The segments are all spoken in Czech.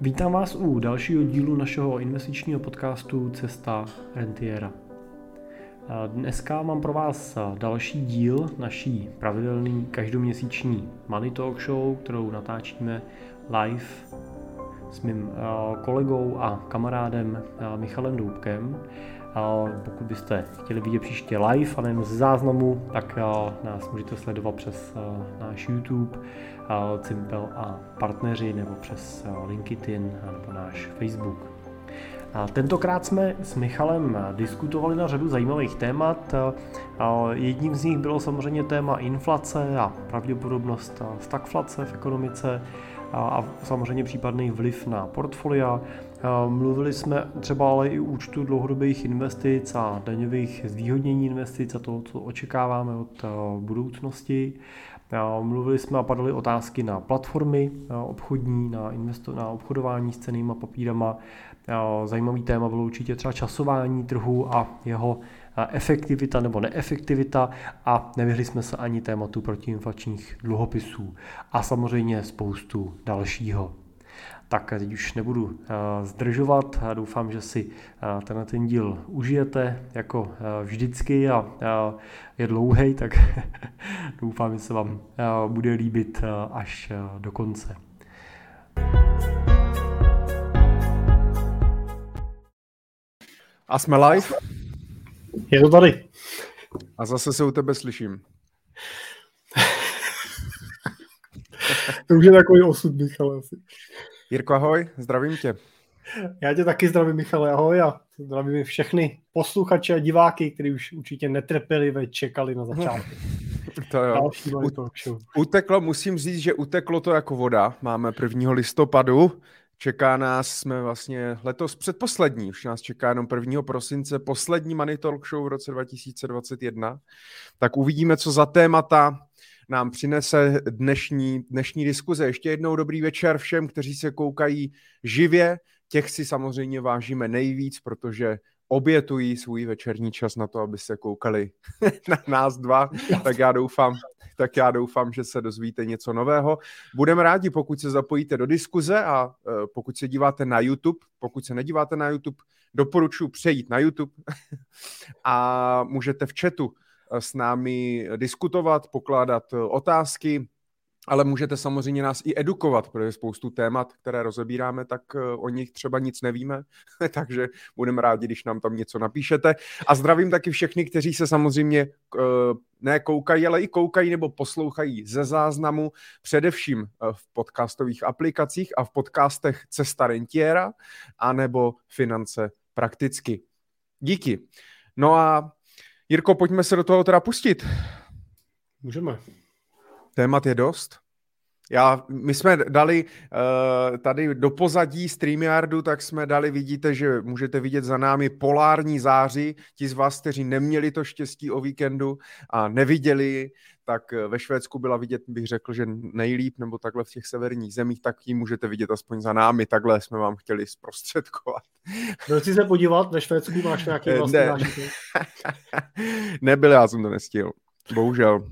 Vítám vás u dalšího dílu našeho investičního podcastu Cesta Rentiera. Dneska mám pro vás další díl naší pravidelný každoměsíční Money Talk Show, kterou natáčíme live s mým kolegou a kamarádem Michalem Doubkem. Pokud byste chtěli vidět příště live a nejen ze záznamu, tak nás můžete sledovat přes náš YouTube, Cimpel a partneři nebo přes LinkedIn nebo náš Facebook. A tentokrát jsme s Michalem diskutovali na řadu zajímavých témat. Jedním z nich bylo samozřejmě téma inflace a pravděpodobnost stagflace v ekonomice a samozřejmě případný vliv na portfolia. Mluvili jsme třeba ale i účtu dlouhodobých investic a daňových zvýhodnění investic a to, co očekáváme od budoucnosti. Mluvili jsme a padaly otázky na platformy obchodní, na, investo- na obchodování s cenými papírama. Zajímavý téma bylo určitě třeba časování trhu a jeho efektivita nebo neefektivita a nevyhli jsme se ani tématu protiinflačních dluhopisů a samozřejmě spoustu dalšího. Tak teď už nebudu uh, zdržovat. Doufám, že si uh, tenhle ten díl užijete jako uh, vždycky a je dlouhý, tak doufám, že se vám bude líbit až do konce. A jsme live? Je to tady. A zase se u tebe slyším. to už je takový osud, Michal, asi. Jirko, ahoj, zdravím tě. Já tě taky zdravím, Michale, ahoj a zdravím všechny posluchače a diváky, kteří už určitě netrpělivě čekali na začátku. To jo. Uteklo, musím říct, že uteklo to jako voda. Máme 1. listopadu, čeká nás, jsme vlastně letos předposlední, už nás čeká jenom 1. prosince, poslední Money Talk Show v roce 2021. Tak uvidíme, co za témata nám přinese dnešní, dnešní diskuze. Ještě jednou dobrý večer všem, kteří se koukají živě. Těch si samozřejmě vážíme nejvíc, protože obětují svůj večerní čas na to, aby se koukali na nás dva, tak já doufám, tak já doufám, že se dozvíte něco nového. Budeme rádi, pokud se zapojíte do diskuze a uh, pokud se díváte na YouTube, pokud se nedíváte na YouTube, doporučuji přejít na YouTube a můžete v chatu s námi diskutovat, pokládat eh, otázky, ale můžete samozřejmě nás i edukovat, protože spoustu témat, které rozebíráme, tak eh, o nich třeba nic nevíme, takže budeme rádi, když nám tam něco napíšete. A zdravím taky všechny, kteří se samozřejmě eh, ne koukají, ale i koukají nebo poslouchají ze záznamu, především v podcastových aplikacích a v podcastech Cesta rentiera, anebo Finance prakticky. Díky. No a Jirko, pojďme se do toho teda pustit. Můžeme. Témat je dost. Já, my jsme dali uh, tady do pozadí StreamYardu, tak jsme dali, vidíte, že můžete vidět za námi polární záři. Ti z vás, kteří neměli to štěstí o víkendu a neviděli, tak eh, ve Švédsku byla vidět, bych řekl, že nejlíp, nebo takhle v těch severních zemích, tak ji můžete vidět aspoň za námi. Takhle jsme vám chtěli zprostředkovat. Byl jsi se podívat, ve Švédsku máš nějaký eh, vlastní ne. Nebyl, já jsem to nestihl. Bohužel.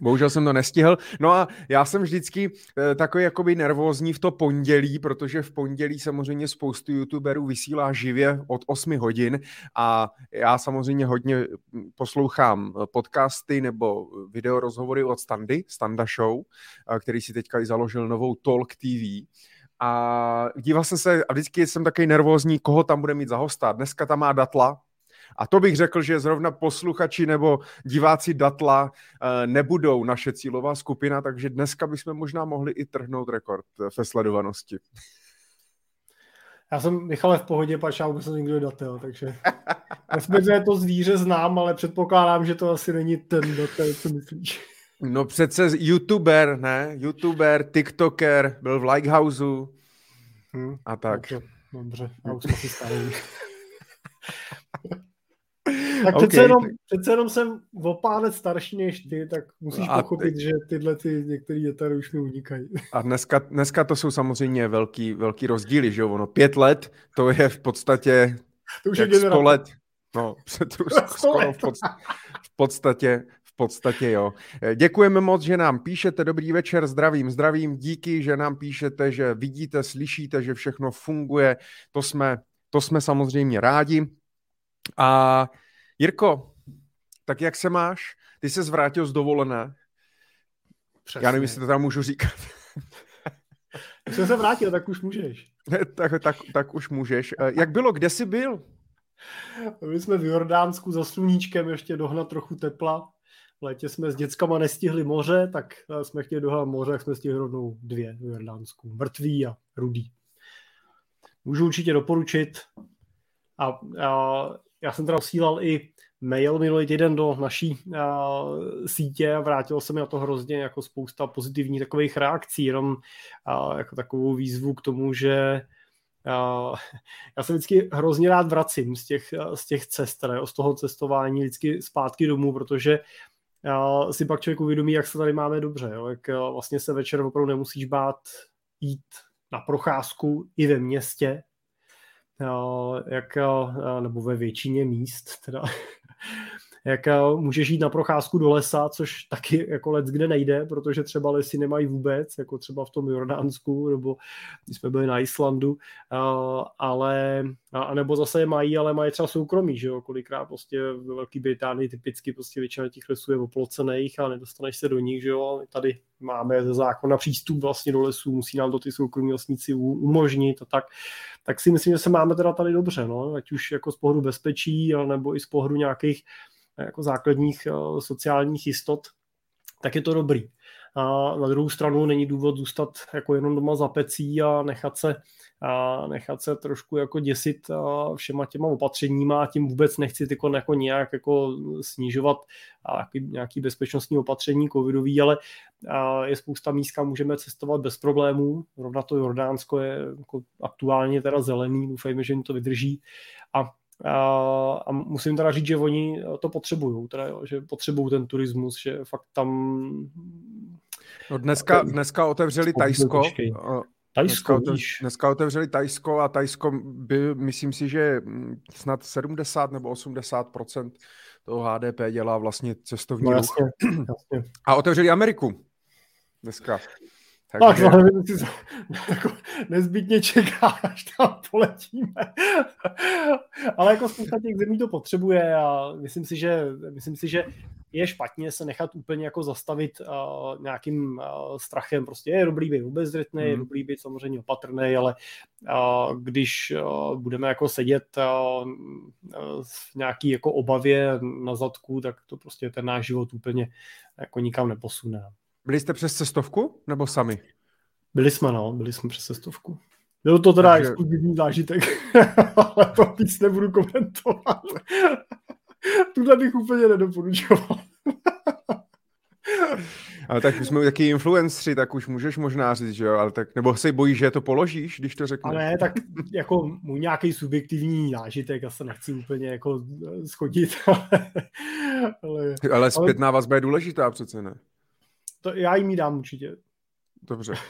Bohužel jsem to nestihl. No a já jsem vždycky e, takový jakoby nervózní v to pondělí, protože v pondělí samozřejmě spoustu youtuberů vysílá živě od 8 hodin a já samozřejmě hodně poslouchám podcasty nebo videorozhovory od Standy, Standa Show, který si teďka i založil novou Talk TV. A díval jsem se a vždycky jsem takový nervózní, koho tam bude mít za hosta. Dneska tam má Datla, a to bych řekl, že zrovna posluchači nebo diváci Datla eh, nebudou naše cílová skupina, takže dneska bychom možná mohli i trhnout rekord ve sledovanosti. Já jsem Michale v pohodě, pač já vůbec nikdo datel, takže respektive to zvíře znám, ale předpokládám, že to asi není ten datel, co myslíš. No přece youtuber, ne? Youtuber, tiktoker, byl v Likehouse hmm, a tak. Dobře, dobře. já už jsme si Tak přece, okay. jenom, přece jenom jsem o pár let starší než ty, tak musíš a pochopit, ty... že tyhle ty některé dětary už mi unikají. A dneska, dneska to jsou samozřejmě velký, velký rozdíly, že jo? Ono pět let, to je v podstatě to už je sto let. No, před, skoro v podstatě, v podstatě, v V podstatě jo. Děkujeme moc, že nám píšete. Dobrý večer, zdravím, zdravím. Díky, že nám píšete, že vidíte, slyšíte, že všechno funguje. To jsme, to jsme samozřejmě rádi. A Jirko, tak jak se máš? Ty se zvrátil z dovolené. Přesně. Já nevím, jestli to tam můžu říkat. Když jsem se vrátil, tak už můžeš. tak, tak, tak už můžeš. Eh, jak bylo? Kde jsi byl? My jsme v Jordánsku za sluníčkem ještě dohnat trochu tepla. V létě jsme s dětskama nestihli moře, tak eh, jsme chtěli dohnat moře, tak jsme stihli rovnou dvě v Jordánsku. Mrtvý a rudý. Můžu určitě doporučit. A, a já jsem teda posílal i mail minulý týden do naší uh, sítě a vrátil se mi na to hrozně jako spousta pozitivních takových reakcí, jenom uh, jako takovou výzvu k tomu, že uh, já se vždycky hrozně rád vracím z těch, z těch cest, ne, z toho cestování vždycky zpátky domů, protože si pak člověk uvědomí, jak se tady máme dobře, jo, jak vlastně se večer opravdu nemusíš bát jít na procházku i ve městě, jak, nebo ve většině míst, teda, jak můžeš jít na procházku do lesa, což taky jako let kde nejde, protože třeba lesy nemají vůbec, jako třeba v tom Jordánsku, nebo když jsme byli na Islandu, ale, a nebo zase je mají, ale mají třeba soukromí, že jo, kolikrát prostě ve Velké Británii typicky prostě většina těch lesů je oplocených a nedostaneš se do nich, že jo, tady máme ze zákona přístup vlastně do lesů, musí nám to ty soukromí lesníci umožnit a tak, tak si myslím, že se máme teda tady dobře, no, ať už jako z pohledu bezpečí, nebo i z pohledu nějakých jako základních eh, sociálních jistot, tak je to dobrý. A na druhou stranu není důvod zůstat jako jenom doma za pecí a nechat se, a nechat se trošku jako děsit všema těma opatřeníma a tím vůbec nechci tyko jako nějak jako snižovat nějaký bezpečnostní opatření covidový, ale je spousta míst, kam můžeme cestovat bez problémů. Rovna to Jordánsko je jako aktuálně teda zelený, doufejme, že jim to vydrží. A a, a musím teda říct, že oni to potřebují, teda, jo, že potřebují ten turismus, že fakt tam... No dneska, dneska otevřeli Tajsko. Tajsko, dneska, dneska otevřeli Tajsko a Tajsko by, myslím si, že snad 70 nebo 80% toho HDP dělá vlastně cestovní no, jasně, jasně. A otevřeli Ameriku dneska. Takže... Tak, ale ty to jako nezbytně čeká, až tam poletíme. ale jako spousta těch zemí to potřebuje a myslím si, že, myslím si, že je špatně se nechat úplně jako zastavit uh, nějakým uh, strachem. Prostě je dobrý být obezřetný, hmm. je dobrý být samozřejmě opatrný, ale uh, když uh, budeme jako sedět uh, v nějaký jako obavě na zadku, tak to prostě ten náš život úplně jako nikam neposune. Byli jste přes cestovku nebo sami? Byli jsme, no, byli jsme přes cestovku. Byl to teda Takže... exkluzivní zážitek, ale to víc nebudu komentovat. Tuhle bych úplně nedoporučoval. Ale tak jsme taky influenceri, tak už můžeš možná říct, že jo, ale tak, nebo se bojíš, že to položíš, když to řekneš? Ale tak jako můj nějaký subjektivní zážitek, já se nechci úplně jako schodit, ale... Ale, ale zpětná vazba je důležitá přece, ne? To já jim dám určitě. Dobře.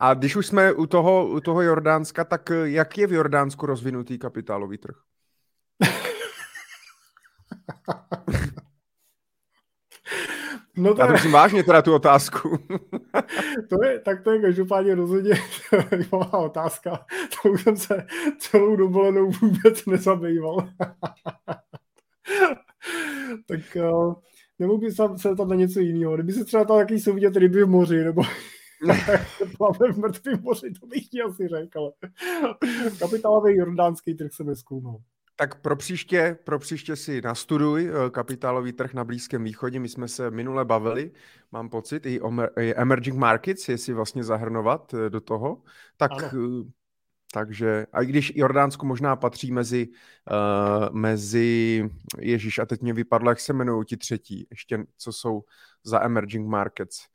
A když už jsme u toho, u toho Jordánska, tak jak je v Jordánsku rozvinutý kapitálový trh? No to Já myslím vážně teda tu otázku. to je, tak to je každopádně rozhodně zajímavá otázka. To už jsem se celou dovolenou vůbec nezabýval. tak nemohl by se tam na něco jiného. Kdyby se třeba tam taky jsou vidět ryby v moři, nebo plave v mrtvém moři, to bych ti asi řekl, kapitálový jordánský trh se neskoumal. Tak pro příště, pro příště si nastuduj eh, kapitálový trh na Blízkém východě. My jsme se minule bavili, mám pocit, i o emerging markets, jestli vlastně zahrnovat eh, do toho. Tak ano. Takže, a i když Jordánsko možná patří mezi, uh, mezi, Ježíš, a teď mě vypadlo, jak se jmenují ti třetí, ještě co jsou za emerging markets.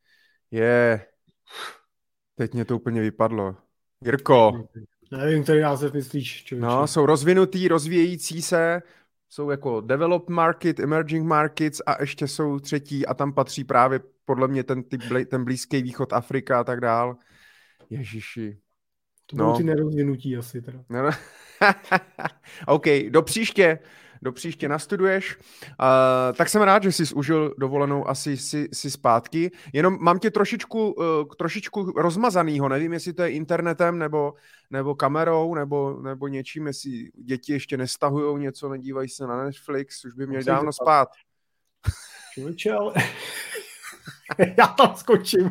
Je, teď mě to úplně vypadlo. Jirko. Nevím, který název myslíš. Člověče. No, jsou rozvinutý, rozvíjející se, jsou jako developed market, emerging markets a ještě jsou třetí a tam patří právě podle mě ten, typ, ten blízký východ Afrika a tak dál. Ježiši, to budou no. ty nerozvinutí asi teda. No, no. OK, do příště, do příště nastuduješ. Uh, tak jsem rád, že jsi užil dovolenou asi si, si zpátky. Jenom mám tě trošičku, uh, trošičku rozmazanýho, nevím, jestli to je internetem nebo, nebo kamerou nebo, nebo něčím, jestli děti ještě nestahují něco, nedívají se na Netflix, už by měli dávno spát. Člověče, ale já tam skočím.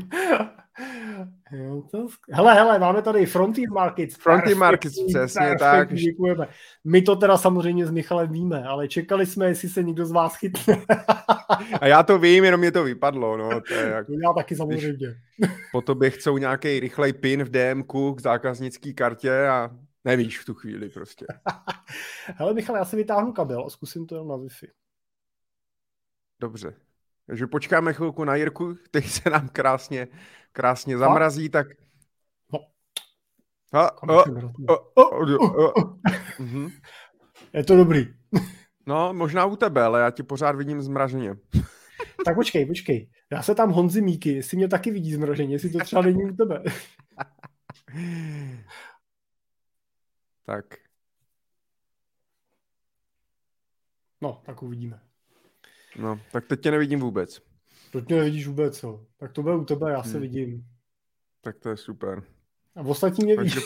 Hele, hele, máme tady Frontier Markets. Frontier Markets, přesně tak. Děkujeme. My to teda samozřejmě s Michalem víme, ale čekali jsme, jestli se někdo z vás chytne. A já to vím, jenom mě to vypadlo. No, to je jak... Já taky samozřejmě. Po tobě chcou nějaký rychlej pin v DMku k zákaznické kartě a nevíš v tu chvíli prostě. Hele, Michal, já si vytáhnu kabel a zkusím to jenom na Wi-Fi. Dobře. Takže počkáme chvilku na Jirku, teď se nám krásně, krásně zamrazí, tak... Je to dobrý. No, možná u tebe, ale já ti pořád vidím zmraženě. tak počkej, počkej. Já se tam Honzi Míky, jestli mě taky vidí zmraženě, jestli to třeba není u tebe. tak. No, tak uvidíme. No, tak teď tě nevidím vůbec. Teď mě nevidíš vůbec, jo. Tak to bude u tebe, já se hmm. vidím. Tak to je super. A v ostatní mě vidí.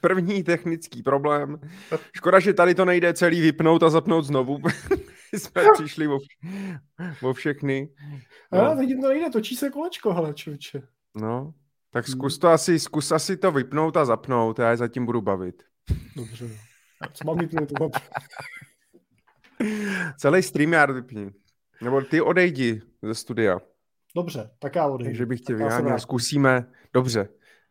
První technický problém. Škoda, že tady to nejde celý vypnout a zapnout znovu. jsme přišli o, o všechny. No. A teď to nejde, točí se kolečko, hele, člověče. No, tak hmm. zkus to asi, zkus asi to vypnout a zapnout, já je zatím budu bavit. Dobře. A co mám vypnout? Celý StreamYard vypni. Nebo ty odejdi ze studia. Dobře, tak já odejdu. Takže bych tě vyháněl. Zkusíme. Dobře.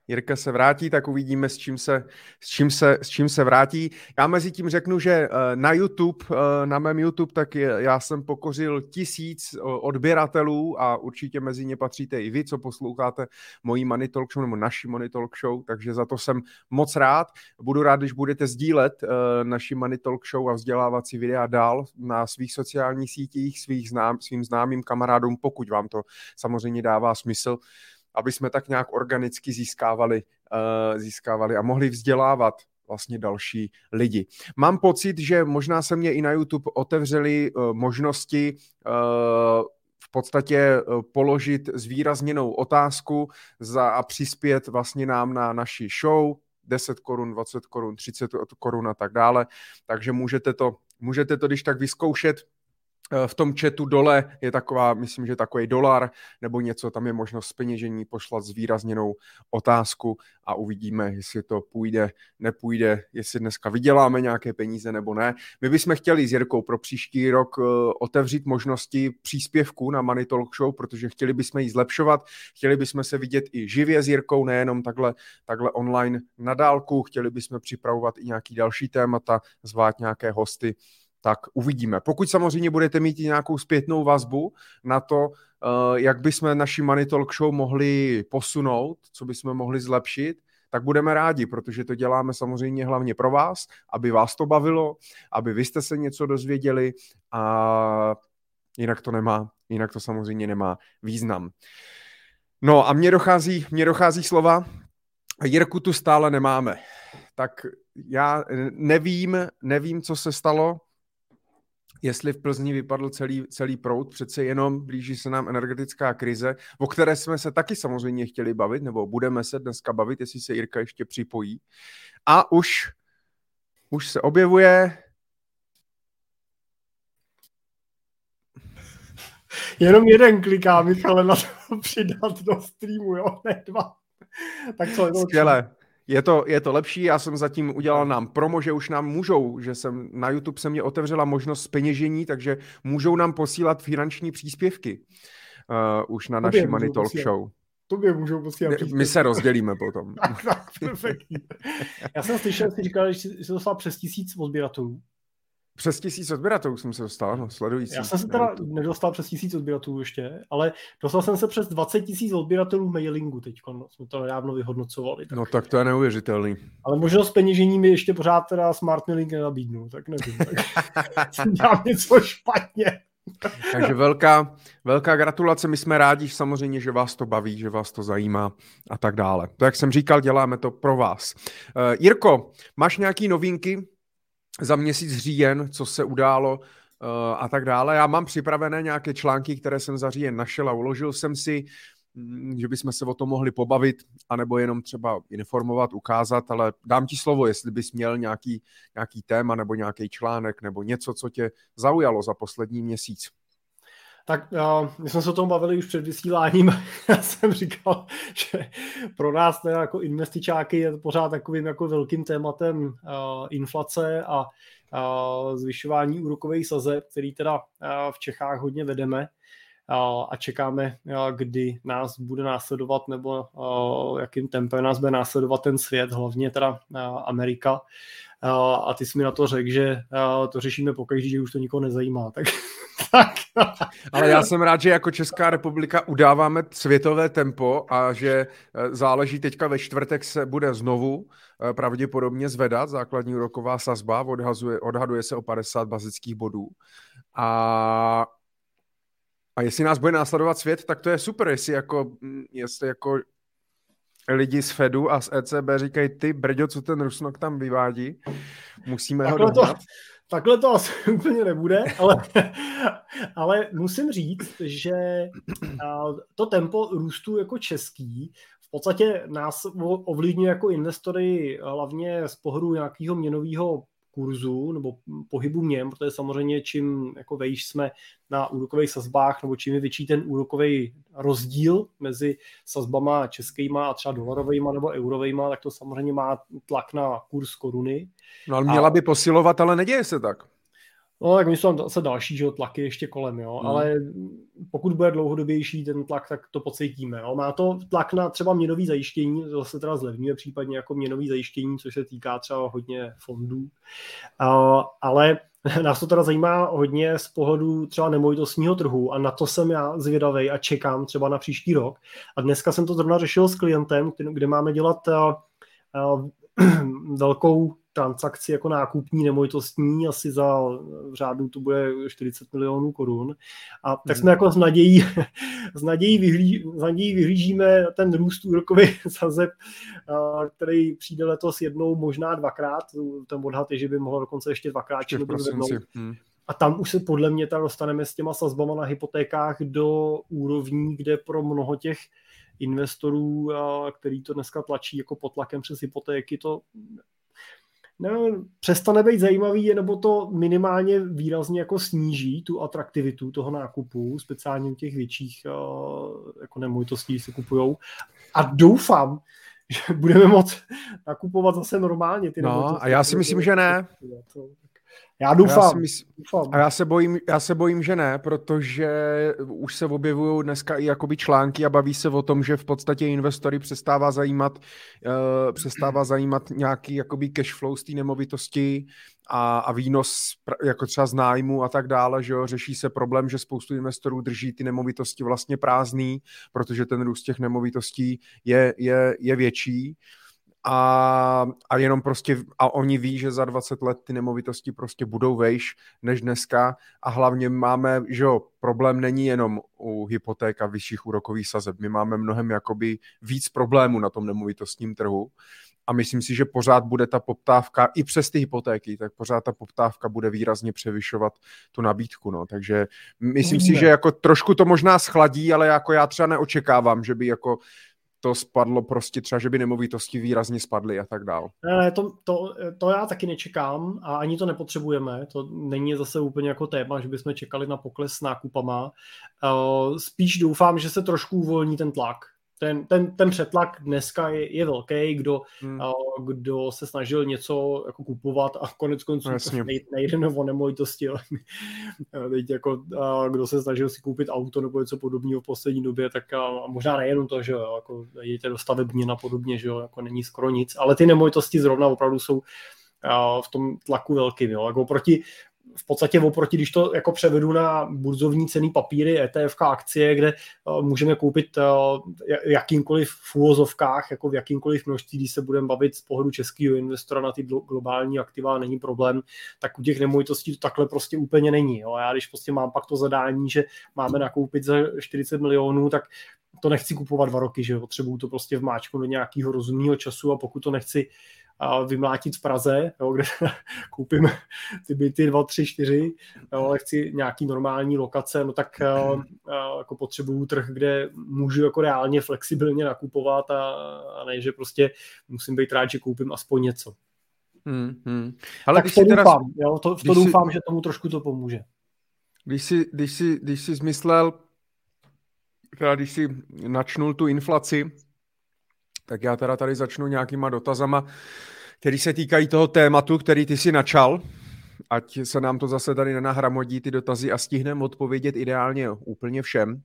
Jirka se vrátí, tak uvidíme, s čím se, s čím se, s čím se vrátí. Já mezi tím řeknu, že eh, na YouTube, eh, na mém YouTube, tak já jsem pokořil tisíc eh, odběratelů a určitě mezi ně patříte i vy, co posloucháte mojí Money Talk Show nebo naší Money Talk Show, takže za to jsem moc rád. Budu rád, když budete sdílet naši Money Talk Show a vzdělávací videa dál na svých sociálních sítích, svých znám, svým známým kamarádům, pokud vám to samozřejmě dává smysl aby jsme tak nějak organicky získávali, uh, získávali a mohli vzdělávat vlastně další lidi. Mám pocit, že možná se mě i na YouTube otevřely uh, možnosti uh, v podstatě položit zvýrazněnou otázku za, a přispět vlastně nám na naši show, 10 korun, 20 korun, 30 korun a tak dále. Takže můžete to, můžete to když tak vyzkoušet Eh, v tom chatu dole je taková, myslím, že takový dolar nebo něco, tam je možnost peněžení poslat zvýrazněnou otázku a uvidíme, jestli to půjde, nepůjde, jestli dneska vyděláme nějaké peníze nebo ne. My bychom chtěli s Jirkou pro příští rok eh, otevřít možnosti příspěvků na Money Talk Show, protože chtěli bychom ji zlepšovat, chtěli bychom se vidět i živě s Jirkou, nejenom takhle, takhle online na dálku, chtěli bychom připravovat i nějaký další témata, zvát nějaké hosty, tak uvidíme. Pokud samozřejmě budete mít i nějakou zpětnou vazbu na to, eh, jak bychom naši Money Talk Show mohli posunout, co bychom mohli zlepšit, tak budeme rádi, protože to děláme samozřejmě hlavně pro vás, aby vás to bavilo, aby vy jste se něco dozvěděli a jinak to nemá, jinak to samozřejmě nemá význam. No a mně dochází, mně dochází slova, Jirku tu stále nemáme. Tak já nevím, nevím, co se stalo, jestli v Plzni vypadl celý, celý proud, přece jenom blíží se nám energetická krize, o které jsme se taky samozřejmě chtěli bavit, nebo budeme se dneska bavit, jestli se Jirka ještě připojí. A už, už se objevuje Jenom jeden kliká, Michale, na to přidat do streamu, jo, ne dva. Tak co? Skvěle. Je to, je to lepší, já jsem zatím udělal nám promo, že už nám můžou, že jsem na YouTube se mě otevřela možnost peněžení, takže můžou nám posílat finanční příspěvky uh, už na naší Money Talk posílat. Show. Tobě můžou posílat příspěvky. My se rozdělíme potom. tak, tak, perfektní. Já jsem slyšel, že jsi říkal, že jsi dostal přes tisíc odběratelů. Přes tisíc odběratelů jsem se dostal, no, sledující. Já jsem se teda nedostal přes tisíc odběratelů ještě, ale dostal jsem se přes 20 tisíc odběratelů mailingu teď, no, jsme to nedávno vyhodnocovali. Tak. No tak to je neuvěřitelný. Ale možnost peněžení mi ještě pořád teda Smart Mailing nenabídnu, tak nevím. Tak dělal něco špatně. Takže velká, velká gratulace, my jsme rádi samozřejmě, že vás to baví, že vás to zajímá a tak dále. To, jak jsem říkal, děláme to pro vás. Uh, Jirko, máš nějaký novinky za měsíc říjen, co se událo uh, a tak dále. Já mám připravené nějaké články, které jsem za říjen našel a uložil jsem si, mm, že bychom se o tom mohli pobavit, anebo jenom třeba informovat, ukázat, ale dám ti slovo, jestli bys měl nějaký, nějaký téma nebo nějaký článek nebo něco, co tě zaujalo za poslední měsíc. Tak uh, my jsme se o tom bavili už před vysíláním. Já jsem říkal, že pro nás teda jako investičáky je pořád takovým jako velkým tématem uh, inflace a uh, zvyšování úrokových sazeb, který teda uh, v Čechách hodně vedeme a čekáme, kdy nás bude následovat nebo jakým tempem nás bude následovat ten svět, hlavně teda Amerika. A ty jsi mi na to řekl, že to řešíme pokaždé, že už to nikoho nezajímá. Tak tak. Ale já jsem rád, že jako Česká republika udáváme světové tempo a že eh, záleží teďka ve čtvrtek se bude znovu eh, pravděpodobně zvedat základní úroková sazba, odhazuje, odhaduje se o 50 bazických bodů. A, a jestli nás bude následovat svět, tak to je super, jestli jako, mm, jestli jako lidi z Fedu a z ECB říkají, ty brďo, co ten Rusnok tam vyvádí, musíme Takhle ho dohnat. To, Takhle to asi úplně nebude, ale, ale musím říct, že to tempo růstu jako český v podstatě nás ovlivňuje jako investory hlavně z pohledu nějakého měnového kurzu nebo pohybu měn, protože samozřejmě čím jako vejš jsme na úrokových sazbách nebo čím je větší ten úrokový rozdíl mezi sazbama českýma a třeba dolarovými nebo eurovými, tak to samozřejmě má tlak na kurz koruny. No ale měla a... by posilovat, ale neděje se tak. No, tak jsou tam zase další že, tlaky ještě kolem, jo. Hmm. ale pokud bude dlouhodobější ten tlak, tak to pocítíme. Jo. Má to tlak na třeba měnový zajištění, zase teda zlevňuje případně jako měnový zajištění, což se týká třeba hodně fondů, uh, ale nás to teda zajímá hodně z pohledu třeba nemovitostního trhu a na to jsem já zvědavý a čekám třeba na příští rok. A dneska jsem to zrovna řešil s klientem, kde máme dělat uh, uh, velkou transakci jako nákupní nemovitostní, asi za v řádu to bude 40 milionů korun. A tak jsme hmm. jako s nadějí, s nadějí, vyhlí, s nadějí vyhlížíme ten růst úrokových sazeb, který přijde letos jednou, možná dvakrát. Ten odhad je, že by mohl dokonce ještě dvakrát ještě hmm. A tam už se podle mě tak dostaneme s těma sazbama na hypotékách do úrovní, kde pro mnoho těch investorů, který to dneska tlačí jako pod tlakem přes hypotéky, to ne, přestane být zajímavý, nebo to minimálně výrazně jako sníží tu atraktivitu toho nákupu, speciálně u těch větších jako nemovitostí se kupujou. A doufám, že budeme moct nakupovat zase normálně ty No, a já si myslím, že ne. Já doufám. Já si mysl... doufám. A já se, bojím, já se bojím, že ne, protože už se objevují dneska i jakoby články a baví se o tom, že v podstatě investory přestává zajímat, uh, přestává zajímat nějaký jakoby cash flow z té nemovitosti a, a výnos jako třeba z nájmu a tak dále, že jo, řeší se problém, že spoustu investorů drží ty nemovitosti vlastně prázdný, protože ten růst těch nemovitostí je, je, je větší a, a jenom prostě, a oni ví, že za 20 let ty nemovitosti prostě budou vejš než dneska. A hlavně máme, že jo, problém není jenom u hypoték a vyšších úrokových sazeb, my máme mnohem jakoby víc problémů na tom nemovitostním trhu. A myslím si, že pořád bude ta poptávka, i přes ty hypotéky, tak pořád ta poptávka bude výrazně převyšovat tu nabídku, no, takže myslím si, že jako trošku to možná schladí, ale jako já třeba neočekávám, že by jako to spadlo prostě třeba, že by nemovitosti výrazně spadly a tak dál. Ne, to, to, to já taky nečekám a ani to nepotřebujeme. To není zase úplně jako téma, že bychom čekali na pokles s nákupama. Eh, spíš doufám, že se trošku uvolní ten tlak ten, ten, ten přetlak dneska je, je velký, kdo, hmm. a, kdo se snažil něco jako kupovat a konec konců no, nejde o nemovitosti, ale teď jako, a, kdo se snažil si koupit auto nebo něco podobného v poslední době, tak a, a možná nejenom to, že jo, jako jdete do stavebně a podobně, že jo, jako není skoro nic, ale ty nemovitosti zrovna opravdu jsou v tom tlaku velkým. Jo. Jako proti, v podstatě oproti, když to jako převedu na burzovní ceny papíry, ETF akcie, kde uh, můžeme koupit uh, jakýmkoliv v úvozovkách, jako v jakýmkoliv množství, když se budeme bavit z pohledu českého investora na ty globální aktiva, není problém, tak u těch nemovitostí to takhle prostě úplně není. Jo. Já když prostě mám pak to zadání, že máme nakoupit za 40 milionů, tak to nechci kupovat dva roky, že potřebuju to prostě vmáčknout do nějakého rozumného času a pokud to nechci vymlátit v Praze, jo, kde koupím ty byty 2, 3, 4, jo, ale chci nějaký normální lokace, no tak jako potřebuju trh, kde můžu jako reálně flexibilně nakupovat a, a ne, že prostě musím být rád, že koupím aspoň něco. Hmm, hmm. Ale tak když to doufám, teda, jo, to, to doufám, si, že tomu trošku to pomůže. Když jsi, když jsi, když jsi zmyslel, teda když jsi načnul tu inflaci, tak já teda tady začnu nějakýma dotazama, který se týkají toho tématu, který ty si načal, ať se nám to zase tady nenahramodí ty dotazy a stihneme odpovědět ideálně úplně všem.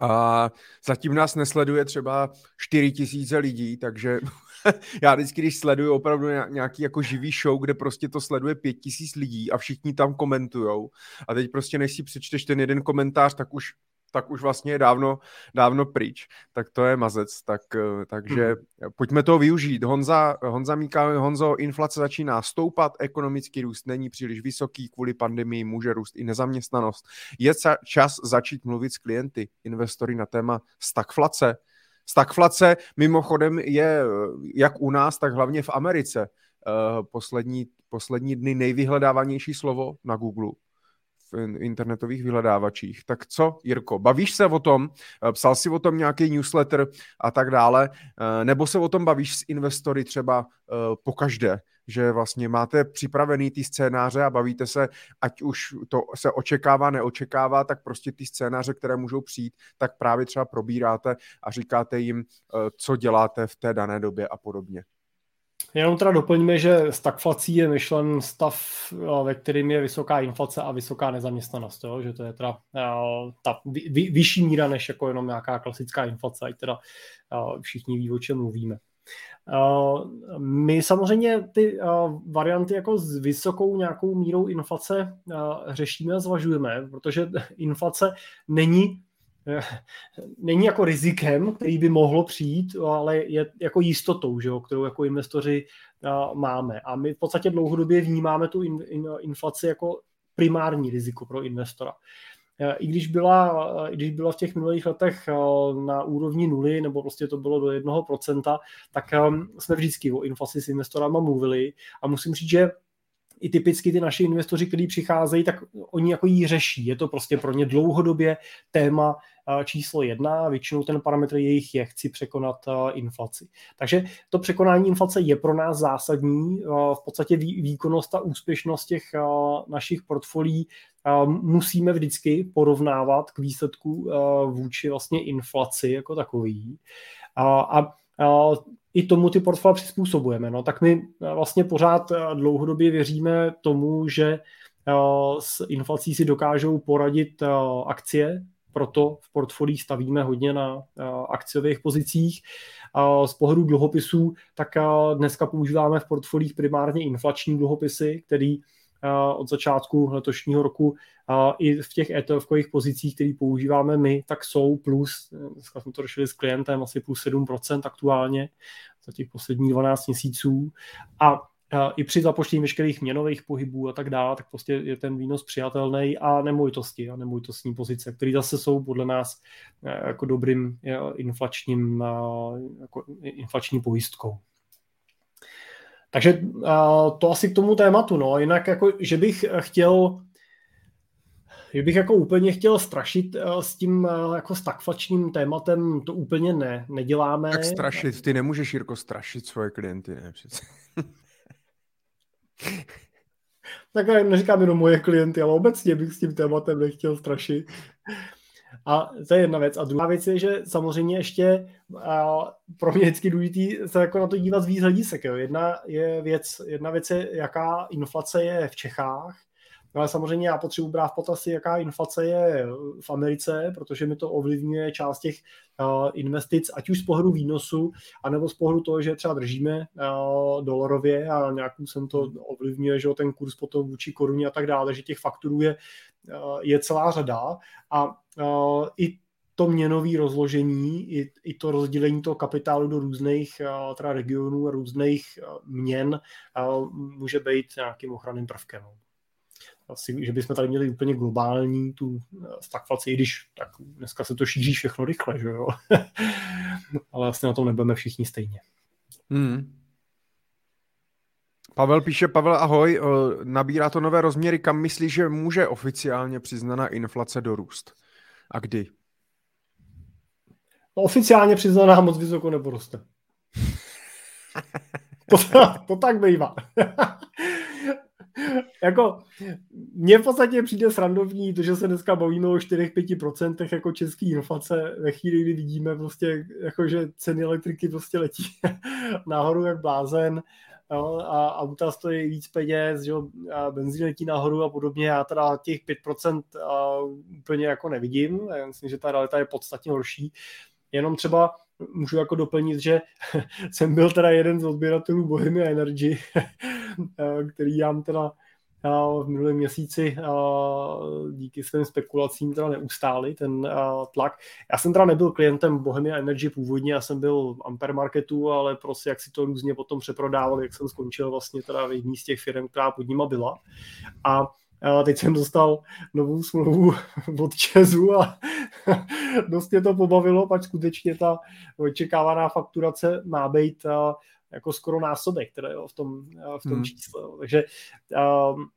A zatím nás nesleduje třeba 4 tisíce lidí, takže já vždycky, když sleduju opravdu nějaký jako živý show, kde prostě to sleduje 5 tisíc lidí a všichni tam komentujou a teď prostě než si přečteš ten jeden komentář, tak už tak už vlastně je dávno, dávno pryč. Tak to je mazec. Tak, eh, takže hmm. pojďme to využít. Honza, Honza Míka, Honzo, inflace začíná stoupat, ekonomický růst není příliš vysoký, kvůli pandemii může růst i nezaměstnanost. Je čas začít mluvit s klienty, investory na téma stagflace. Stagflace mimochodem je jak u nás, tak hlavně v Americe. Eh, poslední, poslední dny nejvyhledávanější slovo na Google internetových vyhledávačích. Tak co, Jirko, bavíš se o tom, eh, psal si o tom nějaký newsletter a tak dále, eh, nebo se o tom bavíš s investory třeba eh, po každé, že vlastně máte připravený ty scénáře a bavíte se, ať už to se očekává, neočekává, tak prostě ty scénáře, které můžou přijít, tak právě třeba probíráte a říkáte jim, co děláte v té dané době a podobně. Jenom teda doplňme, že stagflací je myšlen stav, eh, ve kterým je vysoká inflace a vysoká nezaměstnanost, jo? že to je teda uh, ta vy, vyšší míra než jako jenom nějaká klasická inflace, ať teda uh, všichni ví, o čem mluvíme. Uh, my samozřejmě ty uh, varianty jako s vysokou nějakou mírou inflace uh, řešíme a zvažujeme, protože inflace není není jako rizikem, který by mohlo přijít, ale je jako jistotou, že jo, kterou jako investoři máme. A my v podstatě dlouhodobě vnímáme tu in, in, inflaci jako primární riziko pro investora. I když byla, i když byla v těch minulých letech na úrovni nuly, nebo prostě to bylo do jednoho procenta, tak jsme vždycky o inflaci s investorama mluvili a musím říct, že i typicky ty naši investoři, kteří přicházejí, tak oni jako jí řeší. Je to prostě pro ně dlouhodobě téma číslo jedna, většinou ten parametr jejich je, chci překonat inflaci. Takže to překonání inflace je pro nás zásadní. V podstatě výkonnost a úspěšnost těch našich portfolií musíme vždycky porovnávat k výsledku vůči vlastně inflaci jako takový. A i tomu ty portfolia přizpůsobujeme. No, tak my vlastně pořád dlouhodobě věříme tomu, že s inflací si dokážou poradit akcie, proto v portfolích stavíme hodně na akciových pozicích. Z pohledu dluhopisů, tak dneska používáme v portfolích primárně inflační dluhopisy, který od začátku letošního roku i v těch ETF-kových pozicích, které používáme my, tak jsou plus, dneska jsme to řešili s klientem, asi plus 7% aktuálně za těch posledních 12 měsíců. A i při započtení veškerých měnových pohybů a tak dále, tak prostě je ten výnos přijatelný a nemovitosti a nemovitostní pozice, které zase jsou podle nás eh, jako dobrým eh, inflačním, eh, jako inflační pojistkou. Takže to asi k tomu tématu, no. Jinak jako, že bych chtěl že bych jako úplně chtěl strašit s tím jako stagflačním tématem, to úplně ne, neděláme. Tak strašit, ty nemůžeš, Jirko, strašit svoje klienty, ne přece. tak neříkám jenom moje klienty, ale obecně bych s tím tématem nechtěl strašit. A to je jedna věc. A druhá věc je, že samozřejmě ještě a pro mě vždycky důležitý se jako na to dívat z víc hledisek. Jo. Jedna, je věc, jedna věc je, jaká inflace je v Čechách, No ale samozřejmě já potřebuji brát v potaz, jaká inflace je v Americe, protože mi to ovlivňuje část těch uh, investic, ať už z pohledu výnosu, anebo z pohledu toho, že třeba držíme uh, dolarově a nějakou jsem to hmm. ovlivňuje, že ten kurz potom vůči koruně a tak dále, že těch fakturů je, je celá řada a i to měnové rozložení, i, i to rozdělení toho kapitálu do různých teda regionů a různých měn může být nějakým ochranným prvkem asi, že bychom tady měli úplně globální tu eh, stagflaci, i když tak dneska se to šíří všechno rychle, že jo? Ale vlastně na tom nebudeme všichni stejně. Hmm. Pavel píše, Pavel, ahoj, nabírá to nové rozměry, kam myslíš, že může oficiálně přiznaná inflace dorůst? A kdy? No, oficiálně přiznaná moc vysoko neporoste. to, to tak bývá. jako, mně v podstatě přijde srandovní to, že se dneska bavíme o 4-5% jako český inflace ve chvíli, kdy vidíme prostě, jako, že ceny elektriky prostě letí nahoru jak blázen jo, a auta stojí víc peněz, že a benzín letí nahoru a podobně. Já teda těch 5% a, úplně jako nevidím. Já myslím, že ta realita je podstatně horší. Jenom třeba můžu jako doplnit, že jsem byl teda jeden z odběratelů Bohemia Energy, který já teda v minulém měsíci díky svým spekulacím teda neustáli ten tlak. Já jsem teda nebyl klientem Bohemia Energy původně, já jsem byl Ampere Marketu, ale prostě jak si to různě potom přeprodával, jak jsem skončil vlastně teda v jedné z těch firm, která pod nima byla. A a teď jsem dostal novou smlouvu od Česu a dost mě to pobavilo, pak skutečně ta očekávaná fakturace má být jako skoro násobek teda, jo, v tom, v tom hmm. čísle. Takže um,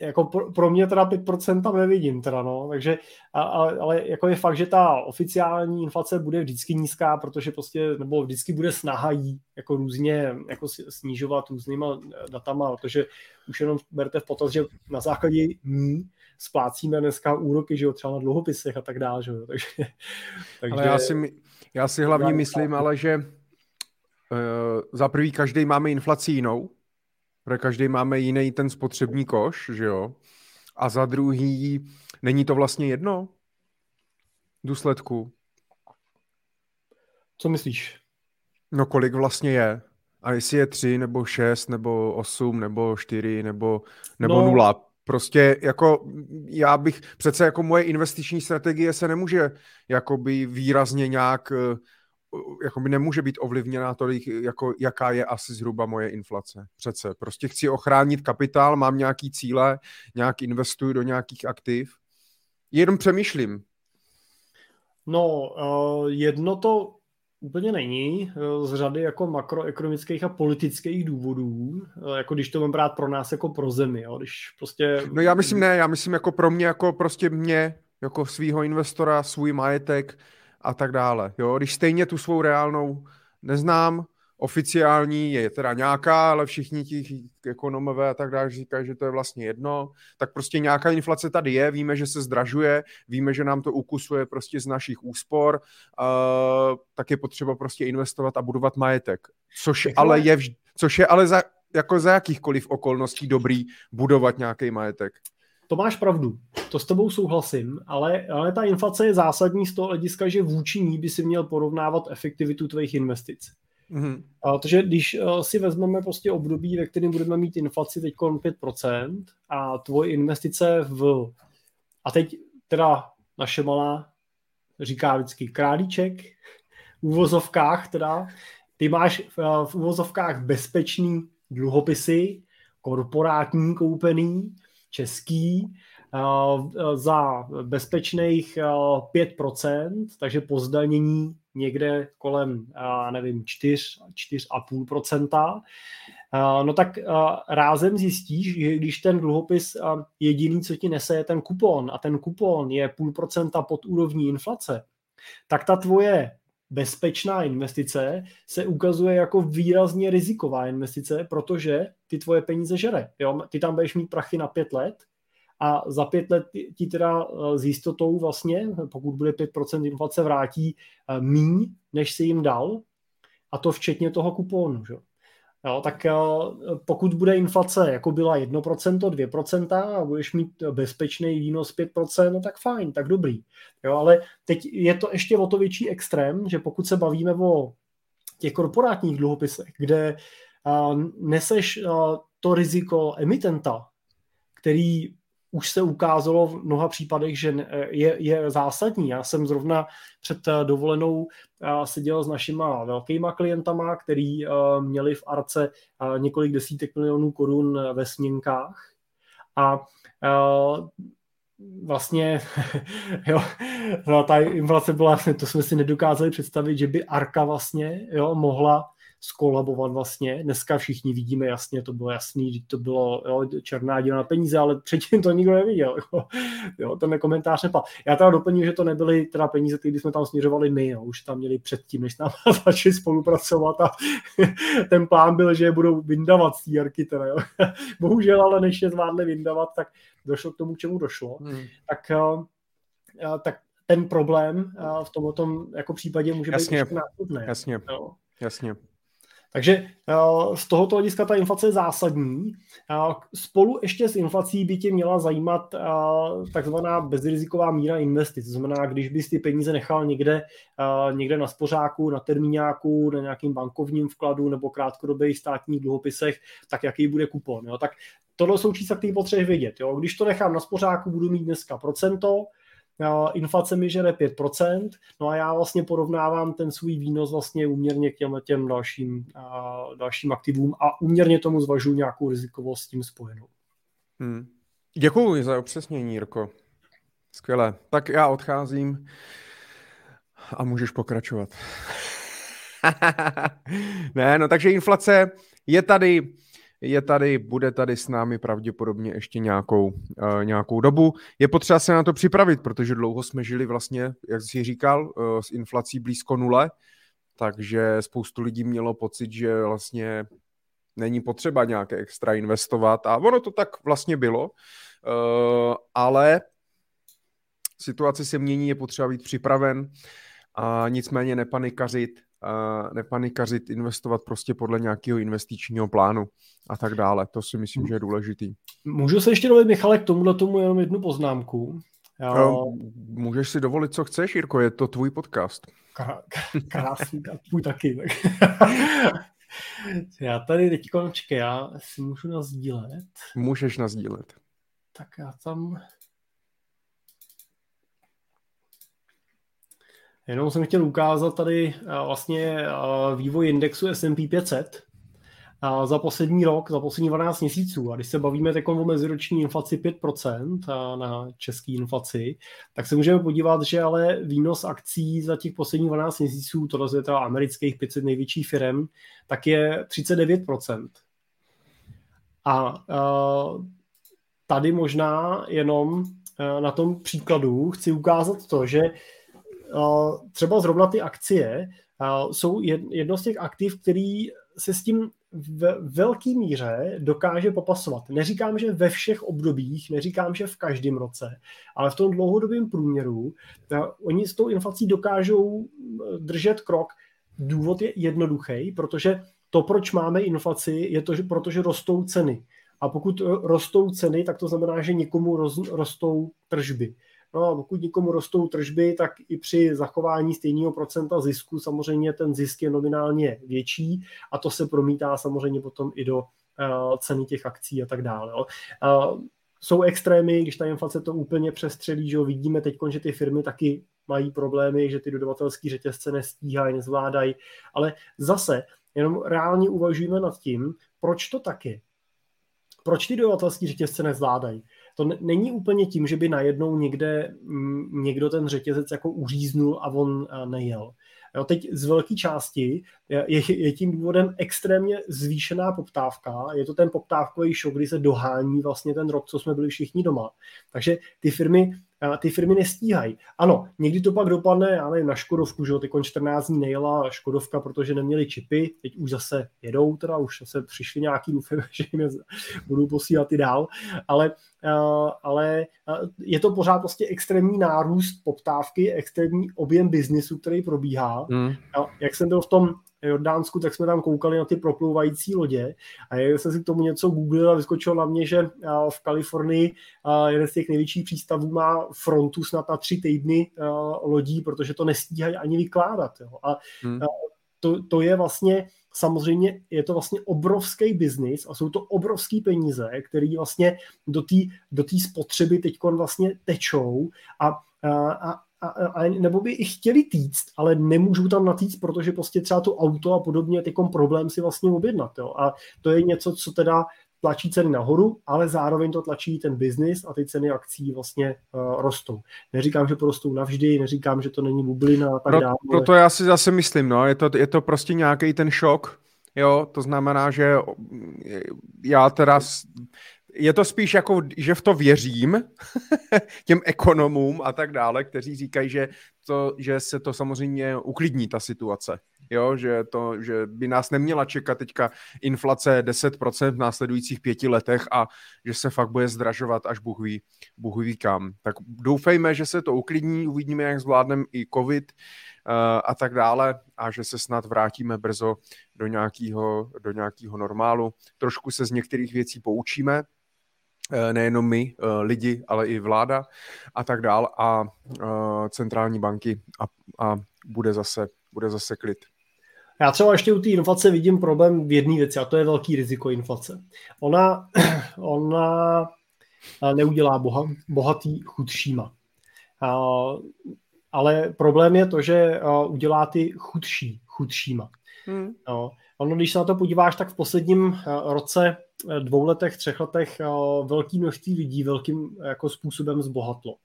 jako pro, pro mě teda 5% tam nevidím teda, no, takže, a, a, ale jako je fakt, že ta oficiální inflace bude vždycky nízká, protože prostě, nebo vždycky bude snaha jí jako různě jako snižovat různýma datama, protože už jenom berte v potaz, že na základě ní splácíme dneska úroky, že jo, třeba na dluhopisech a tak dále, že jo, takže, takže ale já si, já si hlavně myslím, ale že uh, za prvý každý máme inflaci jinou, protože každý máme jiný ten spotřební koš, že jo? A za druhý, není to vlastně jedno důsledku? Co myslíš? No kolik vlastně je? A jestli je tři, nebo šest, nebo osm, nebo čtyři, nebo, nebo no, nula. Prostě jako já bych, přece jako moje investiční strategie se nemůže jakoby výrazně nějak eh, jako by nemůže být ovlivněná tolik, jako jaká je asi zhruba moje inflace. Přece. Prostě chci ochránit kapitál, mám nějaký cíle, nějak investuju do nějakých aktiv. Jenom přemýšlím. No, uh, jedno to úplně není uh, z řady jako makroekonomických a politických důvodů, uh, jako když to mám brát pro nás jako pro zemi, jo, když prostě... No já myslím ne, já myslím jako pro mě, jako prostě mě, jako svýho investora, svůj majetek, a tak dále. Jo? Když stejně tu svou reálnou neznám, oficiální je teda nějaká, ale všichni ti ekonomové a tak dále říkají, že to je vlastně jedno, tak prostě nějaká inflace tady je, víme, že se zdražuje, víme, že nám to ukusuje prostě z našich úspor, uh, tak je potřeba prostě investovat a budovat majetek. Což ale je, vž- což je ale za, jako za jakýchkoliv okolností dobrý budovat nějaký majetek. To máš pravdu, to s tebou souhlasím, ale, ale ta inflace je zásadní z toho hlediska, že vůči ní by si měl porovnávat efektivitu tvých investic. Mm-hmm. A, protože když uh, si vezmeme prostě období, ve kterém budeme mít inflaci teď 5% a tvoje investice v... A teď teda naše malá říká vždycky králíček, v úvozovkách teda, ty máš v, eh, v úvozovkách bezpečný dluhopisy, korporátní koupený, český eh, za bezpečných 5%, eh, takže po zdanění někde kolem, eh, nevím, 4, 4,5%, no tak rázem zjistíš, že když ten dluhopis jediný, co ti nese, je ten kupon a ten kupon je půl procenta pod úrovní inflace, tak ta tvoje bezpečná investice se ukazuje jako výrazně riziková investice, protože ty tvoje peníze žere. Jo? Ty tam budeš mít prachy na pět let a za pět let ti teda eh, s jistotou vlastně, pokud bude 5% inflace, vrátí eh, míň, než si jim dal, a to včetně toho kupónu. Že? Jo, tak eh, pokud bude inflace jako byla 1%, 2% a budeš mít bezpečný výnos 5%, no tak fajn, tak dobrý. Jo, ale teď je to ještě o to větší extrém, že pokud se bavíme o těch korporátních dluhopisech, kde uh, neseš uh, to riziko emitenta, který už se ukázalo v mnoha případech, že je, je zásadní. Já jsem zrovna před eh, dovolenou eh, seděl s našima velkýma klientama, který eh, měli v Arce několik desítek milionů korun ve směnkách a vlastně jo, no, ta inflace byla, to jsme si nedokázali představit, že by Arka vlastně jo, mohla skolabovat vlastně. Dneska všichni vidíme jasně, to bylo jasný, že to bylo jo, černá díla na peníze, ale předtím to nikdo neviděl. Jo, jo ten komentář nepal. Já teda doplním, že to nebyly teda peníze, které jsme tam směřovali my, jo, už tam měli předtím, než nám začali spolupracovat a ten plán byl, že je budou vyndavat z té teda, jo. Bohužel, ale než je zvládli vyndavat, tak došlo k tomu, k čemu došlo. Hmm. Tak, uh, tak ten problém v tomto jako případě může jasně, být nástupný. Jasně, jo. jasně. Takže z tohoto hlediska ta inflace je zásadní. Spolu ještě s inflací by tě měla zajímat takzvaná bezriziková míra investic. To znamená, když bys ty peníze nechal někde, někde na spořáku, na termíňáku, na nějakým bankovním vkladu nebo krátkodobých státních dluhopisech, tak jaký bude kupon. Jo? Tak tohle jsou čísla, které potřebuješ vědět. Jo? Když to nechám na spořáku, budu mít dneska procento, inflace mi žere 5%, no a já vlastně porovnávám ten svůj výnos vlastně úměrně k těm, těm dalším, dalším aktivům a úměrně tomu zvažuji nějakou rizikovost s tím spojenou. Hmm. Děkuji za upřesnění, Jirko. Skvěle. Tak já odcházím a můžeš pokračovat. ne, no takže inflace je tady, je tady, bude tady s námi pravděpodobně ještě nějakou, uh, nějakou dobu. Je potřeba se na to připravit, protože dlouho jsme žili vlastně, jak jsi říkal, uh, s inflací blízko nule, takže spoustu lidí mělo pocit, že vlastně není potřeba nějaké extra investovat a ono to tak vlastně bylo, uh, ale situace se mění, je potřeba být připraven a nicméně nepanikařit, nepanikařit, investovat prostě podle nějakého investičního plánu a tak dále. To si myslím, že je důležitý. Můžu se ještě dovolit, Michale, k tomuhle tomu jenom jednu poznámku. Já... No, můžeš si dovolit, co chceš, Jirko, je to tvůj podcast. Krásný, tvůj taky. já tady teď končky, já si můžu nazdílet. Můžeš nazdílet. Tak já tam Jenom jsem chtěl ukázat tady eh, vlastně eh, vývoj indexu S&P 500 eh, za poslední rok, za poslední 12 měsíců. A když se bavíme o meziroční inflaci 5% na české inflaci, tak se můžeme podívat, že ale výnos akcí za těch posledních 12 měsíců, tohle je teda amerických 500 největších firm, tak je 39%. A tady možná jenom na tom příkladu chci ukázat to, že třeba zrovna ty akcie jsou jedno z těch aktiv, který se s tím v velké míře dokáže popasovat. Neříkám, že ve všech obdobích, neříkám, že v každém roce, ale v tom dlouhodobém průměru oni s tou inflací dokážou držet krok. Důvod je jednoduchý, protože to, proč máme inflaci, je to, že protože rostou ceny. A pokud rostou ceny, tak to znamená, že někomu roz, rostou tržby. No a pokud někomu rostou tržby, tak i při zachování stejného procenta zisku samozřejmě ten zisk je nominálně větší a to se promítá samozřejmě potom i do uh, ceny těch akcí a tak dále. Jo. Uh, jsou extrémy, když ta inflace to úplně přestřelí, že jo, vidíme teď, že ty firmy taky mají problémy, že ty dodavatelské řetězce nestíhají, nezvládají, ale zase jenom reálně uvažujeme nad tím, proč to tak je. Proč ty dodavatelské řetězce nezvládají? To není úplně tím, že by najednou někde mm, někdo ten řetězec jako uříznul a on nejel. Jo, teď z velké části je, je tím důvodem extrémně zvýšená poptávka. Je to ten poptávkový šok, kdy se dohání vlastně ten rok, co jsme byli všichni doma. Takže ty firmy ty firmy nestíhají. Ano, někdy to pak dopadne, já nevím, na Škodovku, že jo, teď 14 dní nejela Škodovka, protože neměli čipy, teď už zase jedou, teda už zase přišli nějaký, doufám, že jim budou posílat i dál, ale, ale je to pořád prostě extrémní nárůst poptávky, extrémní objem biznisu, který probíhá. Mm. Jak jsem byl v tom Jordánsku, tak jsme tam koukali na ty proplouvající lodě a já jsem si k tomu něco googlil a vyskočilo na mě, že v Kalifornii jeden z těch největších přístavů má frontu snad na tři týdny lodí, protože to nestíhají ani vykládat. Jo. A hmm. to, to je vlastně samozřejmě je to vlastně obrovský biznis a jsou to obrovský peníze, které vlastně do té do spotřeby teď vlastně tečou a, a, a, a, nebo by i chtěli týct, ale nemůžou tam natýct, protože prostě třeba to auto a podobně je problém si vlastně objednat. Jo. A to je něco, co teda tlačí ceny nahoru, ale zároveň to tlačí ten biznis a ty ceny akcí vlastně uh, rostou. Neříkám, že porostou navždy, neříkám, že to není bublina a tak Pro, dále. Proto já si zase myslím, no, je to, je to prostě nějaký ten šok, Jo, to znamená, že já teda je to spíš jako, že v to věřím těm ekonomům a tak dále, kteří říkají, že, to, že se to samozřejmě uklidní, ta situace. Jo, že, to, že by nás neměla čekat teďka inflace 10% v následujících pěti letech a že se fakt bude zdražovat až Bůh ví, Bůh ví kam. Tak doufejme, že se to uklidní, uvidíme, jak zvládneme i covid uh, a tak dále a že se snad vrátíme brzo do nějakého, do nějakého normálu. Trošku se z některých věcí poučíme, nejenom my, eh, lidi, ale i vláda a tak dál a eh, centrální banky a, a bude, zase, bude zase klid. Já třeba ještě u té inflace vidím problém v jedné věci a to je velký riziko inflace. Ona, ona neudělá boha, bohatý chudšíma. Ale problém je to, že udělá ty chudší chudšíma. Hmm. No, ono, když se na to podíváš, tak v posledním roce dvou letech, třech letech eh, velký množství lidí velkým jako způsobem zbohatlo.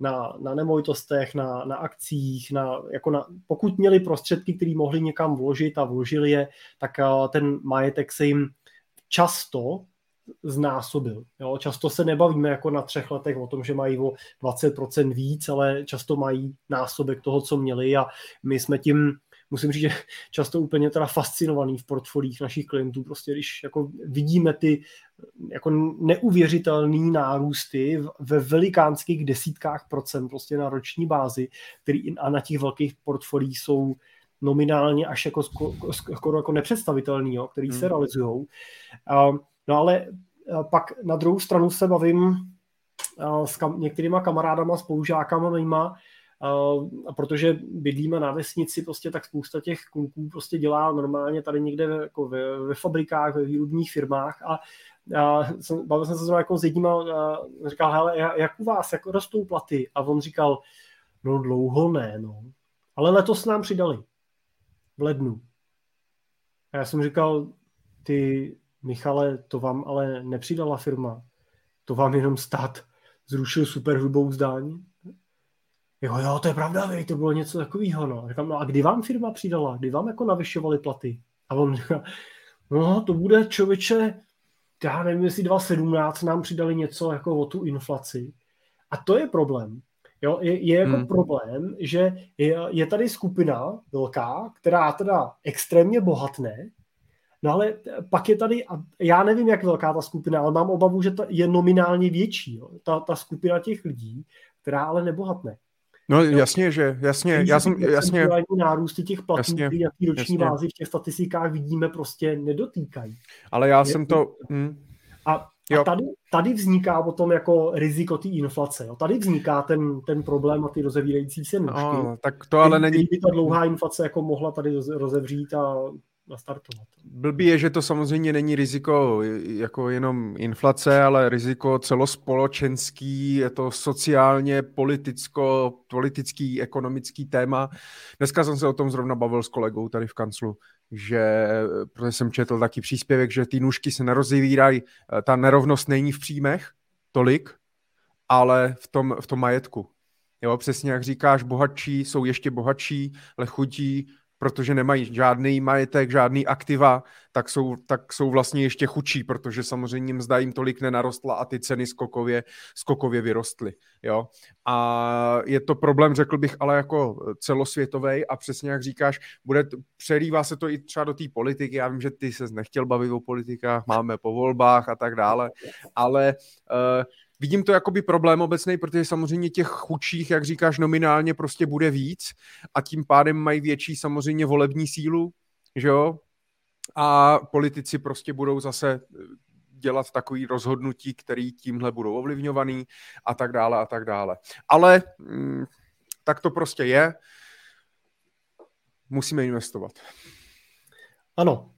Na, na nemovitostech, na, na akcích, na, jako na, pokud měli prostředky, které mohli někam vložit a vložili je, tak eh, ten majetek se jim často znásobil. Jo? Často se nebavíme jako na třech letech o tom, že mají o 20% víc, ale často mají násobek toho, co měli a my jsme tím musím říct, že často úplně teda fascinovaný v portfolích našich klientů, prostě když jako vidíme ty jako neuvěřitelné nárůsty ve velikánských desítkách procent prostě na roční bázi, který a na těch velkých portfolích jsou nominálně až jako skoro jako nepředstavitelný, jo, který hmm. se realizují. No ale pak na druhou stranu se bavím s kam, některýma kamarádama, spolužákama mýma, a protože bydlíme na vesnici, prostě tak spousta těch kluků prostě dělá normálně tady někde jako ve, ve fabrikách, ve výrobních firmách a a jsem, bavil jsem se jako s jedním a říkal, hele, jak u vás, jak rostou platy? A on říkal, no dlouho ne, no. Ale letos nám přidali. V lednu. A já jsem říkal, ty, Michale, to vám ale nepřidala firma. To vám jenom stát zrušil superhrubou zdání jo, jo, to je pravda, vej, to bylo něco takového, no. Říkám, no a kdy vám firma přidala? Kdy vám jako navyšovali platy? A on říká, no to bude člověče, já nevím, jestli 2017 nám přidali něco jako o tu inflaci. A to je problém. Jo, je, je jako hmm. problém, že je, je tady skupina velká, která teda extrémně bohatne, no ale pak je tady, a já nevím, jak velká ta skupina, ale mám obavu, že ta je nominálně větší, jo, ta, ta skupina těch lidí, která ale nebohatne. No jasně, že, jasně, já jsem, jasně. Nárůsty těch platů, jasně, který na té roční bázi v těch statistikách vidíme, prostě nedotýkají. Ale já je, jsem to... Hm. A, a tady, tady vzniká potom jako riziko té inflace. Jo. Tady vzniká ten, ten problém a ty rozevírající se nůžky. No, tak to ale není... Kdyby ta dlouhá inflace jako mohla tady rozevřít a nastartovat. Blbý je, že to samozřejmě není riziko jako jenom inflace, ale riziko celospoločenský, je to sociálně, politicko, politický, ekonomický téma. Dneska jsem se o tom zrovna bavil s kolegou tady v kanclu, že, protože jsem četl taky příspěvek, že ty nůžky se nerozevírají, ta nerovnost není v příjmech tolik, ale v tom, v tom majetku. Jo, přesně jak říkáš, bohatší jsou ještě bohatší, ale chudí protože nemají žádný majetek, žádný aktiva, tak jsou, tak jsou vlastně ještě chudší, protože samozřejmě mzda jim tolik nenarostla a ty ceny skokově, skokově vyrostly. Jo? A je to problém, řekl bych, ale jako celosvětový a přesně jak říkáš, bude, přelívá se to i třeba do té politiky. Já vím, že ty se nechtěl bavit o politikách, máme po volbách a tak dále, ale uh, vidím to jako by problém obecný, protože samozřejmě těch chudších, jak říkáš, nominálně prostě bude víc a tím pádem mají větší samozřejmě volební sílu, že jo? A politici prostě budou zase dělat takový rozhodnutí, který tímhle budou ovlivňovaný a tak dále a tak dále. Ale mm, tak to prostě je. Musíme investovat. Ano,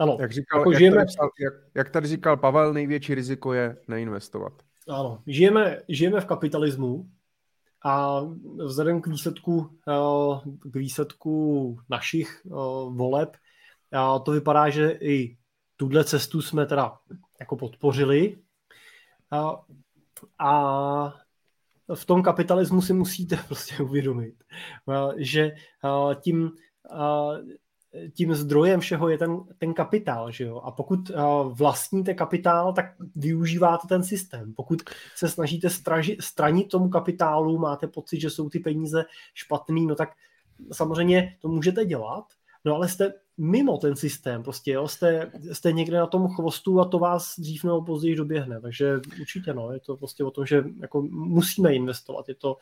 ano. Jak, říkal, jako jak, žijeme... tady, jak, jak tady říkal Pavel, největší riziko je neinvestovat. Ano, žijeme, žijeme v kapitalismu a vzhledem k výsledku, eh, k výsledku našich eh, voleb to vypadá, že i tuhle cestu jsme teda jako podpořili a, a v tom kapitalismu si musíte prostě uvědomit, eh, že tím tím zdrojem všeho je ten, ten kapitál, že jo? A pokud uh, vlastníte kapitál, tak využíváte ten systém. Pokud se snažíte straži, stranit tomu kapitálu, máte pocit, že jsou ty peníze špatný, no tak samozřejmě to můžete dělat, no ale jste mimo ten systém, prostě jo, jste, jste někde na tom chvostu a to vás dřív nebo později doběhne, takže určitě no, je to prostě o tom, že jako musíme investovat, je to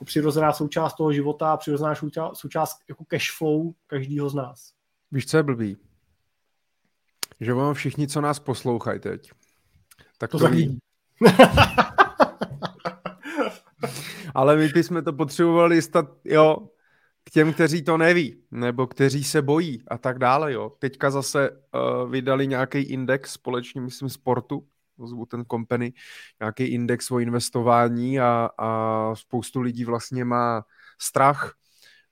jako přirozená součást toho života a přirozená součást, jako cash flow každého z nás. Víš, co je blbý? Že vám všichni, co nás poslouchají teď, tak to, to ví. Ale my bychom to potřebovali stat, jo, k těm, kteří to neví, nebo kteří se bojí a tak dále, jo. Teďka zase uh, vydali nějaký index společně, myslím, sportu, zvu ten company, nějaký index o investování a, a spoustu lidí vlastně má strach.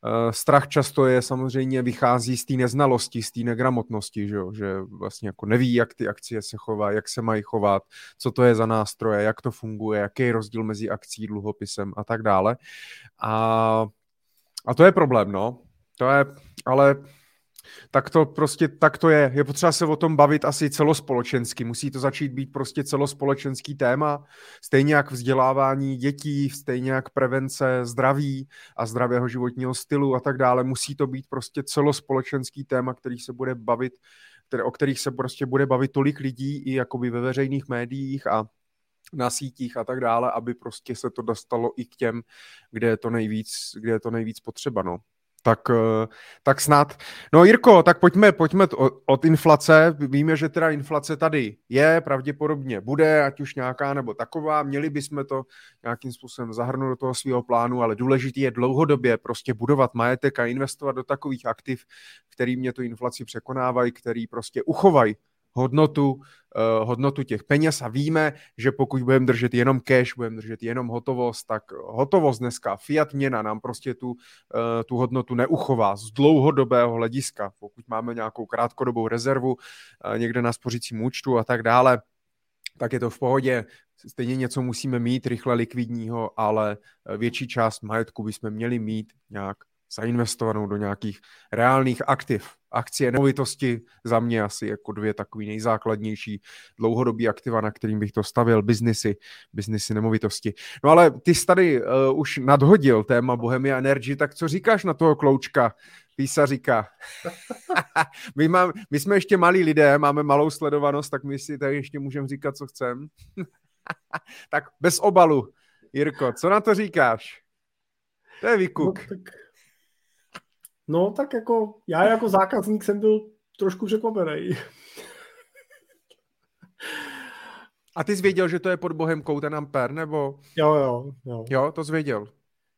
Uh, strach často je samozřejmě vychází z té neznalosti, z té negramotnosti, že, jo? že vlastně jako neví, jak ty akcie se chovají, jak se mají chovat, co to je za nástroje, jak to funguje, jaký je rozdíl mezi akcí, dluhopisem a tak dále. A a to je problém, no. To je, ale tak to prostě, tak to je. Je potřeba se o tom bavit asi celospolečensky. Musí to začít být prostě celospolečenský téma, stejně jak vzdělávání dětí, stejně jak prevence zdraví a zdravého životního stylu a tak dále. Musí to být prostě celospolečenský téma, který se bude bavit, které, o kterých se prostě bude bavit tolik lidí i jakoby ve veřejných médiích a na sítích a tak dále, aby prostě se to dostalo i k těm, kde je to nejvíc, kde je to nejvíc potřeba, no. Tak, eh, tak snad. No Jirko, tak pojďme, pojďme od inflace. Víme, že teda inflace tady je, pravděpodobně bude, ať už nějaká nebo taková. Měli bychom to nějakým způsobem zahrnout do toho svého plánu, ale důležité je dlouhodobě prostě budovat majetek a investovat do takových aktiv, který mě tu inflaci překonávají, který prostě uchovají hodnotu, uh, hodnotu těch peněz a víme, že pokud budeme držet jenom cash, budeme držet jenom hotovost, tak hotovost dneska, fiat měna nám prostě tu, uh, tu hodnotu neuchová z dlouhodobého hlediska. Pokud máme nějakou krátkodobou rezervu uh, někde na spořícím účtu a tak dále, tak je to v pohodě. Stejně něco musíme mít rychle likvidního, ale větší část majetku bychom měli mít nějak zainvestovanou do nějakých reálných aktiv. Akcie nemovitosti za mě asi jako dvě takový nejzákladnější dlouhodobý aktiva, na kterým bych to stavil, biznisy, biznisy nemovitosti. No ale ty jsi tady uh, už nadhodil téma Bohemia Energy, tak co říkáš na toho kloučka, písaříka? my, mám, my jsme ještě malí lidé, máme malou sledovanost, tak my si tady ještě můžeme říkat, co chceme. tak bez obalu, Jirko, co na to říkáš? To je výkuk. No, tak No, tak jako já jako zákazník jsem byl trošku překvapený. A ty jsi věděl, že to je pod Bohemkou ten Ampere, nebo? Jo, jo, jo. Jo, to jsi věděl.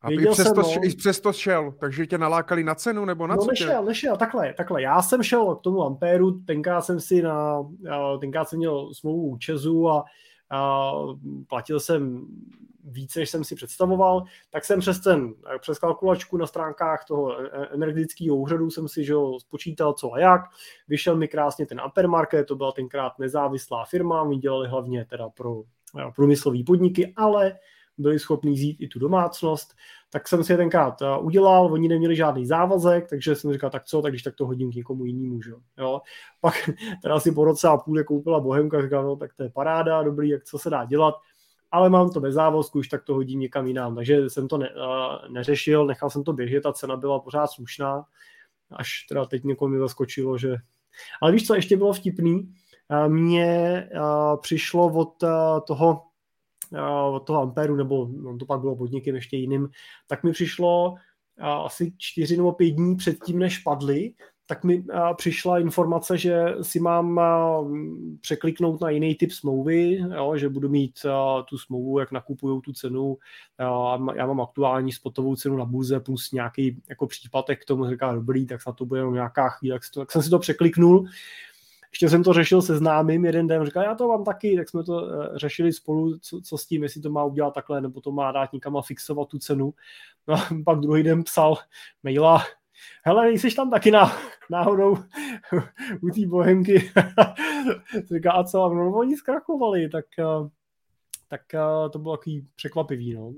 A věděl i přesto, jsem, no. i přesto šel, takže tě nalákali na cenu, nebo na no, co nešel, tě? nešel, takhle, takhle. Já jsem šel k tomu Amperu, tenkrát jsem si na, tenkrát jsem měl smlouvu Česu a, a platil jsem více, než jsem si představoval, tak jsem přes ten, přes kalkulačku na stránkách toho e, e, energetického úřadu jsem si že spočítal co a jak. Vyšel mi krásně ten Ampermarket, to byla tenkrát nezávislá firma, my dělali hlavně teda pro průmyslové podniky, ale byli schopni zít i tu domácnost, tak jsem si je tenkrát udělal, oni neměli žádný závazek, takže jsem říkal, tak co, tak když tak to hodím k někomu jinému, že jo. Pak teda si po roce a půl je koupila Bohemka, říkal, no tak to je paráda, dobrý, jak co se dá dělat, ale mám to bez závazku, už tak to hodím někam jinam. Takže jsem to ne, uh, neřešil, nechal jsem to běžet, ta cena byla pořád slušná, až teda teď někomu mi zaskočilo, že... Ale víš, co ještě bylo vtipný? Uh, mně uh, přišlo od uh, toho od toho Amperu, nebo no, to pak bylo pod někým ještě jiným, tak mi přišlo asi čtyři nebo pět dní předtím, než padly, tak mi přišla informace, že si mám překliknout na jiný typ smlouvy, jo, že budu mít tu smlouvu, jak nakupují tu cenu. Já mám aktuální spotovou cenu na burze plus nějaký jako příplatek k tomu, říká dobrý, tak na to bude nějaká chvíle, tak, tak jsem si to překliknul. Ještě jsem to řešil se známým jeden den, říkal, já to mám taky, tak jsme to e, řešili spolu, co, co s tím, jestli to má udělat takhle, nebo to má dát někam a fixovat tu cenu. No, pak druhý den psal maila, hele, jsi tam taky na, náhodou u té bohemky. Říká, a co? No, oni zkrachovali, tak, eh, tak eh, to bylo takový překvapivý, no.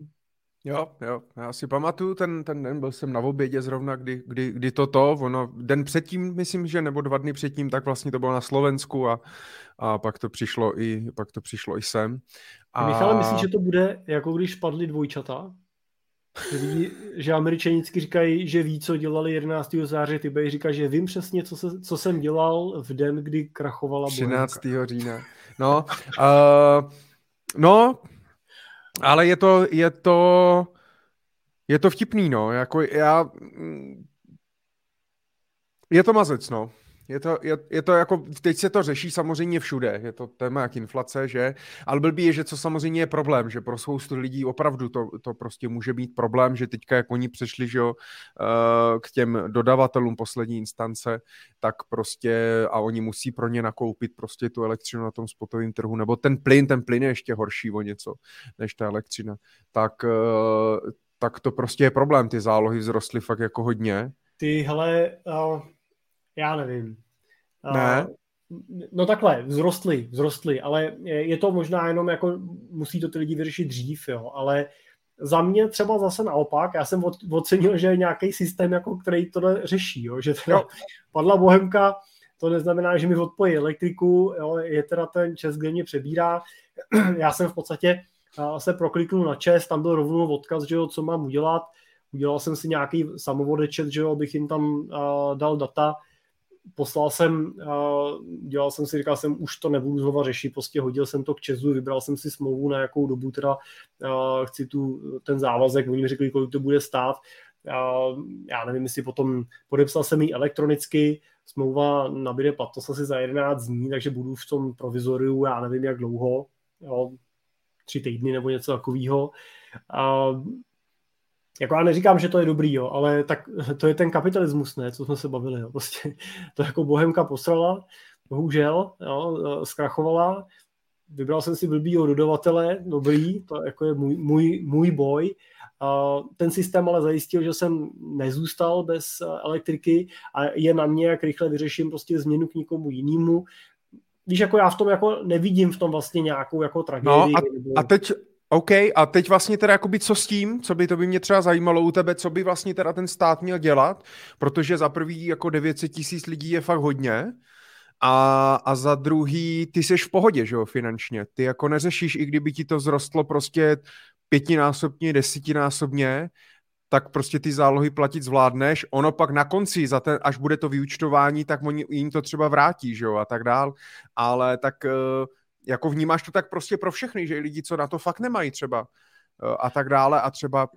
Jo, jo, já si pamatuju ten, ten den, byl jsem na obědě zrovna, kdy, kdy, kdy toto, ono, den předtím, myslím, že, nebo dva dny předtím, tak vlastně to bylo na Slovensku a, a pak to přišlo i, pak to přišlo i sem. A... Michal, myslíš, že to bude, jako když padly dvojčata? Že, ví, že američani vždycky říkají, že ví, co dělali 11. září, ty budeš říkat, že vím přesně, co, se, co jsem dělal v den, kdy krachovala 13. Bohemka. října. No, uh, no, ale je to, je to, je to vtipný, no, jako já, je to mazec, no. Je to, je, je to jako, teď se to řeší samozřejmě všude, je to téma jak inflace, že? Ale blbý je, že co samozřejmě je problém, že pro spoustu lidí opravdu to, to prostě může být problém, že teďka jak oni přešli, že jo, eh, k těm dodavatelům poslední instance, tak prostě a oni musí pro ně nakoupit prostě tu elektřinu na tom spotovém trhu, nebo ten plyn, ten plyn je ještě horší o něco, než ta elektřina, tak, eh, tak to prostě je problém, ty zálohy vzrostly fakt jako hodně. Ty, hele, uh já nevím. Ne? No takhle, vzrostly, vzrostly, ale je to možná jenom jako, musí to ty lidi vyřešit dřív, jo, ale za mě třeba zase naopak, já jsem ocenil, že je nějaký systém, jako, který to řeší, jo, že teda jo. padla Bohemka, to neznamená, že mi odpojí elektriku, jo, je teda ten čes, kde mě přebírá, já jsem v podstatě se prokliknul na čes, tam byl rovnou odkaz, že jo, co mám udělat, udělal jsem si nějaký samovodečet, že jo, abych jim tam uh, dal data, poslal jsem, dělal jsem si, říkal jsem, už to nebudu znova řešit, prostě hodil jsem to k Česu, vybral jsem si smlouvu, na jakou dobu teda chci tu, ten závazek, oni mi řekli, kolik to bude stát, já nevím, jestli potom podepsal jsem ji elektronicky, smlouva nabíde platnost asi za 11 dní, takže budu v tom provizoriu, já nevím, jak dlouho, jo, tři týdny nebo něco takového jako já neříkám, že to je dobrý, jo, ale tak to je ten kapitalismus, ne, co jsme se bavili, jo, prostě to jako Bohemka posrala, bohužel, jo, zkrachovala, vybral jsem si blbýho dodavatele, dobrý, to jako je můj, můj, můj boj, ten systém ale zajistil, že jsem nezůstal bez elektriky a je na mě, jak rychle vyřeším prostě změnu k někomu jinému. Víš, jako já v tom jako nevidím v tom vlastně nějakou jako tragédii. No a, a teď, OK, a teď vlastně teda jakoby co s tím, co by to by mě třeba zajímalo u tebe, co by vlastně teda ten stát měl dělat, protože za prvý jako 900 tisíc lidí je fakt hodně a, a za druhý ty jsi v pohodě, že jo, finančně. Ty jako neřešíš, i kdyby ti to vzrostlo prostě pětinásobně, desetinásobně, tak prostě ty zálohy platit zvládneš. Ono pak na konci, za ten, až bude to vyučtování, tak oni jim to třeba vrátí, že jo, a tak dál. Ale tak uh, jako vnímáš to tak prostě pro všechny, že lidi, co na to fakt nemají třeba eh, a tak dále a třeba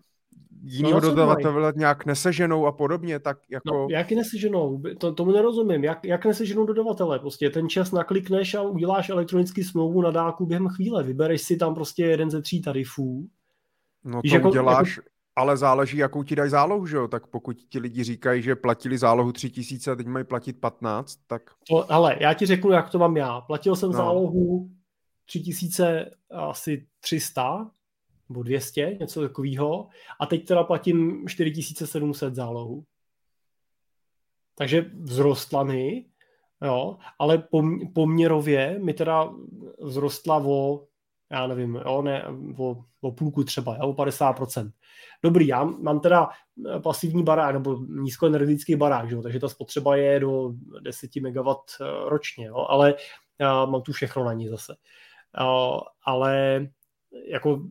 jinýho no, dodavatele nějak neseženou a podobně, tak jako... No, jak neseženou? To, tomu nerozumím. Jak, jak neseženou dodavatele? Prostě ten čas naklikneš a uděláš elektronický smlouvu na dálku během chvíle. Vybereš si tam prostě jeden ze tří tarifů. No to jako, uděláš, jako... ale záleží, jakou ti dají zálohu, že jo? Tak pokud ti lidi říkají, že platili zálohu 3000 a teď mají platit 15, tak... To, ale já ti řeknu, jak to mám já. Platil jsem no. zálohu 3300 nebo 200, něco takového. A teď teda platím 4700 zálohu. Takže vzrostla mi, jo, ale poměrově mi teda vzrostla o, já nevím, jo, ne, o, o půlku třeba, jo, o 50%. Dobrý, já mám teda pasivní barák, nebo nízkoenergetický barák, jo, takže ta spotřeba je do 10 MW ročně, jo, ale já mám tu všechno na ní zase ale jako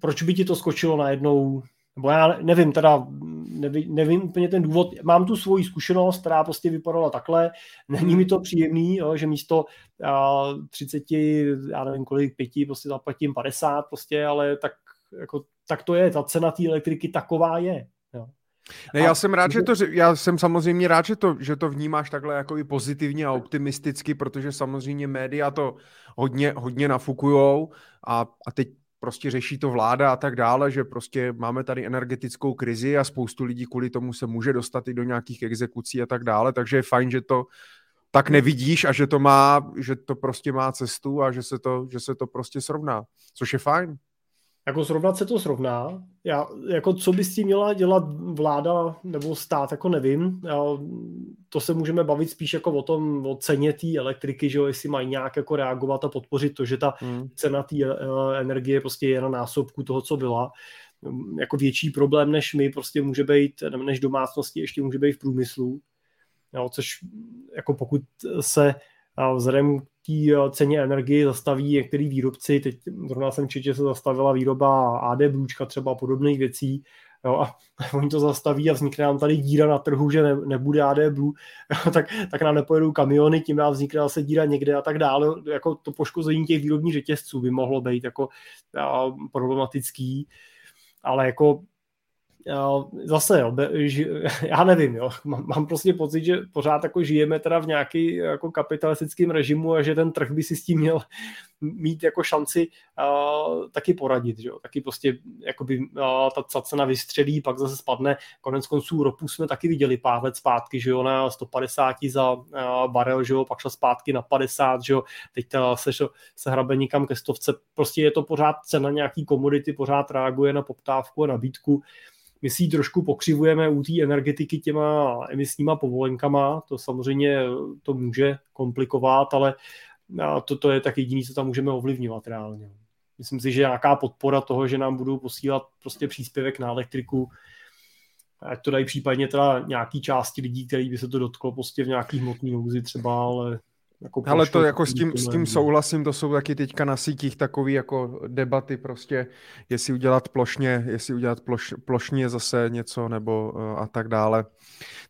proč by ti to skočilo najednou, nebo já nevím, teda nevím, nevím úplně ten důvod, mám tu svoji zkušenost, která prostě vypadala takhle, není mi to příjemný, jo, že místo a, 30, já nevím kolik, pěti, prostě zaplatím 50 prostě, ale tak, jako, tak to je, ta cena té elektriky taková je. Ne, já jsem rád, že to, já jsem samozřejmě rád, že to, že to vnímáš takhle jako i pozitivně a optimisticky, protože samozřejmě média to hodně, hodně nafukujou a, a teď prostě řeší to vláda a tak dále, že prostě máme tady energetickou krizi a spoustu lidí kvůli tomu se může dostat i do nějakých exekucí a tak dále, takže je fajn, že to tak nevidíš a že to má, že to prostě má cestu a že se to, že se to prostě srovná, což je fajn. Jako srovnat se to srovná. Já, jako co by s tím měla dělat vláda nebo stát, jako nevím. Já, to se můžeme bavit spíš jako o tom, o ceně té elektriky, že jo, jestli mají nějak jako reagovat a podpořit to, že ta hmm. cena té uh, energie prostě je na násobku toho, co byla. jako větší problém než my prostě může být, než domácnosti ještě může být v průmyslu, jo, což jako pokud se vzhledem k té ceně energie zastaví některý výrobci, teď zrovna jsem četl, že se zastavila výroba AD Blůčka třeba podobných věcí, jo, a oni to zastaví a vznikne nám tady díra na trhu, že ne, nebude AD Blue, tak, tak nám nepojedou kamiony, tím nám vznikne zase díra někde a tak dále. Jako to poškození těch výrobních řetězců by mohlo být jako a, problematický, ale jako zase, jo, já nevím, jo, mám prostě pocit, že pořád jako žijeme teda v nějaký jako kapitalistickém režimu a že ten trh by si s tím měl mít jako šanci uh, taky poradit, že jo, taky prostě jakoby uh, ta, cena vystřelí, pak zase spadne, konec konců ropu jsme taky viděli pár let zpátky, že jo, na 150 za uh, barel, že jo, pak šla zpátky na 50, že jo, teď ta se, se hrabe nikam ke stovce, prostě je to pořád cena nějaký komodity, pořád reaguje na poptávku a nabídku, my si ji trošku pokřivujeme u té energetiky těma emisníma povolenkama, to samozřejmě to může komplikovat, ale to, to je tak jediné, co tam můžeme ovlivňovat reálně. Myslím si, že nějaká podpora toho, že nám budou posílat prostě příspěvek na elektriku, ať to dají případně teda nějaký části lidí, který by se to dotklo prostě v nějaký hmotný nouzi třeba, ale jako Ale to jako s tím, s tím souhlasím, to jsou taky teďka na sítích takové jako debaty prostě, jestli udělat plošně, jestli udělat ploš, plošně zase něco nebo uh, a tak dále.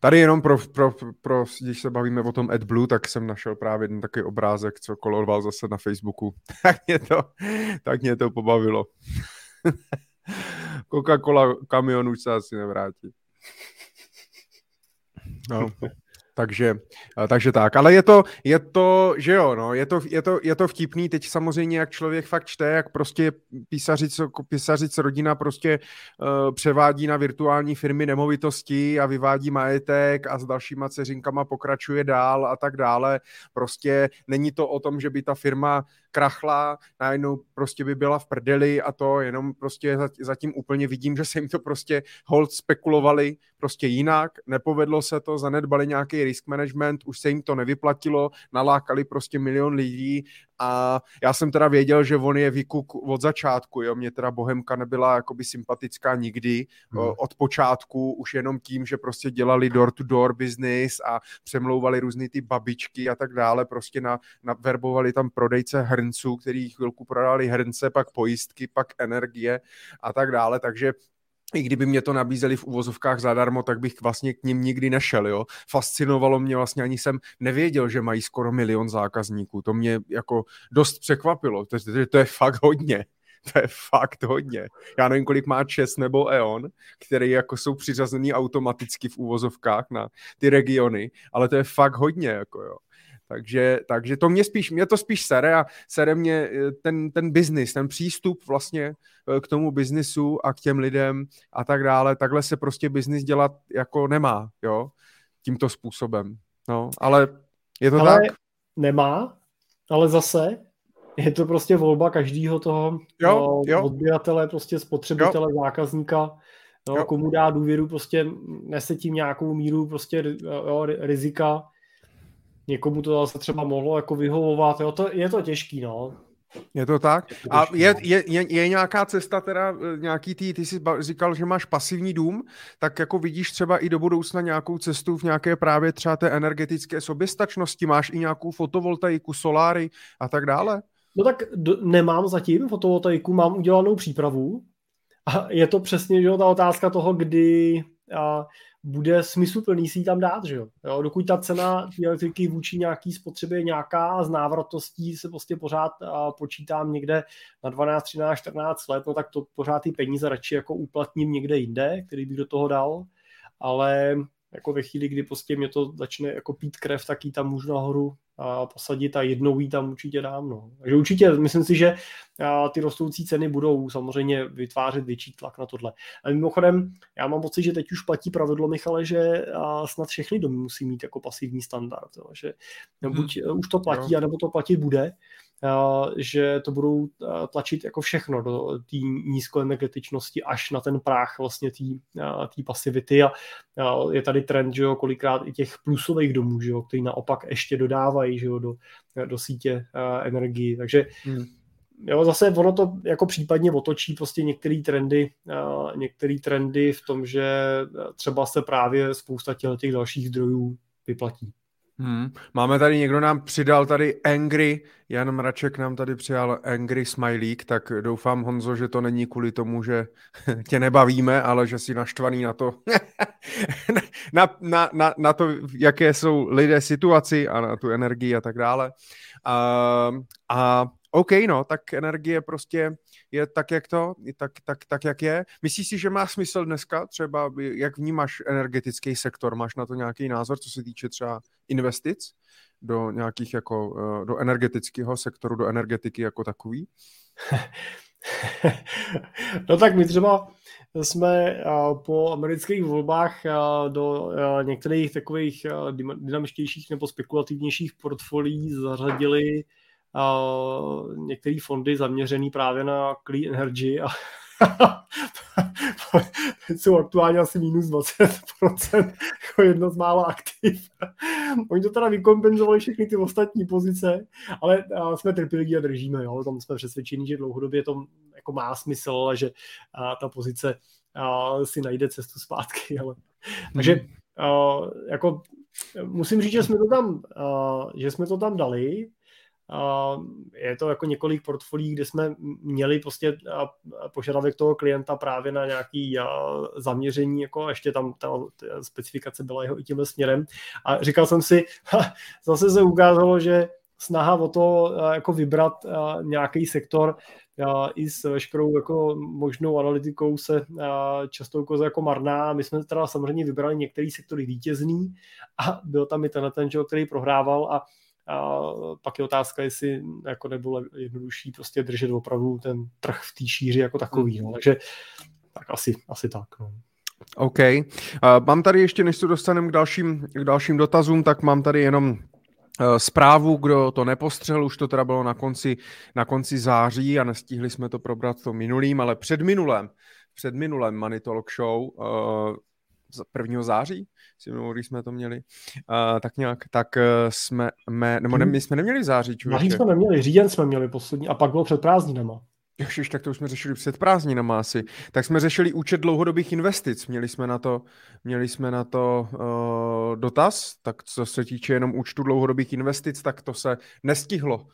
Tady jenom pro, pro, pro, když se bavíme o tom AdBlue, tak jsem našel právě jeden takový obrázek, co koloval zase na Facebooku. tak mě to, tak mě to pobavilo. Coca-Cola kamion už se asi nevrátí. No. Takže, takže tak, ale je to, je to, že jo, no, je to, je to, je to vtipný, teď samozřejmě, jak člověk fakt čte, jak prostě písařic, písařic rodina prostě uh, převádí na virtuální firmy nemovitosti a vyvádí majetek a s dalšíma ceřinkama pokračuje dál a tak dále. Prostě není to o tom, že by ta firma krachla, najednou prostě by byla v prdeli a to jenom prostě zatím úplně vidím, že se jim to prostě hold spekulovali prostě jinak, nepovedlo se to, zanedbali nějaký risk management, už se jim to nevyplatilo, nalákali prostě milion lidí a já jsem teda věděl, že on je vykuk od začátku, jo, mě teda Bohemka nebyla jakoby sympatická nikdy hmm. od počátku, už jenom tím, že prostě dělali door-to-door business a přemlouvali různý ty babičky a tak dále, prostě na, na verbovali tam prodejce hrnců, který chvilku prodali hrnce, pak pojistky, pak energie a tak dále, takže i kdyby mě to nabízeli v uvozovkách zadarmo, tak bych vlastně k ním nikdy nešel, jo. Fascinovalo mě vlastně, ani jsem nevěděl, že mají skoro milion zákazníků. To mě jako dost překvapilo. To, to, to je fakt hodně. To je fakt hodně. Já nevím, kolik má ČES nebo E.ON, které jako jsou přiřazený automaticky v úvozovkách na ty regiony, ale to je fakt hodně, jako jo. Takže, takže to mě spíš, mě to spíš sere a sere mě eh, ten, ten biznis, ten přístup vlastně eh, k tomu biznisu a k těm lidem a tak dále. Takhle se prostě biznis dělat jako nemá, jo, tímto způsobem. No, ale je to ale tak? Nemá, ale zase je to prostě volba každého toho jo, jo. odběratele, prostě spotřebitele, jo. zákazníka, jo, komu dá důvěru, prostě nese tím nějakou míru prostě jo, rizika, někomu to zase třeba mohlo jako vyhovovat, jo, to, je to těžký, no. Je to tak? A je, je, je, je nějaká cesta teda, e, nějaký tý, ty jsi říkal, že máš pasivní dům, tak jako vidíš třeba i do budoucna nějakou cestu v nějaké právě třeba té energetické soběstačnosti, máš i nějakou fotovoltaiku, soláry a tak dále? No tak d- nemám zatím fotovoltaiku, mám udělanou přípravu a je to přesně že ta otázka toho, kdy a, bude smysluplný si ji tam dát, že jo? jo? Dokud ta cena elektriky vůči nějaký spotřebě nějaká, z návratností se prostě pořád a, počítám někde na 12, 13, 14 let, no tak to pořád ty peníze radši jako uplatním někde jinde, který bych do toho dal, ale jako ve chvíli, kdy prostě mě to začne jako pít krev, tak ji tam můžu nahoru a posadit a jednou jí tam určitě dám. No. Takže určitě myslím si, že ty rostoucí ceny budou samozřejmě vytvářet větší tlak na tohle. A mimochodem, já mám pocit, že teď už platí pravidlo, Michale, že snad všechny domy musí mít jako pasivní standard. Jo. Že buď hmm. už to platí, no. anebo to platit bude že to budou tlačit jako všechno do té nízkoenergetičnosti až na ten práh vlastně té pasivity a je tady trend, že jo, kolikrát i těch plusových domů, že jo, který naopak ještě dodávají že jo, do, do sítě energii, takže hmm. jo, zase ono to jako případně otočí prostě některé trendy, některé trendy v tom, že třeba se právě spousta těch dalších zdrojů vyplatí. Hmm. Máme tady, někdo nám přidal tady Angry, Jan Mraček nám tady přijal Angry Smiley, tak doufám, Honzo, že to není kvůli tomu, že tě nebavíme, ale že jsi naštvaný na to, na, na, na, na to, jaké jsou lidé situaci a na tu energii a tak dále. A, a OK, no, tak energie prostě je tak, jak to, tak, tak, tak, jak je. Myslíš si, že má smysl dneska třeba, jak vnímáš energetický sektor? Máš na to nějaký názor, co se týče třeba investic do nějakých jako, eh, do energetického sektoru, do energetiky jako takový? no tak my třeba jsme eh, po amerických volbách eh, do některých takových dynamičtějších nebo spekulativnějších portfolií zařadili některé fondy zaměřené právě na clean energy a jsou aktuálně asi minus 20%, jako jedno z mála aktiv. Oni to teda vykompenzovali všechny ty ostatní pozice, ale jsme trpěliví a držíme. Jo? Tam jsme přesvědčeni, že dlouhodobě to jako má smysl a že a ta pozice a si najde cestu zpátky. Ale... Takže a, jako musím říct, že jsme to tam, a, že jsme to tam dali, je to jako několik portfolií, kde jsme měli prostě požadavek toho klienta právě na nějaký zaměření, jako ještě tam ta, specifikace byla jeho i tímhle směrem. A říkal jsem si, zase se ukázalo, že snaha o to jako vybrat nějaký sektor i s veškerou jako možnou analytikou se často ukazuje jako marná. My jsme teda samozřejmě vybrali některý sektory vítězný a byl tam i tenhle ten, který prohrával a a pak je otázka, jestli jako nebylo jednodušší prostě držet opravdu ten trh v té šíři jako takový. No. Takže tak asi, asi tak. No. OK. Uh, mám tady ještě, než se dostaneme k dalším, k dalším dotazům, tak mám tady jenom uh, zprávu, kdo to nepostřel, už to teda bylo na konci, na konci září a nestihli jsme to probrat to minulým, ale před minulém, před minulém Money Talk Show uh, 1. září, když jsme to měli, uh, tak nějak, tak uh, jsme, me, nebo ne, my jsme neměli v září, Září jsme neměli, říjen jsme měli poslední a pak bylo před prázdninama. Ježiš, tak to už jsme řešili před prázdninama asi. Tak jsme řešili účet dlouhodobých investic. Měli jsme na to, měli jsme na to uh, dotaz, tak co se týče jenom účtu dlouhodobých investic, tak to se nestihlo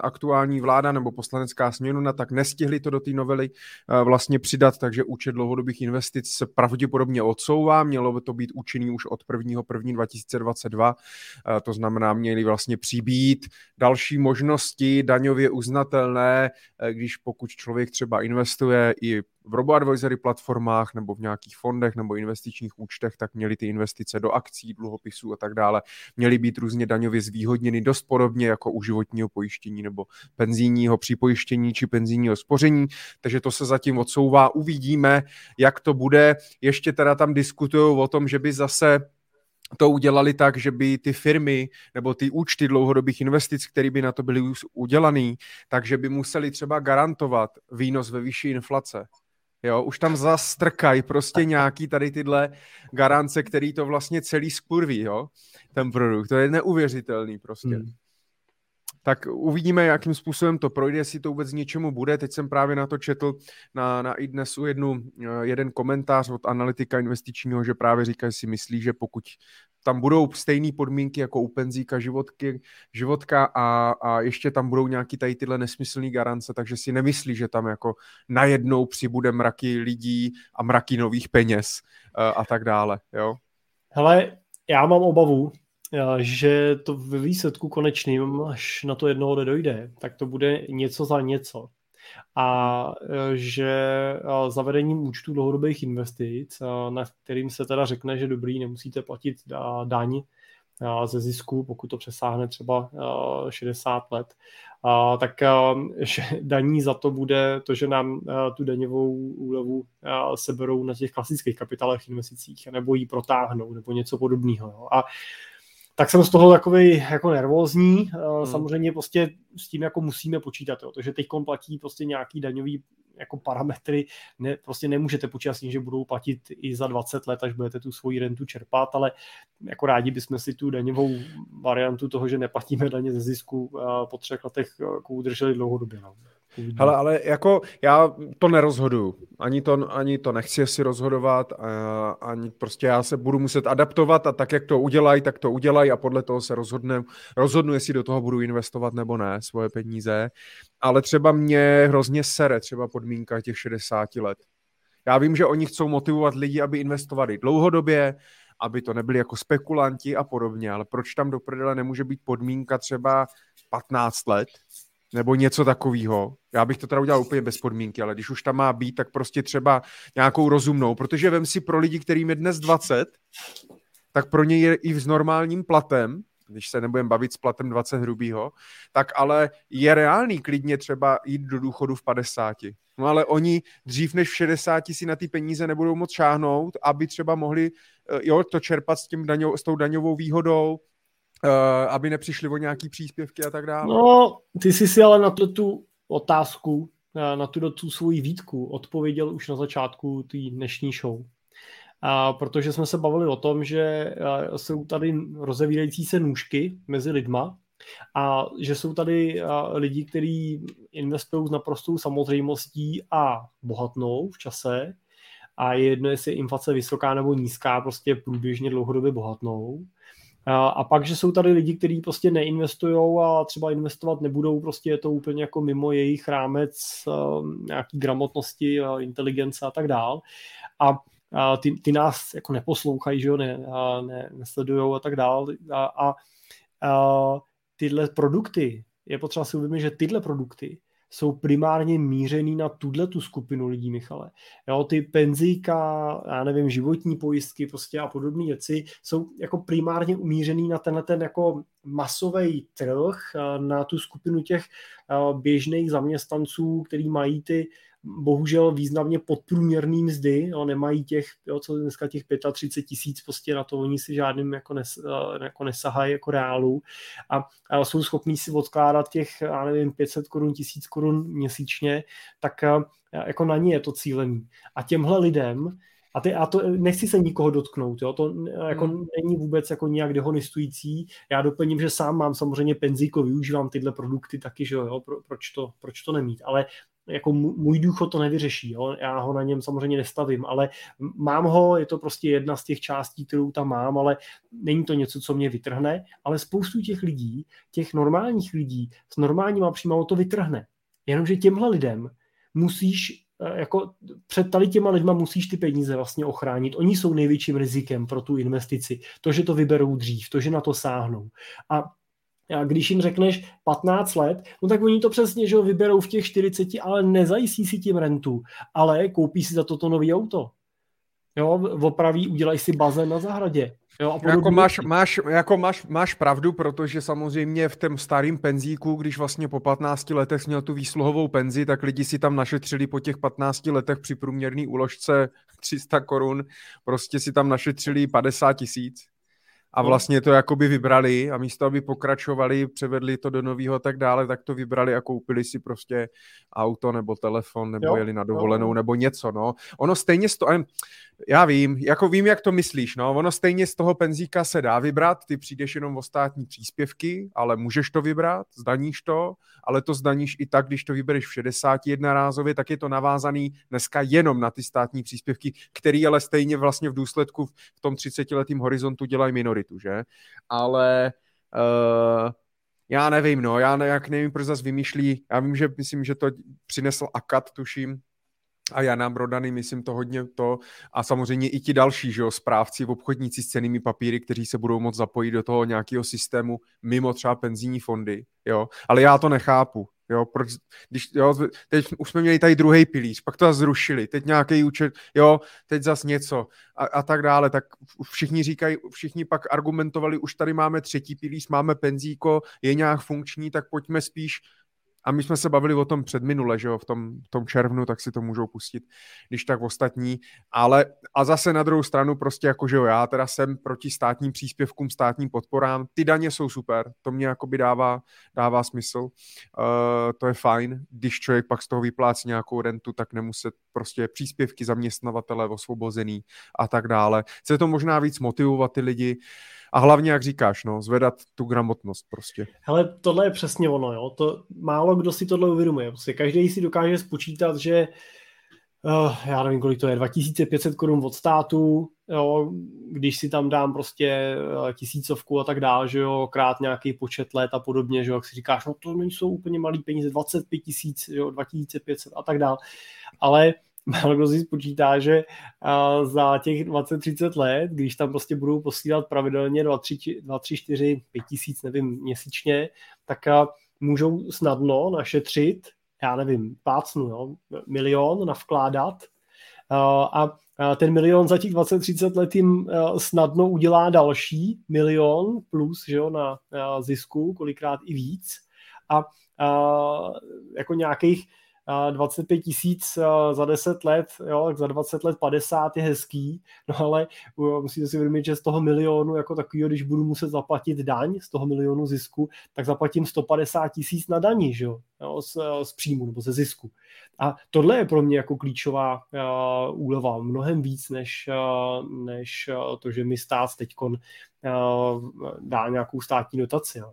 aktuální vláda nebo poslanecká směnuna, tak nestihli to do té novely eh, vlastně přidat, takže účet dlouhodobých investic se pravděpodobně odsouvá, mělo by to být účinný už od 1. 1. 2022, to znamená, měli vlastně přibít další možnosti daňově uznatelné, eh, když pokud člověk třeba investuje i v robo-advisory platformách nebo v nějakých fondech nebo investičních účtech, tak měly ty investice do akcí, dluhopisů a tak dále, měly být různě daňově zvýhodněny dost podobně jako u životního pojištění nebo penzijního připojištění či penzijního spoření, takže to se zatím odsouvá. Uvidíme, jak to bude. Ještě teda tam diskutují o tom, že by zase to udělali tak, že by ty firmy nebo ty účty dlouhodobých investic, které by na to byly udělané, takže by museli třeba garantovat výnos ve vyšší inflace. Jo, už tam zastrkají prostě nějaký tady tyhle garance, který to vlastně celý skurví, jo, ten produkt. To je neuvěřitelný prostě. Hmm tak uvidíme, jakým způsobem to projde, jestli to vůbec něčemu bude. Teď jsem právě na to četl na, na i dnesu jednu, eh, jeden komentář od analytika investičního, že právě říká, že si myslí, že pokud tam budou stejné podmínky jako u penzíka životky, životka a, a ještě tam budou nějaký tady tyhle nesmyslné garance, takže si nemyslí, že tam jako najednou přibude mraky lidí a mraky nových peněz uh, a tak dále, jo? Hele, já mám obavu, že to ve výsledku konečným, až na to jednoho dojde, tak to bude něco za něco. A e, že zavedením účtu dlouhodobých investic, na kterým se teda řekne, že dobrý, nemusíte platit daň ze zisku, pokud to přesáhne třeba 60 let, tak že daní za to bude to, že nám tu daňovou úlevu seberou na těch klasických kapitálech investicích, nebo ji protáhnou, nebo něco podobného. A tak jsem z toho takový jako nervózní. Hmm. Samozřejmě prostě s tím jako musíme počítat, jo. to, že teď platí prostě nějaký daňový jako parametry ne, prostě nemůžete počítat s tím, že budou platit i za 20 let, až budete tu svoji rentu čerpat, ale jako rádi bychom si tu daňovou variantu toho, že neplatíme daně ze zisku po třech letech jako udrželi dlouhodobě. No. Hele, ale jako já to nerozhoduju. Ani to, ani to nechci si rozhodovat, a, ani prostě já se budu muset adaptovat a tak, jak to udělají, tak to udělají a podle toho se rozhodne, rozhodnu, jestli do toho budu investovat nebo ne, svoje peníze. Ale třeba mě hrozně sere třeba podmínka těch 60 let. Já vím, že oni chcou motivovat lidi, aby investovali dlouhodobě, aby to nebyli jako spekulanti a podobně, ale proč tam do prdele nemůže být podmínka třeba 15 let, nebo něco takového. Já bych to teda udělal úplně bez podmínky, ale když už tam má být, tak prostě třeba nějakou rozumnou, protože vem si pro lidi, kterým je dnes 20, tak pro ně je i s normálním platem, když se nebudeme bavit s platem 20 hrubýho, tak ale je reálný klidně třeba jít do důchodu v 50. No ale oni dřív než v 60 si na ty peníze nebudou moc šáhnout, aby třeba mohli eh, jo, to čerpat s, tím daňo, s tou daňovou výhodou, uh, aby nepřišli o nějaký příspěvky a tak dále. No, ty jsi si ale na tu, otázku, eh, na tu, tu svoji výtku odpověděl už na začátku té dnešní show. A protože jsme se bavili o tom, že eh, jsou tady rozevírající se nůžky mezi lidma a že jsou tady lidi, kteří investují s naprostou samozřejmostí a bohatnou v čase a je jedno, jestli je inflace vysoká nebo nízká, prostě průběžně dlouhodobě bohatnou. A pak, že jsou tady lidi, kteří prostě neinvestují a třeba investovat nebudou, prostě je to úplně jako mimo jejich rámec um, nějaký gramotnosti, inteligence a tak dál. A a ty, ty nás jako neposlouchají, že jo, ne, a ne, nesledujou a tak dál. A, a, a tyhle produkty, je potřeba si uvědomit, že tyhle produkty jsou primárně mířený na tuhle tu skupinu lidí, Michale. Jo, ty penzíka, já nevím, životní pojistky prostě a podobné věci jsou jako primárně umířený na tenhle ten jako masový trh, na tu skupinu těch běžných zaměstnanců, který mají ty bohužel významně podprůměrný mzdy, jo, nemají těch, jo, co dneska těch 35 tisíc, prostě na to oni si žádným jako, nes, eh, jako nesahají jako reálu a, a jsou schopní si odkládat těch, já nevím, 500 korun, 1000 korun měsíčně, tak eh, jako na ně je to cílený. A těmhle lidem a, ty, a to nechci se nikoho dotknout, jo? to jako hmm. není vůbec jako nějak dehonistující. Já doplním, že sám mám samozřejmě penzíko, využívám tyhle produkty taky, že jo, Pro, proč, to, proč to nemít. Ale jako můj důchod to nevyřeší, jo? já ho na něm samozřejmě nestavím, ale mám ho, je to prostě jedna z těch částí, kterou tam mám, ale není to něco, co mě vytrhne, ale spoustu těch lidí, těch normálních lidí s normálníma příjmama to vytrhne. Jenomže těmhle lidem musíš eh, jako před tady těma lidma musíš ty peníze vlastně ochránit. Oni jsou největším rizikem pro tu investici. To, že to vyberou dřív, to, že na to sáhnou. A a když jim řekneš 15 let, no tak oni to přesně že vyberou v těch 40, ale nezajistí si tím rentu, ale koupí si za toto nový auto. Jo, opraví, udělají si bazén na zahradě. Jo, a jako máš, máš, jako máš, máš pravdu, protože samozřejmě v tom starém penzíku, když vlastně po 15 letech měl tu výsluhovou penzi, tak lidi si tam našetřili po těch 15 letech při průměrné úložce 300 korun, prostě si tam našetřili 50 tisíc a no. vlastně to jakoby vybrali a místo, aby pokračovali, převedli to do nového a tak dále, tak to vybrali a koupili si prostě auto nebo telefon nebo jo, jeli na dovolenou jo. nebo něco, no. Ono stejně sto... Já vím, jako vím, jak to myslíš, no. Ono stejně z toho penzíka se dá vybrat, ty přijdeš jenom o státní příspěvky, ale můžeš to vybrat, zdaníš to, ale to zdaníš i tak, když to vybereš v 61 rázově, tak je to navázaný dneska jenom na ty státní příspěvky, který ale stejně vlastně v důsledku v tom 30-letým horizontu dělají minoritu, že? Ale uh, já nevím, no, já ne, jak nevím, proč zase vymýšlí, já vím, že myslím, že to přinesl Akat, tuším, a Jana Brodany, myslím to hodně to, a samozřejmě i ti další, že jo, správci, obchodníci s cenými papíry, kteří se budou moct zapojit do toho nějakého systému mimo třeba penzijní fondy, jo, ale já to nechápu, jo, proč, když, jo, teď už jsme měli tady druhý pilíř, pak to zrušili, teď nějaký účet, jo, teď zas něco a, a tak dále, tak všichni říkají, všichni pak argumentovali, už tady máme třetí pilíř, máme penzíko, je nějak funkční, tak pojďme spíš A my jsme se bavili o tom před minule, že jo, v tom, v tom červnu, tak si to můžou pustit, když tak ostatní. Ale a zase na druhou stranu prostě jako, že jo, já teda jsem proti státním příspěvkům, státním podporám. Ty daně jsou super, to mě jakoby dává, dává smysl. Uh, to je fajn, když člověk pak z toho vyplácí nějakou rentu, tak nemuset prostě příspěvky zaměstnavatele osvobozený a tak dále. Chce to možná víc motivovat ty lidi a hlavně, jak říkáš, no, zvedat tu gramotnost prostě. Hele, tohle je přesně ono, jo. To, málo kdo si tohle uvědomuje. Prostě každý si dokáže spočítat, že uh, já nevím, kolik to je, 2500 korun od státu, jo, když si tam dám prostě uh, tisícovku a tak dále, že jo, krát nějaký počet let a podobně, že jo, jak si říkáš, no to nejsou úplně malý peníze, 25 tisíc, jo, 2500 a tak dále, ale málo kdo si spočítá, že za těch 20-30 let, když tam prostě budou posílat pravidelně 2, 3, 2, 3 4, 5 tisíc, nevím, měsíčně, tak můžou snadno našetřit, já nevím, pácnu, jo, milion navkládat a ten milion za těch 20-30 let jim snadno udělá další milion plus že jo, na zisku, kolikrát i víc. A, a jako nějakých 25 tisíc za 10 let, jo, tak za 20 let 50 je hezký, no ale musíte si uvědomit, že z toho milionu jako takového, když budu muset zaplatit daň z toho milionu zisku, tak zaplatím 150 tisíc na daní, že jo, z, z příjmu nebo ze zisku. A tohle je pro mě jako klíčová uh, úleva, mnohem víc než, uh, než to, že mi stát teď uh, dá nějakou státní dotaci. Jo.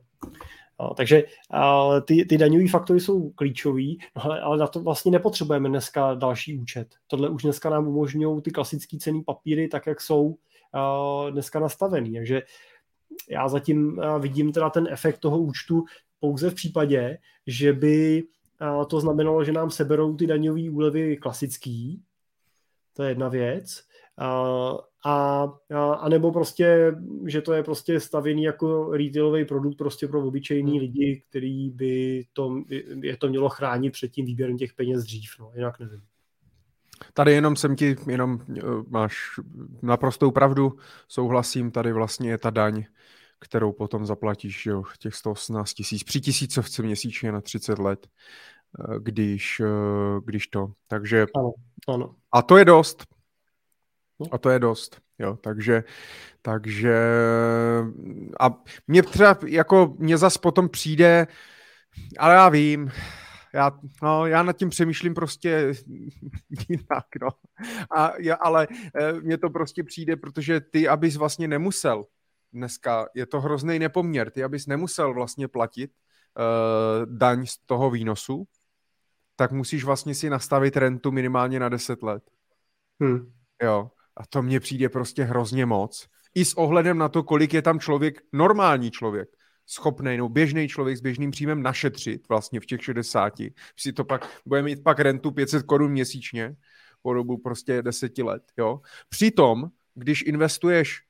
Takže ty, ty daňové faktory jsou klíčový, no, ale, ale na to vlastně nepotřebujeme dneska další účet. Tohle už dneska nám umožňují ty klasické cený papíry, tak jak jsou uh, dneska nastavený. Takže já zatím uh, vidím teda ten efekt toho účtu pouze v případě, že by uh, to znamenalo, že nám seberou ty daňové úlevy klasický, to je jedna věc, uh, a, a, a nebo prostě, že to je prostě stavěný jako retailový produkt prostě pro obyčejný hmm. lidi, který by to, je to mělo chránit před tím výběrem těch peněz dřív, no, jinak nevím. Tady jenom jsem ti, jenom eh, máš naprostou pravdu, souhlasím, tady vlastně je ta daň, kterou potom zaplatíš, jo, těch 118 tisíc, při tisícovce měsíčně na 30 let, eh, když, eh, když to, takže ano, ano. a to je dost, a to je dost, jo, takže, takže a mě třeba, jako mě zas potom přijde, ale já vím, já, no, já nad tím přemýšlím prostě jinak, no. A, já, ale e, mně to prostě přijde, protože ty, abys vlastně nemusel dneska, je to hrozný nepoměr, ty, abys nemusel vlastně platit uh, daň z toho výnosu, tak musíš vlastně si nastavit rentu minimálně na 10 let. Hmm. Jo. A to mně přijde prostě hrozně moc. I s ohledem na to, kolik je tam člověk, normální člověk, schopný, no běžný člověk s běžným příjmem našetřit vlastně v těch 60. Si to pak, bude mít pak rentu 500 korun měsíčně po dobu prostě deseti let, jo. Přitom, když investuješ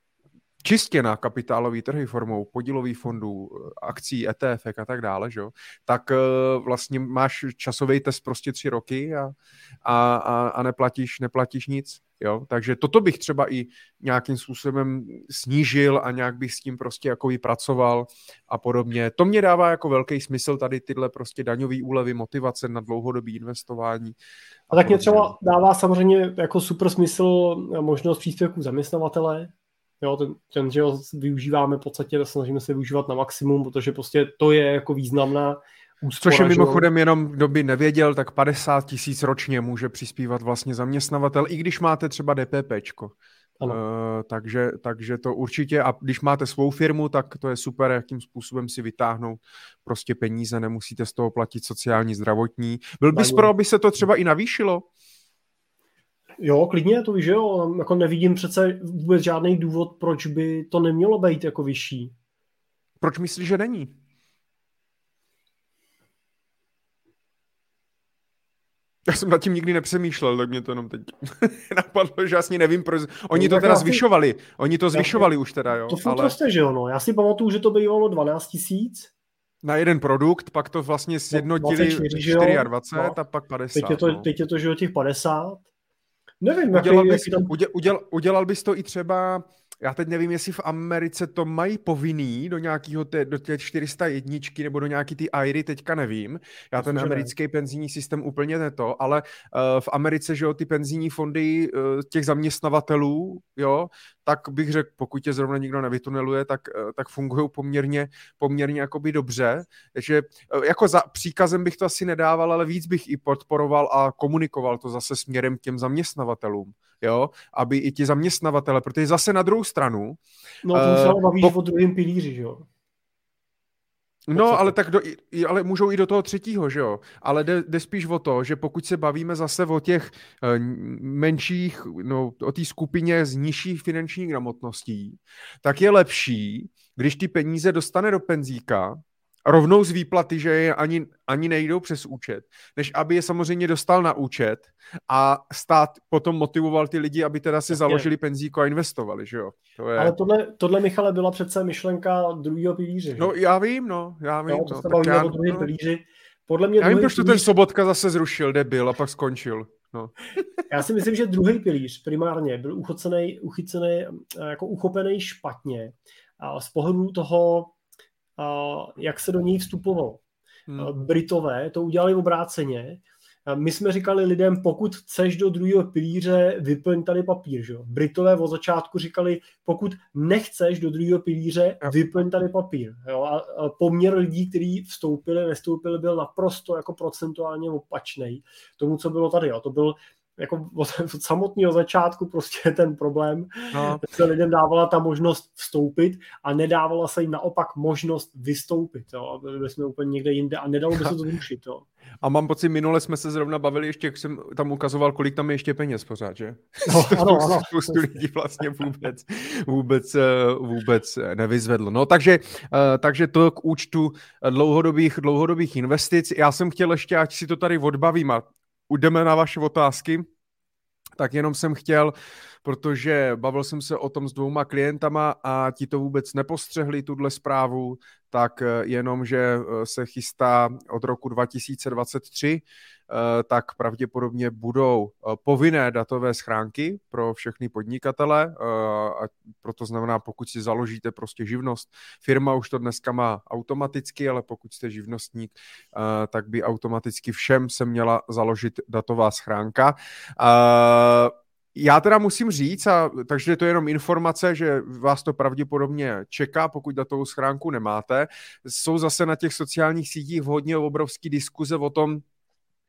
čistě na kapitálové trhy formou podílových fondů, akcí, ETF a tak dále, že? tak uh, vlastně máš časový test prostě tři roky a, a, a, a neplatíš, neplatíš nic. Jo? Takže toto bych třeba i nějakým způsobem snížil a nějak bych s tím prostě jako pracoval a podobně. To mě dává jako velký smysl tady tyhle prostě daňové úlevy, motivace na dlouhodobý investování. A, a tak mě třeba dává samozřejmě jako super smysl možnost příspěvku zaměstnavatele, Jo, ten, ten, že ho využíváme v podstatě, snažíme se využívat na maximum, protože prostě to je jako významná úspora. Což je mimochodem jenom, kdo by nevěděl, tak 50 tisíc ročně může přispívat vlastně zaměstnavatel, i když máte třeba DPPčko. Ano. Uh, takže, takže to určitě, a když máte svou firmu, tak to je super, jakým způsobem si vytáhnout prostě peníze, nemusíte z toho platit sociální, zdravotní. Byl bys pro, aby se to třeba i navýšilo? Jo, klidně to víš, jo, jako nevidím přece vůbec žádný důvod, proč by to nemělo být jako vyšší. Proč myslíš, že není? Já jsem nad tím nikdy nepřemýšlel, tak mě to jenom teď napadlo, že vlastně nevím, proč. Oni no, to teda zvyšovali, oni to zvyšovali už teda, jo. To furt ale... roste, že jo, no. Já si pamatuju, že to bylo 12 tisíc. Na jeden produkt, pak to vlastně sjednotili 24, 24 no. a pak 50. Teď je to, no. teď je to že jo, těch 50. Nevím, udělal, jaký, bys, jaký tam... udělal, udělal bys to i třeba já teď nevím, jestli v Americe to mají povinný do nějakého, té, do té 401 nebo do nějaký ty IRY, teďka nevím. Já ten americký penzijní systém úplně ne to, ale uh, v Americe, že jo, ty penzijní fondy uh, těch zaměstnavatelů, jo, tak bych řekl, pokud tě zrovna nikdo nevytuneluje, tak, uh, tak fungují poměrně, poměrně jakoby dobře. Takže uh, jako za příkazem bych to asi nedával, ale víc bych i podporoval a komunikoval to zase směrem k těm zaměstnavatelům jo, aby i ti zaměstnavatele, protože zase na druhou stranu... No, to se uh, bavíš po... o druhém pilíři, že jo? No, ale tak do, ale můžou i do toho třetího, že jo? Ale jde, jde spíš o to, že pokud se bavíme zase o těch uh, menších, no, o té skupině z nižších finančních gramotností, tak je lepší, když ty peníze dostane do penzíka, rovnou z výplaty, že je ani, ani nejdou přes účet, než aby je samozřejmě dostal na účet a stát potom motivoval ty lidi, aby teda si založili penzíko a investovali, že jo? To je... Ale tohle, tohle, Michale, byla přece myšlenka druhého pilíře. Že? No já vím, no, já vím. No, to, tak já, o druhém no, pilíři. Podle mě já vím, proč to pilíř... ten Sobotka zase zrušil, debil, a pak skončil. No. Já si myslím, že druhý pilíř primárně byl uchycený, uchycený jako uchopený špatně a z pohledu toho jak se do něj vstupovalo. Hmm. Britové to udělali obráceně. My jsme říkali lidem, pokud chceš do druhého pilíře, vyplň tady papír. Že? Britové od začátku říkali, pokud nechceš do druhého pilíře, vyplň tady papír. Jo? A poměr lidí, kteří vstoupili, nestoupili, byl naprosto jako procentuálně opačný tomu, co bylo tady. Jo? To byl jako od, od samotného začátku prostě ten problém, no. se lidem dávala ta možnost vstoupit a nedávala se jim naopak možnost vystoupit, jo, byli jsme úplně někde jinde a nedalo by se to zrušit. Jo. A mám pocit, minule jsme se zrovna bavili ještě, jak jsem tam ukazoval, kolik tam je ještě peněz pořád, že? No, ano, ano. Spoustu lidí vlastně vůbec, vůbec, eh, vůbec nevyzvedlo. No takže, eh, takže to k účtu dlouhodobých, dlouhodobých investic. Já jsem chtěl ještě, ať si to tady odbavím a jdeme na vaše otázky, tak jenom jsem chtěl, protože bavil jsem se o tom s dvouma klientama a ti to vůbec nepostřehli, tuhle zprávu, tak eh, jenom, že eh, se chystá od roku 2023 Eh, tak pravděpodobně budou povinné datové schránky pro všechny podnikatele. A proto znamená, pokud si založíte prostě živnost, firma už to dneska má automaticky, ale pokud jste živnostník, tak by automaticky všem se měla založit datová schránka. Já teda musím říct, a, takže to je jenom informace, že vás to pravděpodobně čeká, pokud datovou schránku nemáte. Jsou zase na těch sociálních sítích hodně obrovský diskuze o tom,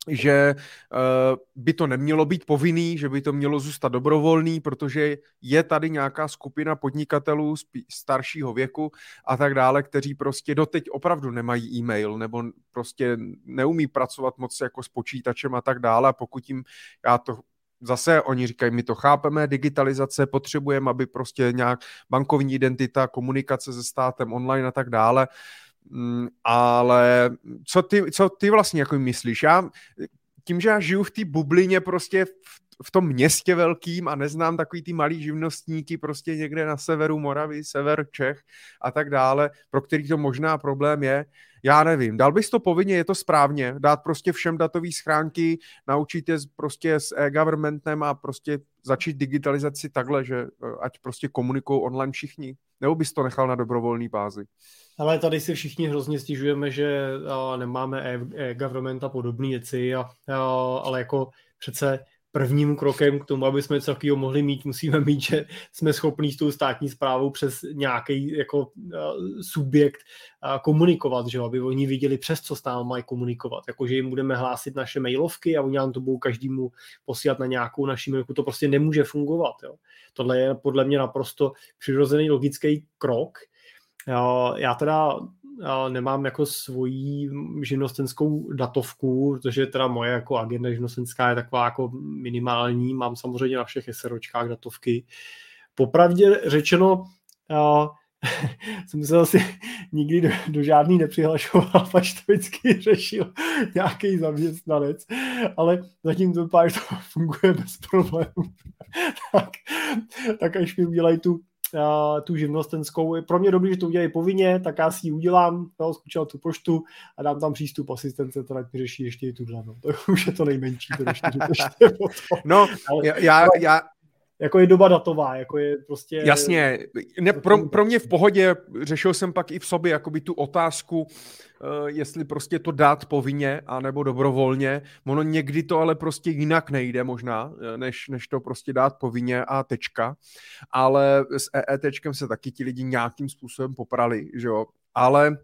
že uh, by to nemělo být povinný, že by to mělo zůstat dobrovolný, protože je tady nějaká skupina podnikatelů staršího věku a tak dále, kteří prostě doteď opravdu nemají e-mail nebo prostě neumí pracovat moc jako s počítačem a tak dále. A pokud jim, já to zase oni říkají, my to chápeme, digitalizace, potřebujeme, aby prostě nějak bankovní identita, komunikace se státem online a tak dále, Mm, ale co ty, co ty vlastně jako myslíš? Já, tím, že já žiju v té bublině prostě v, v tom městě velkým a neznám takový ty malý živnostníky prostě někde na severu Moravy, sever Čech a tak dále, pro který to možná problém je, já nevím. Dal bys to povinně, je to správně, dát prostě všem datové schránky, naučit je prostě s e-governmentem a prostě začít digitalizaci takhle, že eh, ať prostě komunikují online všichni. Nebo bys to nechal na dobrovolné bázi? Ale tady si všichni hrozně stěžujeme, že a, nemáme e-government a podobné věci, a, a, ale jako přece prvním krokem k tomu, aby jsme něco takového mohli mít, musíme mít, že jsme schopni s tou státní zprávou přes nějaký jako uh, subjekt uh, komunikovat, že aby oni viděli, přes co s námi mají komunikovat. Jakože jim budeme hlásit naše mailovky a oni nám to budou každému posílat na nějakou naši mailku. To prostě nemůže fungovat. Jo. Tohle je podle mě naprosto přirozený logický krok, já teda nemám jako svoji živnostenskou datovku, protože teda moje jako agenda živnostenská je taková jako minimální, mám samozřejmě na všech SROčkách datovky. Popravdě řečeno, já jsem se asi nikdy do, do žádný nepřihlašoval, až to vždycky řešil nějaký zaměstnanec, ale zatím to vypadá, že to funguje bez problémů. tak, tak až mi udělají tu tu živnostenskou. Je pro mě dobrý, že to udělají povinně, tak já si ji udělám, no, zkučil tu poštu a dám tam přístup asistence, která mi řeší ještě i tuhle. No. To už je to nejmenší. To ještě, ještě no, Ale, já, já, jako je doba datová, jako je prostě... Jasně, ne, pro, pro mě v pohodě, řešil jsem pak i v sobě jakoby tu otázku, uh, jestli prostě to dát povinně, anebo dobrovolně, ono někdy to ale prostě jinak nejde možná, eh, než, než to prostě dát povinně a tečka, ale s EETčkem se taky ti lidi nějakým způsobem poprali, že jo, ale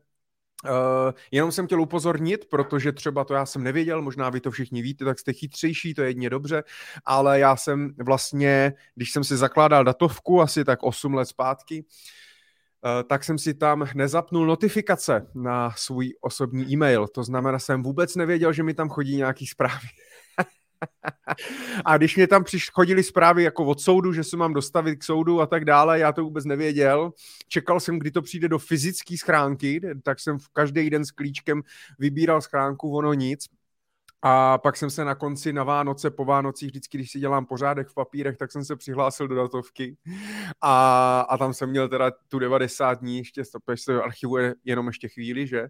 Uh, jenom jsem chtěl upozornit, protože třeba to já jsem nevěděl, možná vy to všichni víte, tak jste chytřejší, to je jedně dobře, ale já jsem vlastně, když jsem si zakládal datovku asi tak 8 let zpátky, uh, tak jsem si tam nezapnul notifikace na svůj osobní e-mail. To znamená, jsem vůbec nevěděl, že mi tam chodí nějaký zprávy. A když mě tam chodili zprávy jako od soudu, že se mám dostavit k soudu a tak dále, já to vůbec nevěděl. Čekal jsem, kdy to přijde do fyzické schránky, tak jsem v každý den s klíčkem vybíral schránku, ono nic. A pak jsem se na konci na Vánoce, po Vánocích, vždycky, když si dělám pořádek v papírech, tak jsem se přihlásil do datovky a, a tam jsem měl teda tu 90 dní, ještě protože se archivuje jenom ještě chvíli, že, e,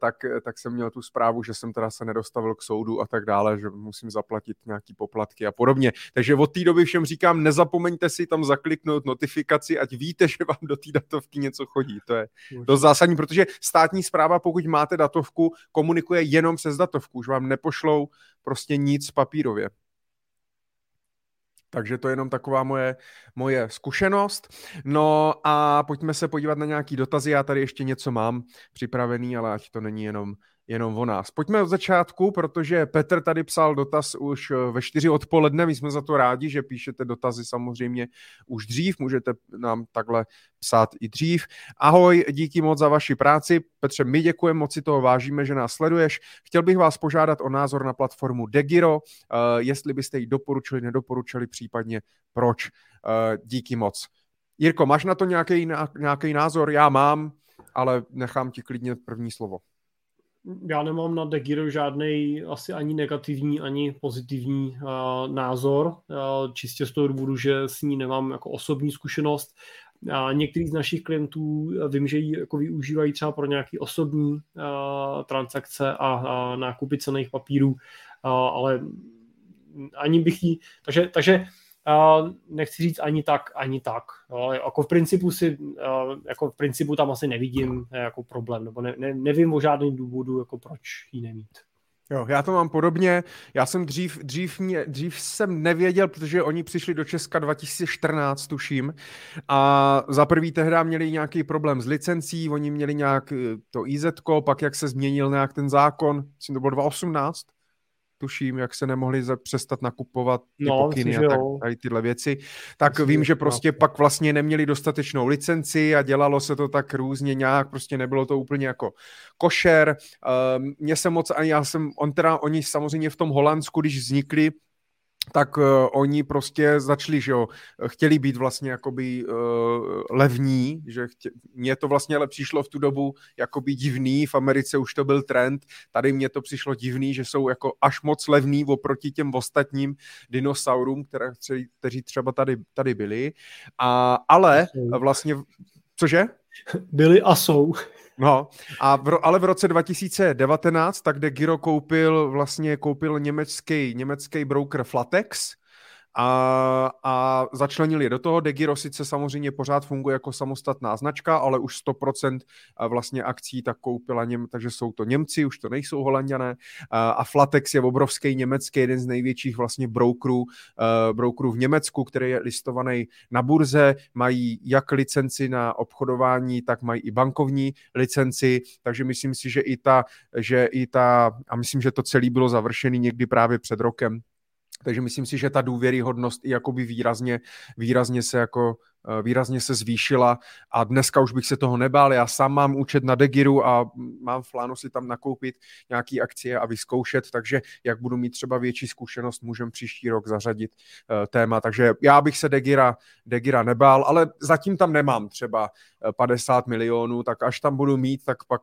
tak, tak jsem měl tu zprávu, že jsem teda se nedostavil k soudu a tak dále, že musím zaplatit nějaký poplatky a podobně. Takže od té doby všem říkám, nezapomeňte si tam zakliknout notifikaci, ať víte, že vám do té datovky něco chodí. To je to zásadní, protože státní zpráva, pokud máte datovku, komunikuje jenom přes datovku, už vám nepošlou prostě nic papírově. Takže to je jenom taková moje, moje zkušenost. No a pojďme se podívat na nějaký dotazy. Já tady ještě něco mám připravený, ale ať to není jenom jenom o nás. Pojďme od začátku, protože Petr tady psal dotaz už eh, ve čtyři odpoledne, my jsme za to rádi, že píšete dotazy samozřejmě už dřív, můžete nám takhle psát i dřív. Ahoj, díky moc za vaši práci. Petře, my děkujeme, moc si toho vážíme, že nás sleduješ. Chtěl bych vás požádat o názor na platformu Degiro, eh, jestli byste ji doporučili, nedoporučili, případně proč. Eh, díky moc. Jirko, máš na to nějaký, nějaký názor? Já mám, ale nechám ti klidně první slovo já nemám na Degiro žádný asi ani negativní, ani pozitivní uh, názor, uh, čistě z toho důvodu, že s ní nemám jako osobní zkušenost. A některý z našich klientů vím, že ji jako využívají třeba pro nějaké osobní uh, transakce a, a nákupy cených papírů, uh, ale ani bych ji... Takže, takže Uh, nechci říct ani tak, ani tak. Jo. Jako v principu si, uh, jako v principu tam asi nevidím jako problém, nebo ne, ne, nevím o žádném důvodu, jako proč ji nemít. Jo, já to mám podobně. Já jsem dřív, dřív, mě, dřív jsem nevěděl, protože oni přišli do Česka 2014, tuším, a za prvý tehdy měli nějaký problém s licencí, oni měli nějak eh, to IZ, pak jak se změnil nějak ten zákon, myslím, to bylo 2018, tuším, jak se nemohli přestat nakupovat ty no, pokyny a tak, tady tyhle věci, tak myslím, vím, že prostě no. pak vlastně neměli dostatečnou licenci a dělalo se to tak různě nějak, prostě nebylo to úplně jako košer. Uh, mě se moc, ani já jsem, on teda, oni samozřejmě v tom Holandsku, když vznikli, tak uh, oni prostě začali, že jo, chtěli být vlastně jakoby uh, levní, že chtě, mně to vlastně ale přišlo v tu dobu jakoby divný, v Americe už to byl trend, tady mně to přišlo divný, že jsou jako až moc levný oproti těm ostatním dinosaurům, které, kteří třeba tady, tady byli, a, ale vlastně, cože? Byli a jsou. No, a v, ale v roce 2019, tak kde Giro koupil, vlastně koupil německý, německý broker Flatex, a, a začlenili do toho. Degiro sice samozřejmě pořád funguje jako samostatná značka, ale už 100% vlastně akcí tak koupila Něm, takže jsou to Němci, už to nejsou Holanděné. A Flatex je obrovský německý, jeden z největších vlastně brokerů, brokerů v Německu, který je listovaný na burze, mají jak licenci na obchodování, tak mají i bankovní licenci, takže myslím si, že i ta, že i ta a myslím, že to celé bylo završené někdy právě před rokem, takže myslím si, že ta důvěryhodnost i jakoby výrazně, výrazně se jako eh, výrazně se zvýšila a dneska už bych se toho nebál. Já sám mám účet na Degiru a mám v plánu si tam nakoupit nějaký akcie a vyzkoušet, takže jak budu mít třeba větší zkušenost, můžeme příští rok zařadit uh, téma. Takže já bych se Degira, Degira nebál, ale zatím tam nemám třeba 50 eh, milionů, tak až tam budu mít, tak pak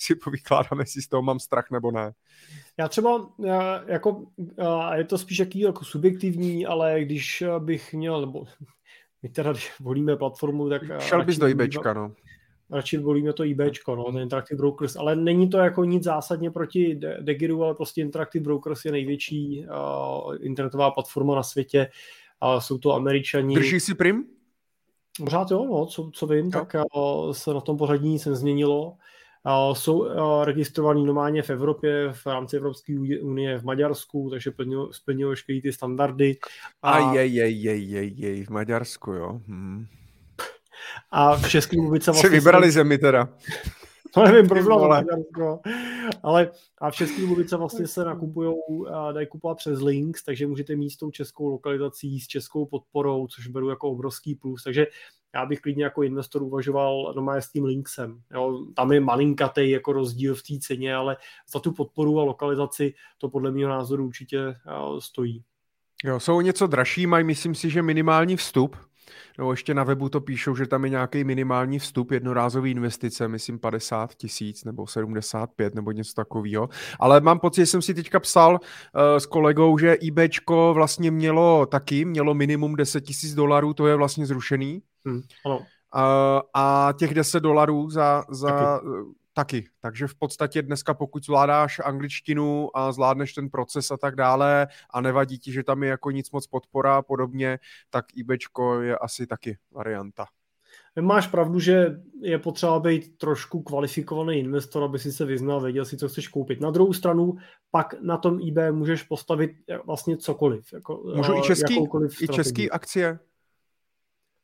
si povykládáme, jestli z toho mám strach nebo ne. Já třeba, jako, je to spíš jaký jako subjektivní, ale když bych měl, nebo my teda volíme platformu, tak... Šel bys do IBčka, no. Radši volíme to IBčko, no, ten Interactive Brokers, ale není to jako nic zásadně proti Degiru, ale prostě Interactive Brokers je největší uh, internetová platforma na světě, A jsou to američani. Drží si prim? Pořád jo, no, co, co vím, jo. tak se na tom pořadí nic nezměnilo. Jsou registrovaní normálně v Evropě, v rámci Evropské unie, v Maďarsku, takže splňují veškeré ty standardy. A jej, jej, jej, jej, jej, v Maďarsku, jo. Hmm. A v České republice vlastně... Se vybrali zemi teda. To nevím, proč Maďarsko. Ale a v České republice vlastně se nakupují, dají kupovat přes links, takže můžete mít s tou českou lokalizací, s českou podporou, což beru jako obrovský plus. Takže já bych klidně jako investor uvažoval normálně s tím linksem. Jo, tam je malinkatý jako rozdíl v té ceně, ale za tu podporu a lokalizaci to podle mého názoru určitě stojí. Jo, jsou něco dražší, mají myslím si, že minimální vstup, nebo ještě na webu to píšou, že tam je nějaký minimální vstup, jednorázový investice, myslím 50 tisíc nebo 75 nebo něco takového. Ale mám pocit, že jsem si teďka psal uh, s kolegou, že eBayčko vlastně mělo taky, mělo minimum 10 tisíc dolarů, to je vlastně zrušený. Hmm, ano. Uh, a těch 10 dolarů za, za Taky. Takže v podstatě dneska, pokud zvládáš angličtinu a zvládneš ten proces a tak dále a nevadí ti, že tam je jako nic moc podpora a podobně, tak IBčko je asi taky varianta. Máš pravdu, že je potřeba být trošku kvalifikovaný investor, aby si se vyznal, věděl si, co chceš koupit. Na druhou stranu, pak na tom eBay můžeš postavit vlastně cokoliv. Jako, Můžu i český, i český akcie?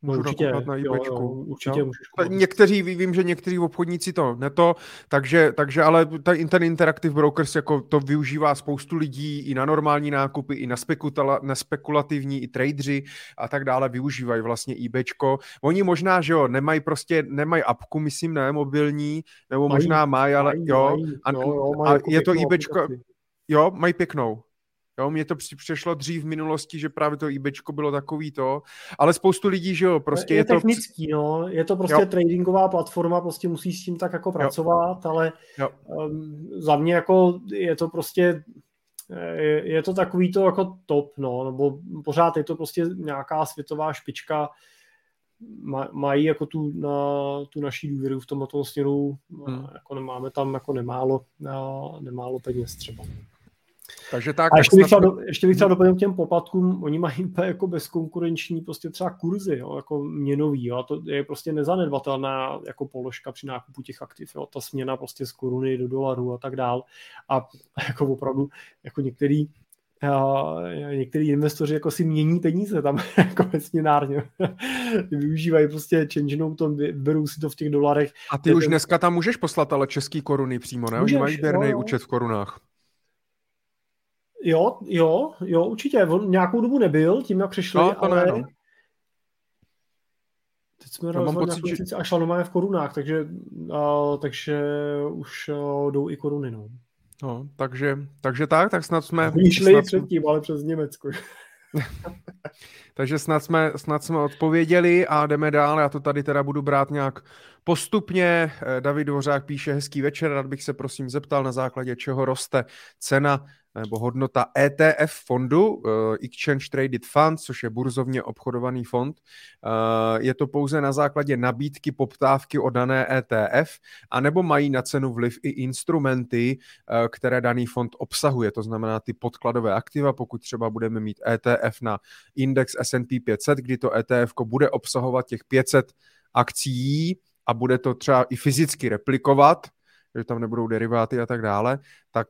Můžu určitě, na jo, jo, určitě jo. můžeš koupit. Někteří, vím, že někteří obchodníci to neto, takže, takže ale ten Interactive Brokers jako to využívá spoustu lidí i na normální nákupy, i na, spekula, na spekulativní, i tradeři a tak dále využívají vlastně eBayčko. Oni možná, že jo, nemají prostě, nemají apku, myslím, ne, mobilní, nebo mají, možná mají, ale mají, jo, mají, a, jo, jo, mají a jako je to eBayčko, jo, mají pěknou, Jo, mně to přišlo dřív v minulosti, že právě to eBayčko bylo takový to, ale spoustu lidí, že jo, prostě je, je to... technický, no, je to prostě jo. tradingová platforma, prostě musíš s tím tak jako pracovat, jo. ale jo. Um, za mě jako je to prostě je, je to takový to jako top, no, nebo pořád je to prostě nějaká světová špička, mají jako tu, na, tu naší důvěru v tomto směru, hmm. jako nemáme tam jako nemálo, nemálo peněz třeba. Takže tak. A ještě bych, třeba, do, ještě bych doplnil k těm poplatkům, oni mají úplně jako bezkonkurenční prostě třeba kurzy, jo, jako měnový, jo, a to je prostě nezanedbatelná jako položka při nákupu těch aktiv, jo, ta směna prostě z koruny do dolaru a tak dál. A jako opravdu, jako některý a některý investoři jako si mění peníze tam jako směnárně. Využívají prostě change note, berou si to v těch dolarech. A ty už dneska tam můžeš poslat ale český koruny přímo, ne? Můžeš, Oni mají běrný účet v korunách. Jo, jo, jo, určitě. On nějakou dobu nebyl, tím jak přišli, no, ale... Ne, no. Teď jsme no, pocit, že... a šla v korunách, takže, a, takže už a, jdou i koruny, no. No, takže, takže tak, tak snad jsme... Oni šli snad... předtím, ale přes Německo. takže snad jsme, snad jsme odpověděli a jdeme dál. Já to tady teda budu brát nějak postupně. Eh, David Dvořák píše hezký večer, rád bych se prosím zeptal, na základě čeho roste cena nebo hodnota ETF fondu, uh, Exchange Traded Fund, což je burzovně obchodovaný fond. Uh, je to pouze na základě nabídky poptávky o dané ETF, anebo mají na cenu vliv i instrumenty, uh, které daný fond obsahuje, to znamená ty podkladové aktiva, pokud třeba budeme mít ETF na index S&P 500, kdy to ETF bude obsahovat těch 500 akcí a bude to třeba i fyzicky replikovat, že tam nebudou deriváty a tak dále, tak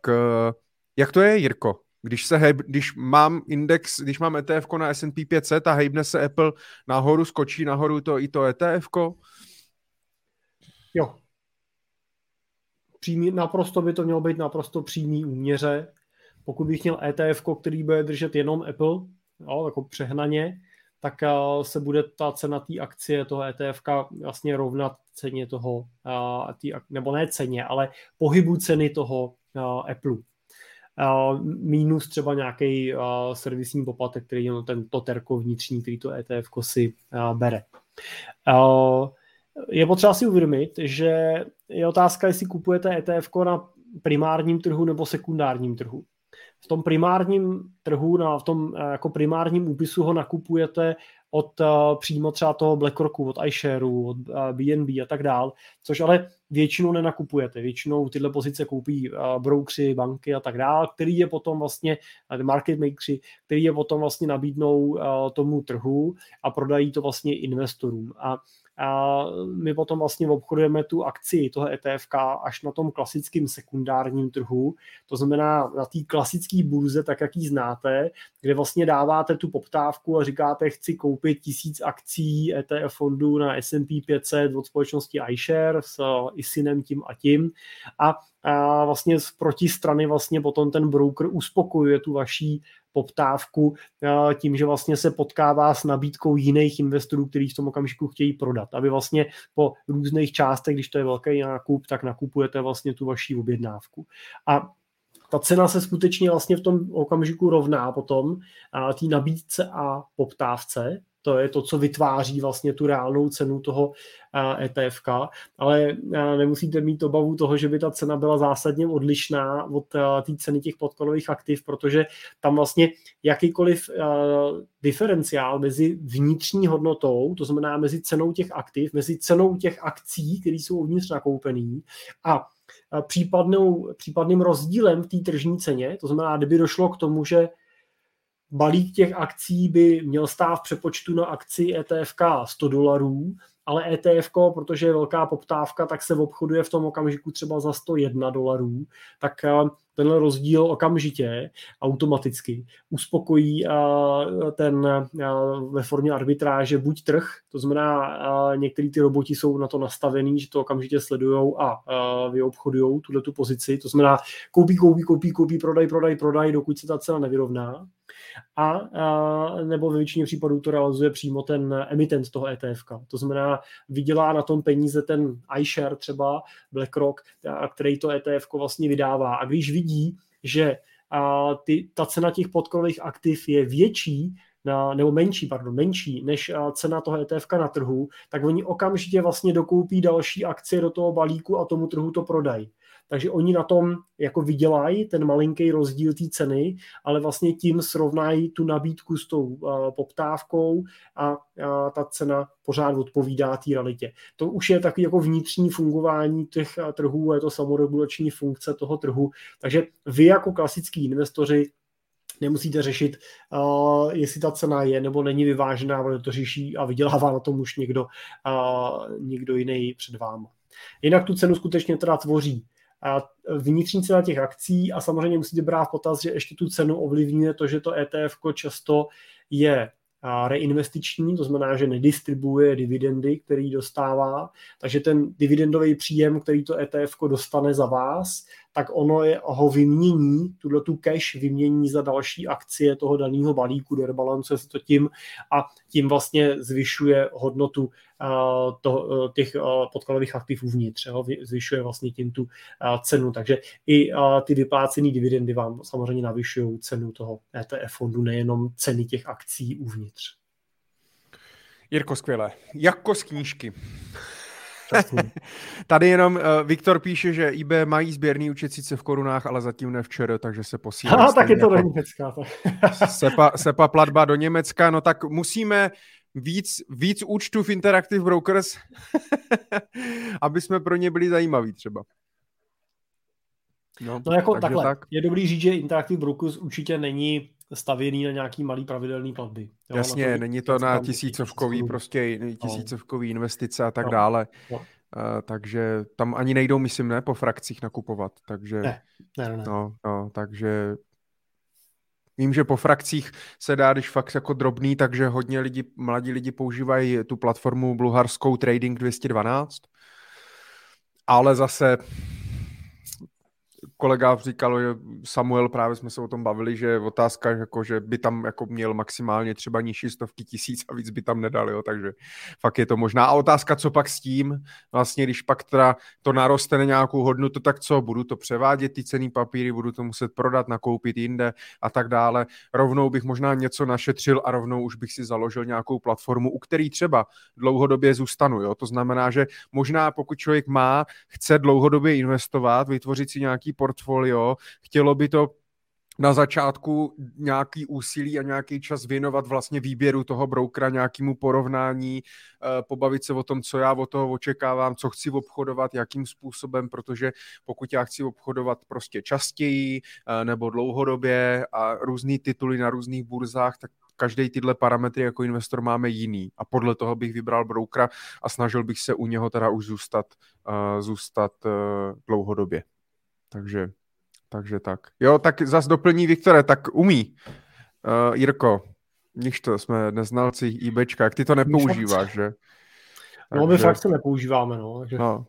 jak to je, Jirko? Když, se hejb, když mám index, když mám ETF na S&P 500 a hejbne se Apple nahoru, skočí nahoru to i to ETF? Jo. Přímý, naprosto by to mělo být naprosto přímý úměře. Pokud bych měl ETF, který bude držet jenom Apple, jo, jako přehnaně, tak uh, se bude ta cena té akcie toho ETF vlastně rovnat ceně toho, uh, tý, nebo ne ceně, ale pohybu ceny toho uh, Apple minus třeba nějaký servisní poplatek, který ten toterko vnitřní, který to ETF si bere. Je potřeba si uvědomit, že je otázka, jestli kupujete ETF na primárním trhu nebo sekundárním trhu. V tom primárním trhu, na, v tom jako primárním úpisu ho nakupujete od uh, přímo třeba toho BlackRocku, od iShareu, od BNB a tak dál, což ale většinou nenakupujete. Většinou tyhle pozice koupí uh, broukři, banky a tak dál, který je potom vlastně, market makersi, který je potom vlastně nabídnou tomu trhu a prodají to vlastně investorům. A a my potom vlastně obchodujeme tu akci toho ETF až na tom klasickém sekundárním trhu, to znamená na té klasické burze, tak jak ji znáte, kde vlastně dáváte tu poptávku a říkáte, chci koupit tisíc akcí ETF fondu na S&P 500 od společnosti iShare s ISINem tím a tím. A a vlastně z protistrany vlastně potom ten broker uspokojuje tu vaší poptávku tím, že vlastně se potkává s nabídkou jiných investorů, kteří v tom okamžiku chtějí prodat. Aby vlastně po různých částech, když to je velký nákup, tak nakupujete vlastně tu vaši objednávku. A ta cena se skutečně vlastně v tom okamžiku rovná potom té nabídce a poptávce, to je to, co vytváří vlastně tu reálnou cenu toho ETF, ale nemusíte mít obavu toho, že by ta cena byla zásadně odlišná od té ceny těch podkladových aktiv, protože tam vlastně jakýkoliv diferenciál mezi vnitřní hodnotou, to znamená mezi cenou těch aktiv, mezi cenou těch akcí, které jsou uvnitř nakoupený a případnou, případným rozdílem v té tržní ceně, to znamená, kdyby došlo k tomu, že balík těch akcí by měl stát v přepočtu na akci ETF 100 dolarů, ale ETF, protože je velká poptávka, tak se obchoduje v tom okamžiku třeba za 101 dolarů, tak eh, tenhle rozdíl okamžitě automaticky uspokojí eh, ten eh, ve formě arbitráže buď trh, to znamená některý ty roboti jsou na to nastavený, že to okamžitě sledují a vyobchodují tuhle tu pozici, to znamená koupí, koupí, koupí, koupí, prodaj, prodaj, prodaj, dokud se ta cena nevyrovná a, a nebo ve většině případů to realizuje přímo ten emitent toho ETF. To znamená, vydělá na tom peníze ten iShare třeba, BlackRock, který to ETF vlastně vydává. A když vidí, že a ty, ta cena těch podkolových aktiv je větší, na, nebo menší, pardon, menší než cena toho ETF na trhu, tak oni okamžitě vlastně dokoupí další akcie do toho balíku a tomu trhu to prodají takže oni na tom jako vydělají ten malinký rozdíl té ceny, ale vlastně tím srovnají tu nabídku s tou uh, poptávkou a ta cena pořád odpovídá té realitě. To už je takový jako vnitřní fungování těch trhů, je to samoregulační funkce toho trhu, takže vy jako klasický investoři nemusíte řešit, uh, jestli ta cena je nebo není vyvážená, ale to řeší a vydělává na tom už někdo, uh, někdo jiný před váma. Jinak tu cenu skutečně teda tvoří vnitřní cena těch akcí a samozřejmě musíte brát v potaz, že ještě tu cenu ovlivňuje to, že to ETF často je reinvestiční, to znamená, že nedistribuuje dividendy, který dostává, takže ten dividendový příjem, který to ETF dostane za vás, tak ono je, ho vymění, tuhle tu cash vymění za další akcie toho daného balíku, rebalancuje se to tím a tím vlastně zvyšuje hodnotu uh, to, uh, těch uh, podkladových aktiv uvnitř, jo, zvyšuje vlastně tím tu uh, cenu, takže i uh, ty vyplácené dividendy vám samozřejmě navyšují cenu toho ETF fondu, nejenom ceny těch akcí uvnitř. Jirko, skvěle. Jako z knížky. Tady jenom uh, Viktor píše, že IB mají sběrný účet sice v korunách, ale zatím ne včera, takže se posílá. Aha, tak je to do Německa. sepa, sepa platba do Německa, no tak musíme víc, víc účtů v Interactive Brokers, aby jsme pro ně byli zajímaví třeba. No, no jako takhle, tak. je dobrý říct, že Interactive Brokers určitě není stavěný na nějaký malý pravidelný platby. Jo, Jasně, to, není to na tisícovkový, prostě no. tisícovkový investice a tak no. dále. No. Uh, takže tam ani nejdou, myslím, ne, po frakcích nakupovat, takže... Ne, ne, ne. No, no, takže Vím, že po frakcích se dá, když fakt jako drobný, takže hodně lidi, mladí lidi používají tu platformu bulharskou Trading 212, ale zase kolega říkal, že Samuel, právě jsme se o tom bavili, že otázka, jako, že by tam jako měl maximálně třeba nižší stovky tisíc a víc by tam nedal, jo, takže fakt je to možná. A otázka, co pak s tím, vlastně, když pak teda to naroste na nějakou hodnotu, tak co, budu to převádět, ty cený papíry, budu to muset prodat, nakoupit jinde a tak dále. Rovnou bych možná něco našetřil a rovnou už bych si založil nějakou platformu, u který třeba dlouhodobě zůstanu, jo. To znamená, že možná pokud člověk má, chce dlouhodobě investovat, vytvořit si nějaký portfolio, chtělo by to na začátku nějaký úsilí a nějaký čas věnovat vlastně výběru toho broukra, nějakému porovnání, eh, pobavit se o tom, co já od toho očekávám, co chci obchodovat, jakým způsobem, protože pokud já chci obchodovat prostě častěji eh, nebo dlouhodobě a různý tituly na různých burzách, tak každý tyhle parametry jako investor máme jiný a podle toho bych vybral broukra a snažil bych se u něho teda už zůstat, uh, zůstat uh, dlouhodobě. Takže takže tak. Jo, tak zas doplní Viktore, tak umí. Uh, Jirko, níž to, jsme neznalci IBčka, jak ty to nepoužíváš, že? No, my fakt to nepoužíváme, no. Takže... no.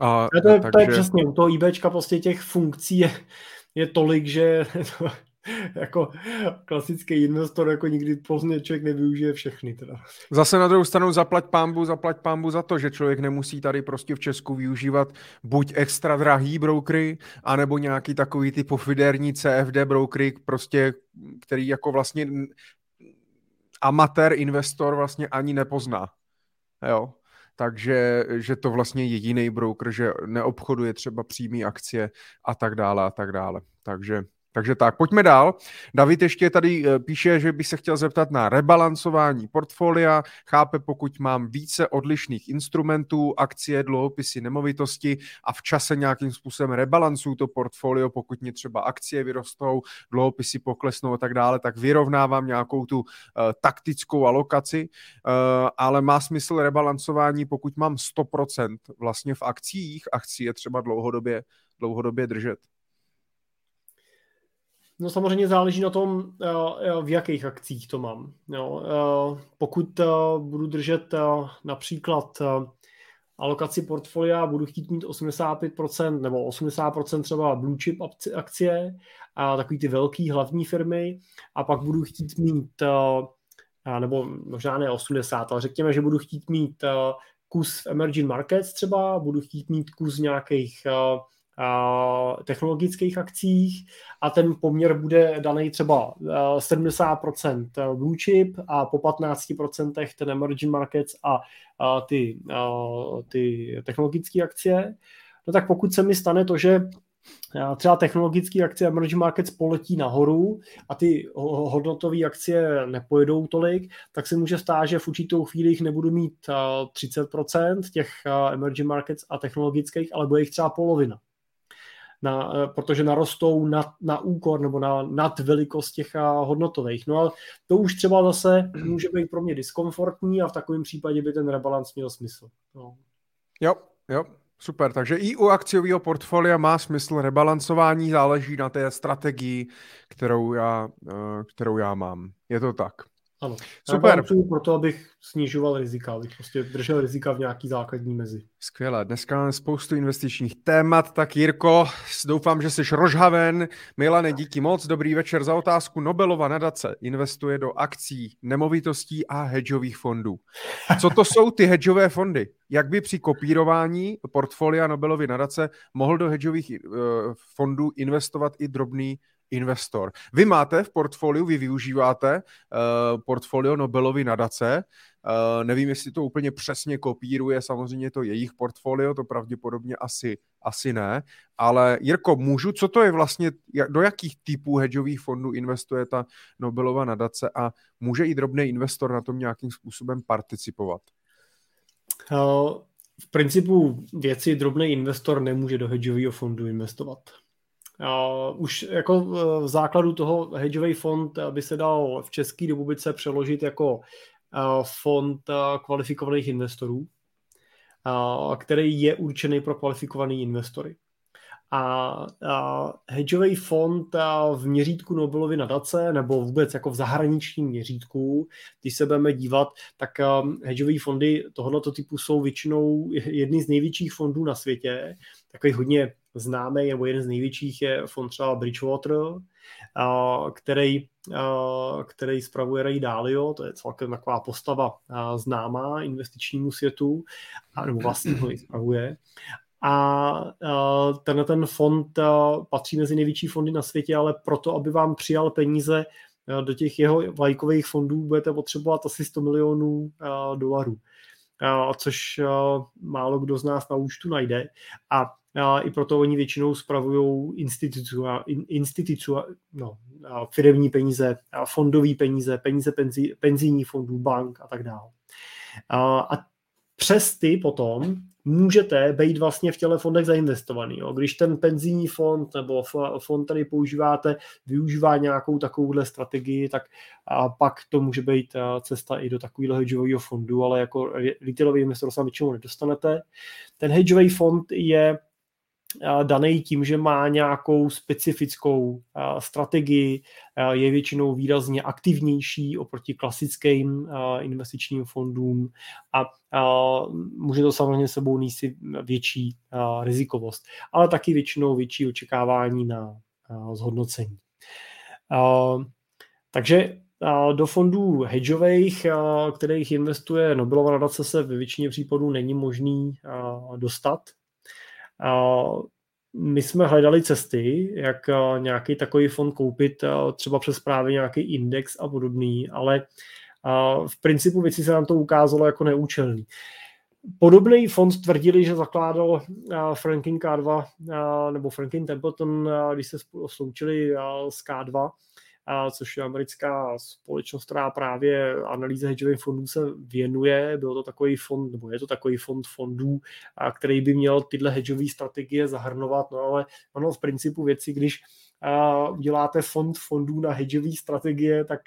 A, to, je, takže... to je přesně, u toho IBčka prostě těch funkcí je, je tolik, že jako klasický investor jako nikdy pozdě člověk nevyužije všechny. Teda. Zase na druhou stranu zaplať pámbu, zaplať pámbu za to, že člověk nemusí tady prostě v Česku využívat buď extra drahý brokery, anebo nějaký takový ty pofiderní CFD brokery, prostě, který jako vlastně amatér investor vlastně ani nepozná. Jo. Takže že to vlastně je jiný broker, že neobchoduje třeba přímý akcie a tak dále a tak dále. Takže takže tak, pojďme dál. David ještě tady eh, píše, že by se chtěl zeptat na rebalancování portfolia. Chápe, pokud mám více odlišných instrumentů, akcie, dluhopisy, nemovitosti a v čase nějakým způsobem rebalancuju to portfolio, pokud mě třeba akcie vyrostou, dluhopisy poklesnou a tak dále, tak vyrovnávám nějakou tu uh, taktickou alokaci, uh, ale má smysl rebalancování, pokud mám 100% vlastně v akcích a chci je třeba dlouhodobě, dlouhodobě držet. No samozřejmě záleží na tom, eh, eh, v jakých akcích to mám. Jo, eh, pokud budu držet například alokaci portfolia, budu chtít mít 85% nebo 80% třeba blue chip akcie a takový ty velký hlavní firmy a pak budu chtít mít nebo možná ne 80, ale řekněme, že budu chtít mít kus v emerging markets třeba, budu chtít mít kus nějakých technologických akcích a ten poměr bude daný třeba 70% blue chip a po 15% ten emerging markets a ty, ty technologické akcie. No tak pokud se mi stane to, že třeba technologické akcie emerging markets poletí nahoru a ty hodnotové akcie nepojedou tolik, tak se může stát, že v určitou chvíli jich nebudu mít 30% těch emerging markets a technologických, ale bude jich třeba polovina na, eh, protože narostou na, na úkor nebo na nad velikost těch eh, hodnotových. No a to už třeba zase může být pro mě diskomfortní a v takovém případě by ten rebalans měl smysl. No. Jo, jo, Super, takže i u akciového portfolia má smysl rebalancování, záleží na té strategii, kterou já, eh, kterou já mám. Je to tak. Ano. Super. Já proto, abych snižoval rizika, abych prostě držel rizika v nějaký základní mezi. Skvěle. Dneska máme spoustu investičních témat, tak Jirko, doufám, že jsi rozhaven. Milane, díky moc, dobrý večer za otázku. Nobelova nadace investuje do akcí, nemovitostí a hedžových fondů. Co to jsou ty hedžové fondy? Jak by při kopírování portfolia Nobelovy nadace mohl do hedžových uh, fondů investovat i drobný investor. Vy máte v portfoliu, vy využíváte uh, portfolio Nobelovy nadace, uh, nevím, jestli to úplně přesně kopíruje, samozřejmě to jejich portfolio, to pravděpodobně asi, asi ne, ale Jirko, můžu, co to je vlastně, do jakých typů hedžových fondů investuje ta Nobelova nadace a může i drobný investor na tom nějakým způsobem participovat? Uh v principu věci drobný investor nemůže do hedžového fondu investovat. Uh, už jako v základu toho hedžový fond by se dal v České republice přeložit jako uh, fond uh, kvalifikovaných investorů, uh, který je určený pro kvalifikovaný investory. A, a hedžový fond a v měřítku Nobelovy nadace nebo vůbec jako v zahraničním měřítku, když se budeme dívat, tak um, hedžové fondy tohoto typu jsou většinou jedny z největších fondů na světě, takový hodně známý, nebo jeden z největších je fond třeba Bridgewater, který, který spravuje Ray Dalio, to je celkem taková postava známá investičnímu světu, nebo vlastně ho spravuje. A tenhle ten fond patří mezi největší fondy na světě, ale proto, aby vám přijal peníze do těch jeho vlajkových fondů, budete potřebovat asi 100 milionů dolarů což málo kdo z nás na účtu najde. A i proto oni většinou spravují institucu, no, firmní peníze, fondové peníze, peníze penzí, penzijních fondů, bank a tak dále. A přes ty potom můžete být vlastně v těle fondech zainvestovaný. Jo. Když ten penzijní fond nebo fond, který používáte, využívá nějakou takovouhle strategii, tak a pak to může být cesta i do takového hedžového fondu, ale jako retailový investor se většinou nedostanete. Ten hedžový fond je daný tím, že má nějakou specifickou strategii, je většinou výrazně aktivnější oproti klasickým investičním fondům a může to samozřejmě sebou nést větší rizikovost, ale taky většinou větší očekávání na zhodnocení. Takže do fondů hedžových, kterých investuje Nobelova nadace, se ve většině případů není možný dostat my jsme hledali cesty, jak nějaký takový fond koupit, třeba přes právě nějaký index a podobný, ale v principu věci se nám to ukázalo jako neúčelný. Podobný fond tvrdili, že zakládal Franklin K2 nebo Franklin Templeton, když se sloučili s K2 což je americká společnost, která právě analýze hedžových fondů se věnuje. Byl to takový fond, nebo je to takový fond fondů, který by měl tyhle hedžové strategie zahrnovat, no ale ono v principu věci, když uděláte fond fondů na hedžové strategie, tak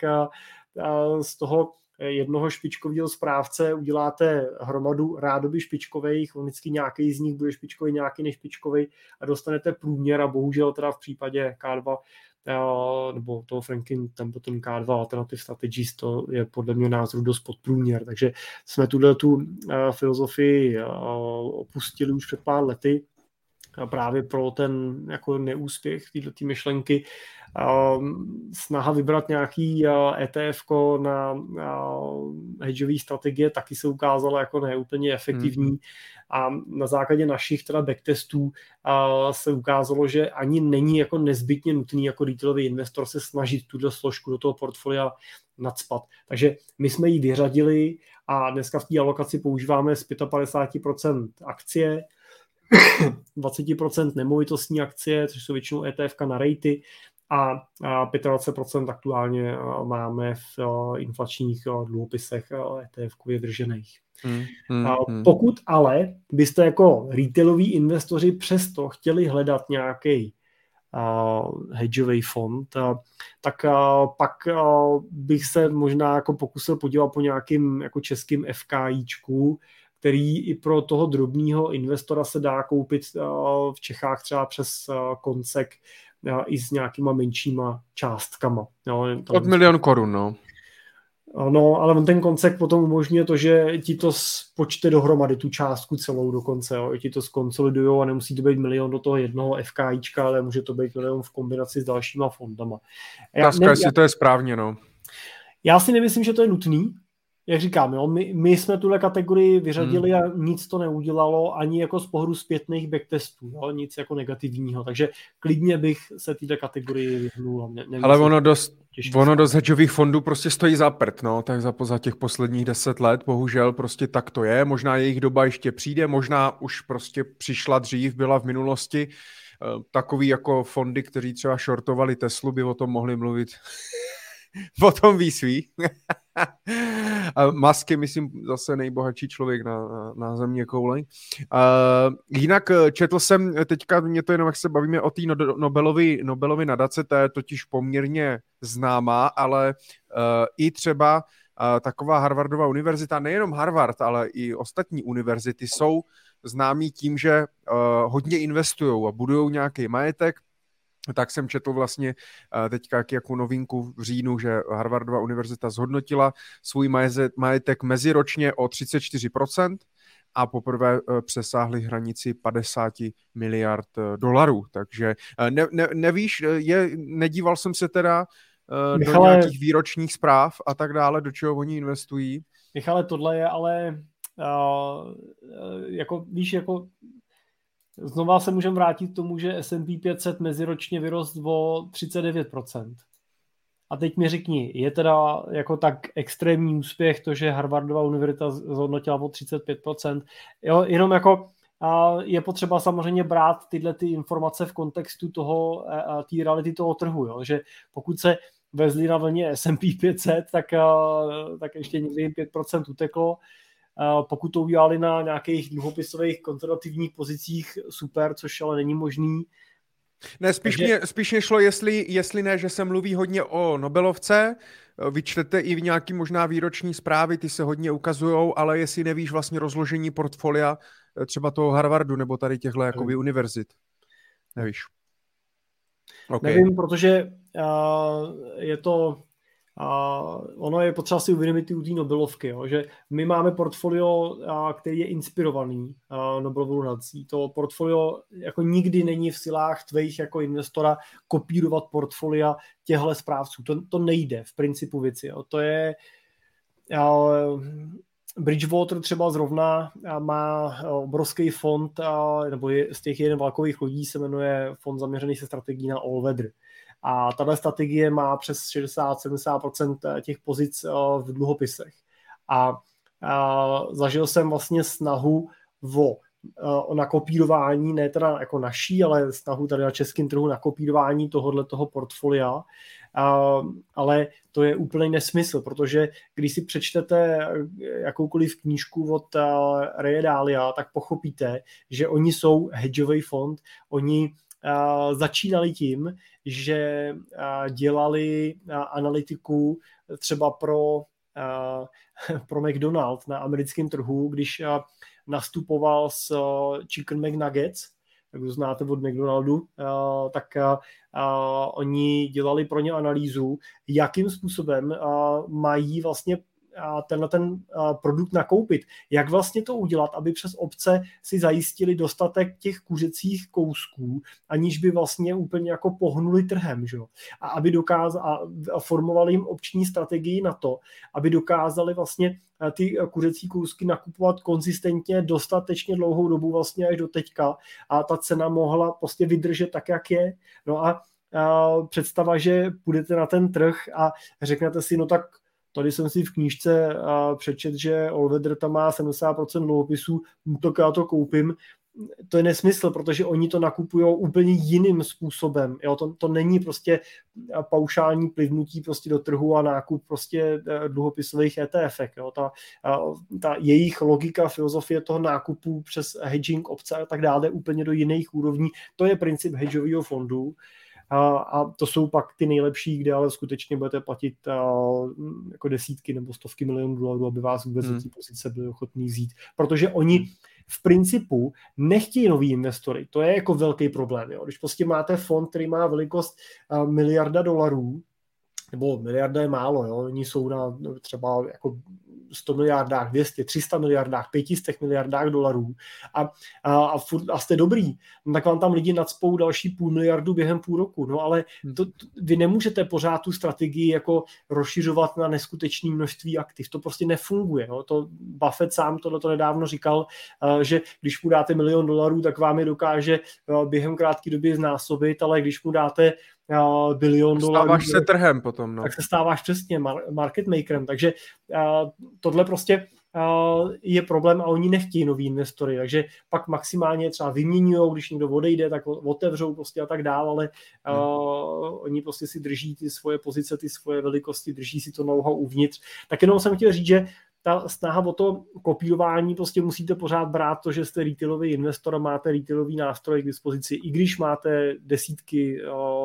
z toho jednoho špičkového správce uděláte hromadu rádoby špičkových, vždycky nějaký z nich bude špičkový, nějaký nešpičkový a dostanete průměr a bohužel teda v případě K2 nebo toho Franklin Templeton K2 Alternative Strategies, to je podle mě názoru dost podprůměr, takže jsme tuhle tu filozofii opustili už před pár lety, právě pro ten jako neúspěch této myšlenky snaha vybrat nějaký ETF na hedžové strategie taky se ukázala jako neúplně efektivní mm. a na základě našich teda backtestů se ukázalo, že ani není jako nezbytně nutný jako retailový investor se snažit tuto složku do toho portfolia nadspat. Takže my jsme ji vyřadili a dneska v té alokaci používáme z 55% akcie, 20% nemovitostní akcie, což jsou většinou ETF na rejty, a 25% aktuálně máme v inflačních dluhopisech ETF držených. Hmm, hmm, hmm. Pokud ale byste jako retailoví investoři přesto chtěli hledat nějaký uh, hedžový fond, uh, tak uh, pak uh, bych se možná jako pokusil podívat po nějakým jako českým FKIčku, který i pro toho drobného investora se dá koupit v Čechách třeba přes koncek i s nějakýma menšíma částkama. Jo, tam... Od milion korun, no. No, ale ten koncek potom umožňuje to, že ti to spočte dohromady, tu částku celou dokonce, jo. ti to skonsolidujou a nemusí to být milion do toho jednoho FKIčka, ale může to být milion v kombinaci s dalšíma fondama. Já, ne, já, to je správně, no. Já si nemyslím, že to je nutný, jak říkám, jo, my, my jsme tuhle kategorii vyřadili hmm. a nic to neudělalo ani jako z pohledu zpětných backtestů, jo, nic jako negativního, takže klidně bych se této kategorii vyhnul. Ne, Ale ono dost, ono dost hedžových fondů prostě stojí za prd, no, tak za, za těch posledních deset let, bohužel prostě tak to je, možná jejich doba ještě přijde, možná už prostě přišla dřív, byla v minulosti, eh, takový jako fondy, kteří třeba shortovali Teslu, by o tom mohli mluvit o tom ví svý. a Musk je, myslím, zase nejbohatší člověk na, na, na země koule. Uh, jinak eh, četl jsem teďka, mě to jenom, jak se bavíme o té Nobelovi, Nobelovi nadace, ta je totiž poměrně známá, ale uh, i třeba uh, taková Harvardová univerzita, nejenom Harvard, ale i ostatní univerzity jsou známí tím, že uh, hodně investují a budují nějaký majetek, tak jsem četl vlastně eh, teďka jako novinku v říjnu, že Harvardova univerzita zhodnotila svůj majetek meziročně o 34%, a poprvé eh, přesáhli hranici 50 miliard eh, dolarů. Takže ne, ne, nevíš, je, nedíval jsem se teda Michale, do nějakých výročních zpráv a tak dále, do čeho oni investují. Michale, tohle je ale uh, jako, víš, jako Znova se můžeme vrátit k tomu, že S&P 500 meziročně vyrost o 39%. A teď mi řekni, je teda jako tak extrémní úspěch to, že Harvardova univerzita zhodnotila o 35%. Jo, jenom jako a je potřeba samozřejmě brát tyhle ty informace v kontextu toho, té reality toho trhu, jo? že pokud se vezli na vlně S&P 500, tak, tak ještě někdy 5% uteklo. Pokud to udělali na nějakých dluhopisových konzervativních pozicích, super, což ale není možný. Ne, spíš, Takže... mě, spíš mě šlo, jestli, jestli ne, že se mluví hodně o Nobelovce, vyčtete i v nějaký možná výroční zprávy, ty se hodně ukazují, ale jestli nevíš vlastně rozložení portfolia eh, třeba toho Harvardu nebo tady těchto jakoby univerzit. Nevíš. Okay. Nevím, protože uh, je to a ono je potřeba si uvědomit u té Nobelovky, jo, že my máme portfolio, a, který je inspirovaný a, Nobelovou nací. To portfolio jako nikdy není v silách tvých jako investora kopírovat portfolia těchto správců. To, to nejde v principu věci. Jo. To je a, Bridgewater třeba zrovna má obrovský fond, nebo je, z těch jeden vlakových lodí se jmenuje Fond zaměřený se strategií na all weather. A tato strategie má přes 60-70% těch pozic eh, v dluhopisech. A, a zažil jsem vlastně snahu o o nakopírování, ne teda jako naší, ale snahu tady na českém trhu na kopírování tohohle toho portfolia, ale to je úplný nesmysl, protože když si přečtete jakoukoliv knížku od Ray Dalia, tak pochopíte, že oni jsou hedžový fond, oni začínali tím, že dělali analytiku třeba pro, pro McDonald na americkém trhu, když nastupoval s Chicken McNuggets, jak to znáte od McDonaldu, tak oni dělali pro ně analýzu, jakým způsobem mají vlastně tenhle ten produkt nakoupit. Jak vlastně to udělat, aby přes obce si zajistili dostatek těch kuřecích kousků, aniž by vlastně úplně jako pohnuli trhem, že? A aby dokázali, a formovali jim obční strategii na to, aby dokázali vlastně ty kuřecí kousky nakupovat konzistentně dostatečně dlouhou dobu vlastně až do teďka a ta cena mohla prostě vydržet tak, jak je. No a představa, že půjdete na ten trh a řeknete si, no tak Tady jsem si v knížce přečet, že Allweather tam má 70% dluhopisů, tak já to koupím. To je nesmysl, protože oni to nakupují úplně jiným způsobem. Jo? To, to není prostě paušální plivnutí prostě do trhu a nákup prostě e, dluhopisových ETF. Jo? Ta, ta jejich logika, filozofie toho nákupu přes hedging obce a tak dále úplně do jiných úrovní. To je princip hedžového fondu. A, to jsou pak ty nejlepší, kde ale skutečně budete platit a, jako desítky nebo stovky milionů dolarů, aby vás vůbec hmm. do té pozice byli ochotní vzít. Protože oni v principu nechtějí nový investory. To je jako velký problém. Jo. Když prostě máte fond, který má velikost miliarda dolarů, nebo miliarda je málo, jo. oni jsou na třeba jako 100 miliardách, 200, 300 miliardách, 500 miliardách dolarů a, a, a, furt, a jste dobrý, no, tak vám tam lidi nadspou další půl miliardu během půl roku. No ale hmm. to, to, vy nemůžete pořád tu strategii jako rozšiřovat na neskutečné množství aktiv. To prostě nefunguje. No. To Buffett sám tohle to nedávno říkal, uh, že když mu dáte milion dolarů, tak vám je dokáže uh, během krátké doby znásobit, ale když mu dáte uh, bilion dolarů. Stáváš se trhem potom. No. Tak se stáváš přesně mar- market makerem. Takže uh, tohle prostě uh, je problém a oni nechtějí nový investory, takže pak maximálně třeba vyměňují, když někdo odejde, tak otevřou prostě a tak dále, ale uh, hmm. oni prostě si drží ty svoje pozice, ty svoje velikosti, drží si to know-how uvnitř. Tak jenom jsem chtěl říct, že ta snaha o to kopírování, prostě musíte pořád brát to, že jste retailový investor a máte retailový nástroj k dispozici, i když máte desítky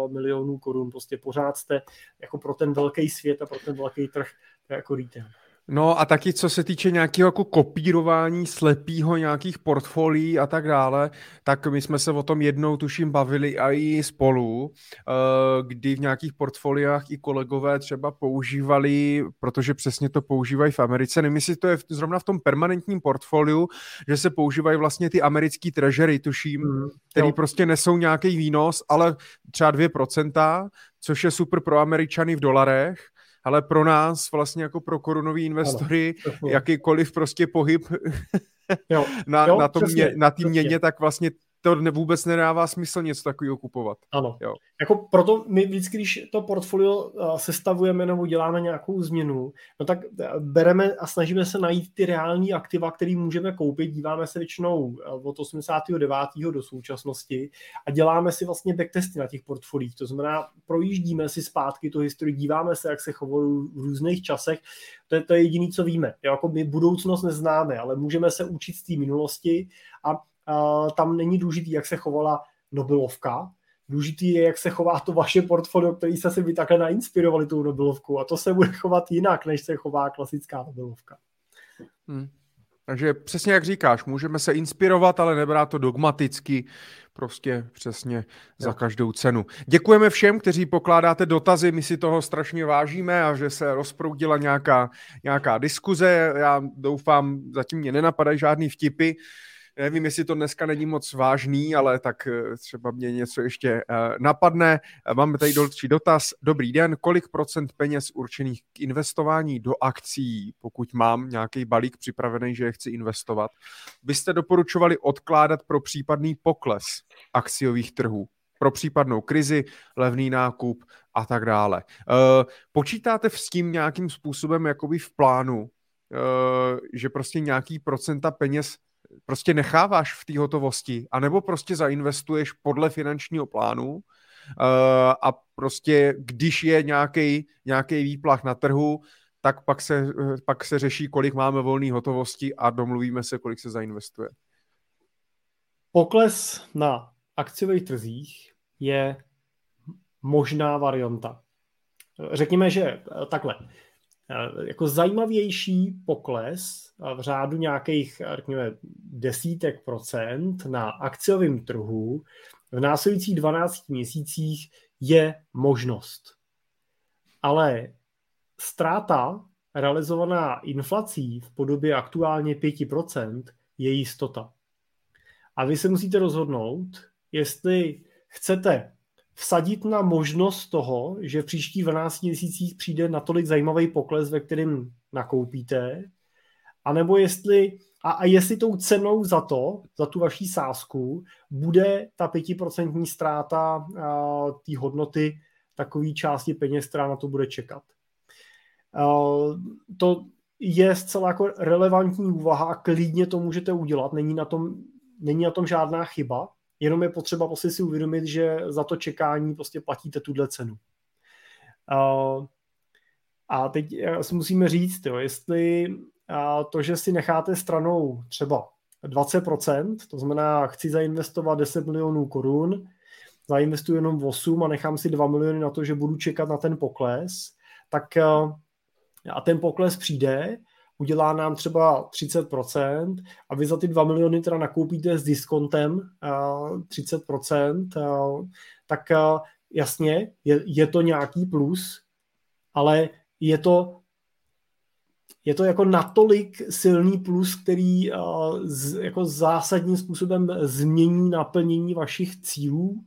milionů korun, prostě pořád jste jako pro ten velký svět a pro ten velký trh jako retail. No a taky co se týče nějakého jako kopírování slepýho nějakých portfolií a tak dále, tak my jsme se o tom jednou tuším bavili a i spolu, eh, kdy v nějakých portfoliách i kolegové třeba používali, protože přesně to používají v Americe, nevím, jestli to je zrovna v tom permanentním portfoliu, že se používají vlastně ty americký treasury, tuším, mm, který jo. prostě nesou nějaký výnos, ale třeba 2%, což je super pro Američany v dolarech, ale pro nás vlastně jako pro korunový investory ano, jakýkoliv prostě pohyb jo. na, jo, na, tom přesně, mě, na tý měně, tak vlastně to vůbec nedává smysl něco takového kupovat. Ano. Jo. Jako proto my vždycky, když to portfolio sestavujeme nebo děláme nějakou změnu, no tak bereme a snažíme se najít ty reální aktiva, které můžeme koupit. Díváme se většinou od 89. do současnosti a děláme si vlastně backtesty na těch portfoliích. To znamená, projíždíme si zpátky tu historii, díváme se, jak se chovají v různých časech. To je to je jediné, co víme. Jo, jako my budoucnost neznáme, ale můžeme se učit z té minulosti a tam není důležitý, jak se chovala Nobelovka, důležitý je, jak se chová to vaše portfolio, který jste si vy takhle nainspirovali tou Nobelovku a to se bude chovat jinak, než se chová klasická Nobelovka. Hmm. Takže přesně jak říkáš, můžeme se inspirovat, ale nebrát to dogmaticky, prostě přesně za každou cenu. Děkujeme všem, kteří pokládáte dotazy, my si toho strašně vážíme a že se rozproudila nějaká, nějaká diskuze. Já doufám, zatím mě nenapadají žádný vtipy, Nevím, jestli to dneska není moc vážný, ale tak eh, třeba mě něco ještě eh, napadne. Máme tady další dotaz. Dobrý den, kolik procent peněz určených k investování do akcí, pokud mám nějaký balík připravený, že je chci investovat, byste doporučovali odkládat pro případný pokles akciových trhů? pro případnou krizi, levný nákup a tak dále. Eh, počítáte s tím nějakým způsobem jakoby v plánu, že prostě nějaký procenta peněz prostě necháváš v té hotovosti, anebo prostě zainvestuješ podle finančního plánu uh, a prostě když je nějaký nějaký výplach na trhu, tak pak se, pak se řeší, kolik máme volné hotovosti a domluvíme se, kolik se zainvestuje. Pokles na akciových trzích je možná varianta. Řekněme, že takhle. Eh, jako zajímavější pokles eh, v řádu nějakých, eh, řekněme, desítek procent na akciovém trhu v následujících 12 měsících je možnost. Ale ztráta realizovaná inflací v podobě aktuálně 5% je jistota. A vy se musíte rozhodnout, jestli chcete vsadit na možnost toho, že v příštích 12 měsících přijde natolik zajímavý pokles, ve kterém nakoupíte, anebo jestli a, a jestli tou cenou za to, za tu vaší sázku, bude ta pětiprocentní ztráta té hodnoty takové části peněz, která na to bude čekat. A, to je zcela jako relevantní úvaha a klidně to můžete udělat, není na tom, není na tom žádná chyba, jenom je potřeba prostě si uvědomit, že za to čekání prostě platíte tuhle cenu. Uh, a teď si musíme říct, jo, jestli uh, to, že si necháte stranou třeba 20%, to znamená, chci zainvestovat 10 milionů korun, zainvestuji jenom 8 a nechám si 2 miliony na to, že budu čekat na ten pokles, tak uh, a ten pokles přijde, udělá nám třeba 30% a vy za ty 2 miliony teda nakoupíte s diskontem uh, 30%, uh, tak uh, jasně, je, je to nějaký plus, ale je to je to jako natolik silný plus, který z, jako zásadním způsobem změní naplnění vašich cílů,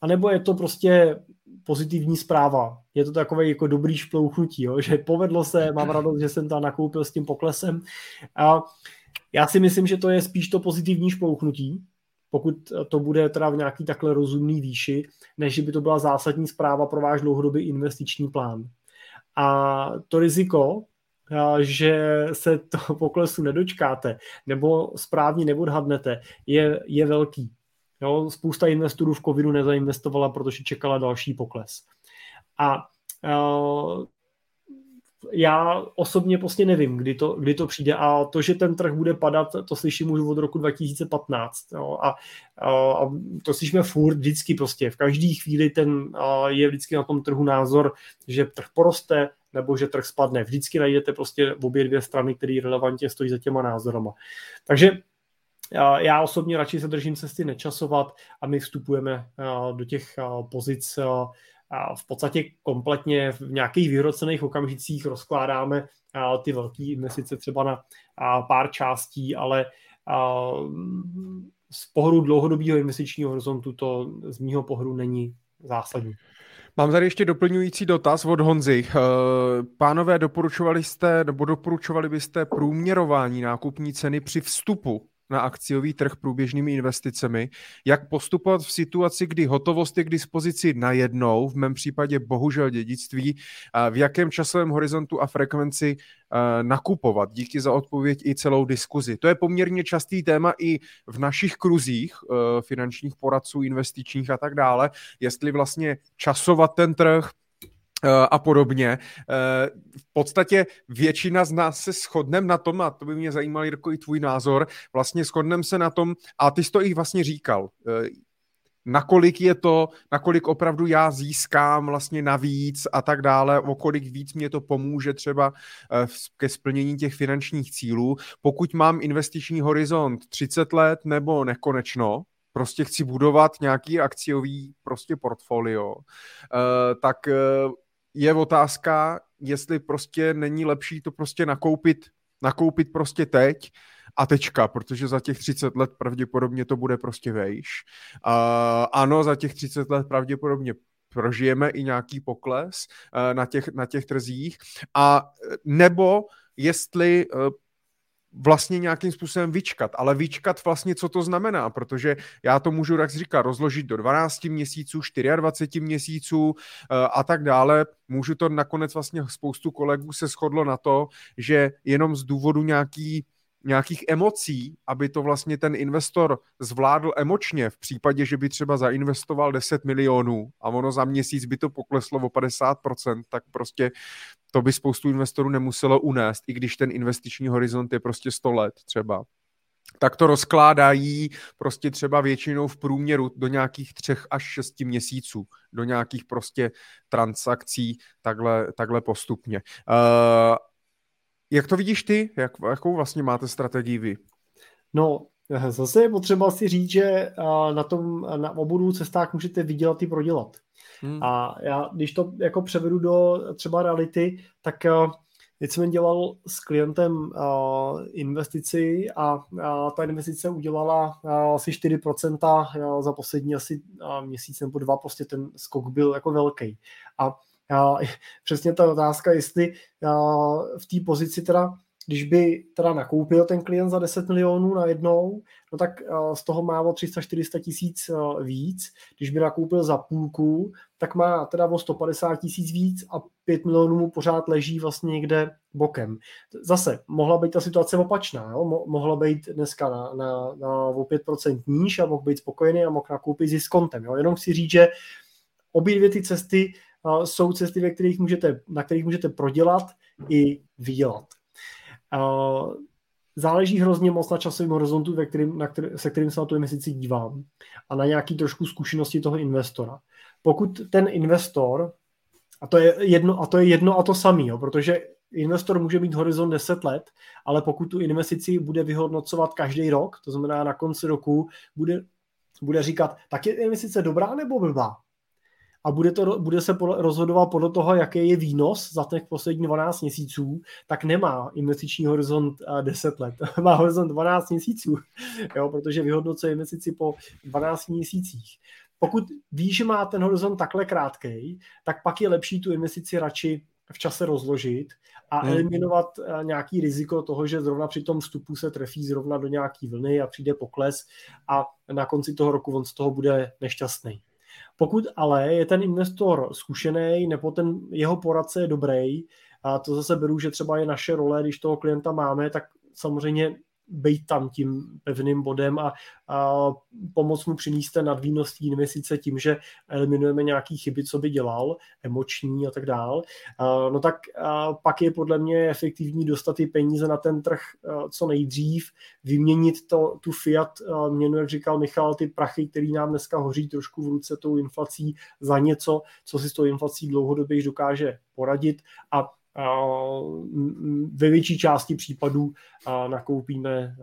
anebo je to prostě pozitivní zpráva. Je to takové jako dobrý šplouchnutí, jo? že povedlo se, mám radost, že jsem tam nakoupil s tím poklesem. A já si myslím, že to je spíš to pozitivní šplouchnutí, pokud to bude teda v nějaký takhle rozumný výši, než by to byla zásadní zpráva pro váš dlouhodobý investiční plán. A to riziko, že se to poklesu nedočkáte nebo správně neodhadnete, je, je velký. Jo, spousta investorů v covidu nezainvestovala, protože čekala další pokles. A uh, já osobně prostě nevím, kdy to, kdy to přijde a to, že ten trh bude padat, to slyším už od roku 2015 jo, a, a, a to slyšíme furt vždycky prostě, v každé chvíli ten a je vždycky na tom trhu názor, že trh poroste nebo že trh spadne. Vždycky najdete prostě obě dvě strany, které relevantně stojí za těma názorama. Takže já osobně radši se držím cesty nečasovat a my vstupujeme do těch pozic v podstatě kompletně v nějakých vyhrocených okamžicích rozkládáme ty velké investice třeba na pár částí, ale z pohledu dlouhodobého investičního horizontu to z mýho pohledu není zásadní. Mám tady ještě doplňující dotaz od Honzy. Eh, pánové, doporučovali jste, nebo doporučovali byste průměrování nákupní ceny při vstupu na akciový trh průběžnými investicemi, jak postupovat v situaci, kdy hotovost je k dispozici najednou, v mém případě bohužel dědictví, v jakém časovém horizontu a frekvenci nakupovat. Díky za odpověď i celou diskuzi. To je poměrně častý téma i v našich kruzích finančních poradců, investičních a tak dále, jestli vlastně časovat ten trh, a podobně. Eh, v podstatě většina z nás se shodneme na tom, a to by mě zajímal, Jirko, i tvůj názor, vlastně shodneme se na tom, a ty jsi to i vlastně říkal, eh, nakolik je to, nakolik opravdu já získám vlastně navíc a tak dále, o kolik víc mě to pomůže třeba ke splnění těch finančních cílů. Pokud mám investiční horizont 30 let nebo nekonečno, prostě chci budovat nějaký akciový prostě portfolio, tak je otázka, jestli prostě není lepší to prostě nakoupit, nakoupit prostě teď a tečka, protože za těch 30 let pravděpodobně to bude prostě vejš. Uh, ano, za těch 30 let pravděpodobně prožijeme i nějaký pokles uh, na, těch, na těch trzích. A nebo jestli uh, vlastně nějakým způsobem vyčkat. Ale vyčkat vlastně, co to znamená, protože já to můžu, jak říká, rozložit do 12 měsíců, 24 měsíců eh, a tak dále. Můžu to nakonec vlastně spoustu kolegů se shodlo na to, že jenom z důvodu nějaký nějakých emocí, aby to vlastně ten investor zvládl emočně v případě, že by třeba zainvestoval 10 milionů a ono za měsíc by to pokleslo o 50%, tak prostě to by spoustu investorů nemuselo unést, i když ten investiční horizont je prostě 100 let třeba tak to rozkládají prostě třeba většinou v průměru do nějakých třech až šesti měsíců, do nějakých prostě transakcí takhle, takhle postupně. Uh, jak to vidíš ty? Jak, jakou vlastně máte strategii vy? No, zase je potřeba si říct, že na tom, na obou cestách můžete vydělat i prodělat. Hmm. A já, když to jako převedu do třeba reality, tak Teď jsem dělal s klientem uh, investici a ta investice udělala uh, asi 4% uh, za poslední asi měsíc nebo dva, prostě ten skok byl jako velký. A přesně ta otázka, jestli v té pozici teda, když by teda nakoupil ten klient za 10 milionů na jednou, no tak z toho má o 300-400 tisíc víc. Když by nakoupil za půlku, tak má teda o 150 tisíc víc a 5 milionů mu pořád leží vlastně někde bokem. Zase, mohla být ta situace opačná. Jo? Mo- mohla být dneska na, na, na o 5% níž a mohl být spokojený a mohl nakoupit ziskontem. Jo? Jenom si říct, že obě dvě ty cesty jsou cesty, ve kterých můžete, na kterých můžete prodělat i vydělat. Záleží hrozně moc na časovém horizontu, ve kterým, na který, se kterým se na tu investici dívám a na nějaký trošku zkušenosti toho investora. Pokud ten investor, a to je jedno a to, je jedno a to samý, jo, protože investor může mít horizont 10 let, ale pokud tu investici bude vyhodnocovat každý rok, to znamená na konci roku, bude, bude říkat, tak je investice dobrá nebo blbá? A bude, to, bude se rozhodovat podle toho, jaký je výnos za těch posledních 12 měsíců, tak nemá investiční horizont 10 let. má horizont 12 měsíců, jo, protože vyhodnocuje investici po 12 měsících. Pokud ví, že má ten horizont takhle krátký, tak pak je lepší tu investici radši v čase rozložit a hmm. eliminovat nějaký riziko toho, že zrovna při tom vstupu se trefí zrovna do nějaký vlny a přijde pokles a na konci toho roku on z toho bude nešťastný. Pokud ale je ten investor zkušený nebo ten jeho poradce je dobrý, a to zase beru, že třeba je naše role, když toho klienta máme, tak samozřejmě být tam tím pevným bodem a, a pomoct mu přinést ten nadvýnos investice tím, že eliminujeme nějaké chyby, co by dělal, emoční a tak dál, a, no tak a pak je podle mě efektivní dostat ty peníze na ten trh a, co nejdřív, vyměnit to, tu fiat a, měnu, jak říkal Michal, ty prachy, který nám dneska hoří trošku v ruce tou inflací za něco, co si s tou inflací dlouhodobě dokáže poradit a ve větší části případů nakoupíme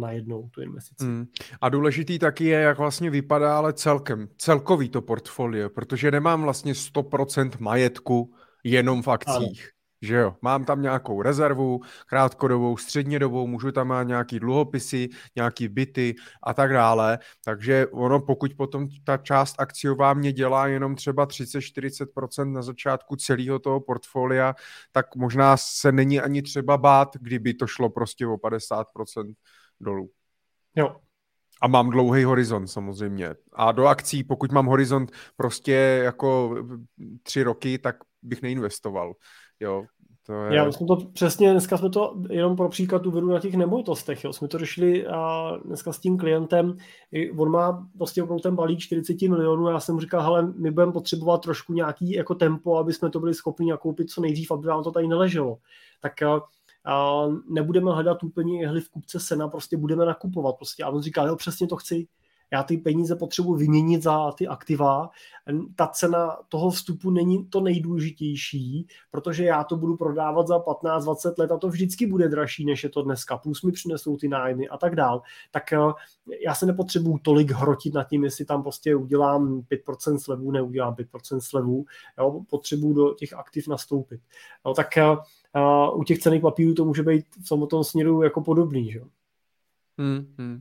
najednou tu investici. Hmm. A důležitý taky je, jak vlastně vypadá ale celkem, celkový to portfolio, protože nemám vlastně 100% majetku jenom v akcích. Že jo, mám tam nějakou rezervu, krátkodobou, střednědobou, můžu tam mít nějaký dluhopisy, nějaký byty a tak dále. ono, pokud potom ta část akciová mě dělá jenom třeba 30-40% na začátku celého toho portfolia, tak možná se není ani třeba bát, kdyby to šlo prostě o 50% dolů. Jo. A mám dlouhý horizont samozřejmě. A do akcí, pokud mám horizont prostě jako tři roky, tak bych neinvestoval. Jo, to je... Já jsme to přesně, dneska jsme to jenom pro příklad uvedu na těch nemovitostech. Jo. Jsme to řešili a dneska s tím klientem, on má prostě opravdu ten balík 40 milionů, já jsem říkal, hele, my budeme potřebovat trošku nějaký jako tempo, aby jsme to byli schopni nakoupit co nejdřív, aby vám to tady neleželo. Tak a nebudeme hledat úplně jehly v kupce sena, prostě budeme nakupovat. Prostě. A on říká, jo, přesně to chci, já ty peníze potřebuji vyměnit za ty aktiva. Ta cena toho vstupu není to nejdůležitější, protože já to budu prodávat za 15-20 let a to vždycky bude dražší, než je to dneska. Plus mi přinesou ty nájmy a tak dál. Tak eh, já se nepotřebuju tolik hrotit nad tím, jestli tam prostě udělám 5% slevu, neudělám 5% slevu. Jo, potřebuju do těch aktiv nastoupit. No, tak uh, u těch cených papírů to může být v samotném směru jako podobný. Že? Hmm, hmm.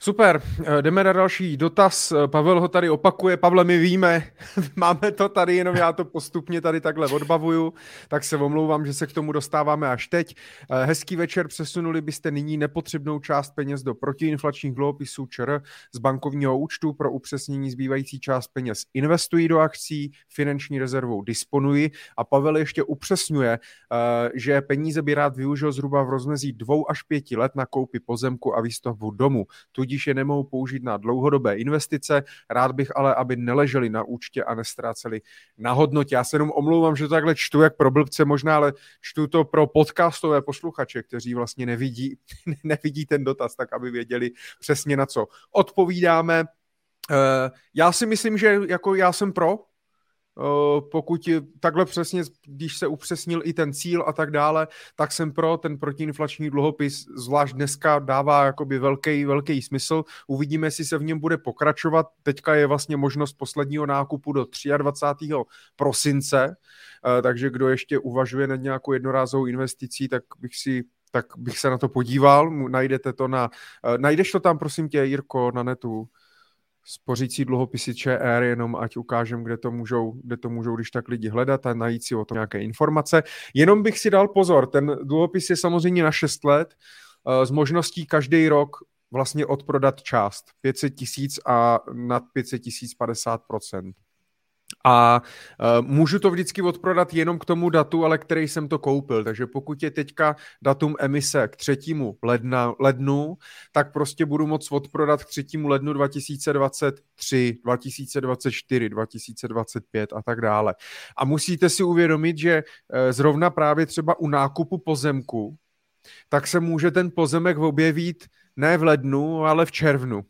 Super, eh, jdeme na další dotaz. Eh, Pavel ho tady opakuje. Pavle, my víme, máme to tady, jenom já to postupně tady takhle odbavuju, tak se omlouvám, že se k tomu dostáváme až teď. Eh, hezký večer, přesunuli byste nyní nepotřebnou část peněz do protiinflačních dluhopisů ČR z bankovního účtu pro upřesnění zbývající část peněz investují do akcí, finanční rezervou disponují a Pavel ještě upřesňuje, že peníze by rád využil zhruba v rozmezí dvou až pěti let na koupi pozemku a výstavbu domu. Tu tudíž je nemohu použít na dlouhodobé investice. Rád bych ale, aby neleželi na účtě a nestráceli na hodnotě. Já se jenom omlouvám, že to takhle čtu jak pro blbce možná, ale čtu to pro podcastové posluchače, kteří vlastně nevidí, nevidí ten dotaz, tak aby věděli přesně na co odpovídáme. Eh, já si myslím, že jako já jsem pro, pokud takhle přesně, když se upřesnil i ten cíl a tak dále, tak jsem pro ten protiinflační dluhopis, zvlášť dneska dává jakoby velký, velký smysl. Uvidíme, jestli se v něm bude pokračovat. Teďka je vlastně možnost posledního nákupu do 23. prosince, eh, takže kdo ještě uvažuje nad nějakou jednorázovou investicí, tak bych si tak bych se na to podíval, najdete to na, eh, najdeš to tam prosím tě Jirko na netu, spořící dluhopisy ČR, jenom ať ukážem, kde to můžou, kde to můžou když tak lidi hledat a najít si o tom nějaké informace. Jenom bych si dal pozor, ten dluhopis je samozřejmě na 6 let eh, s možností každý rok vlastně odprodat část 500 tisíc a nad 500 tisíc 50 a uh, můžu to vždycky odprodat jenom k tomu datu, ale který jsem to koupil. Takže pokud je teďka datum emise k 3. Ledna, lednu, tak prostě budu moct odprodat k 3. lednu 2023, 2024, 2025 a tak dále. A musíte si uvědomit, že uh, zrovna právě třeba u nákupu pozemku, tak se může ten pozemek objevit ne v lednu, ale v červnu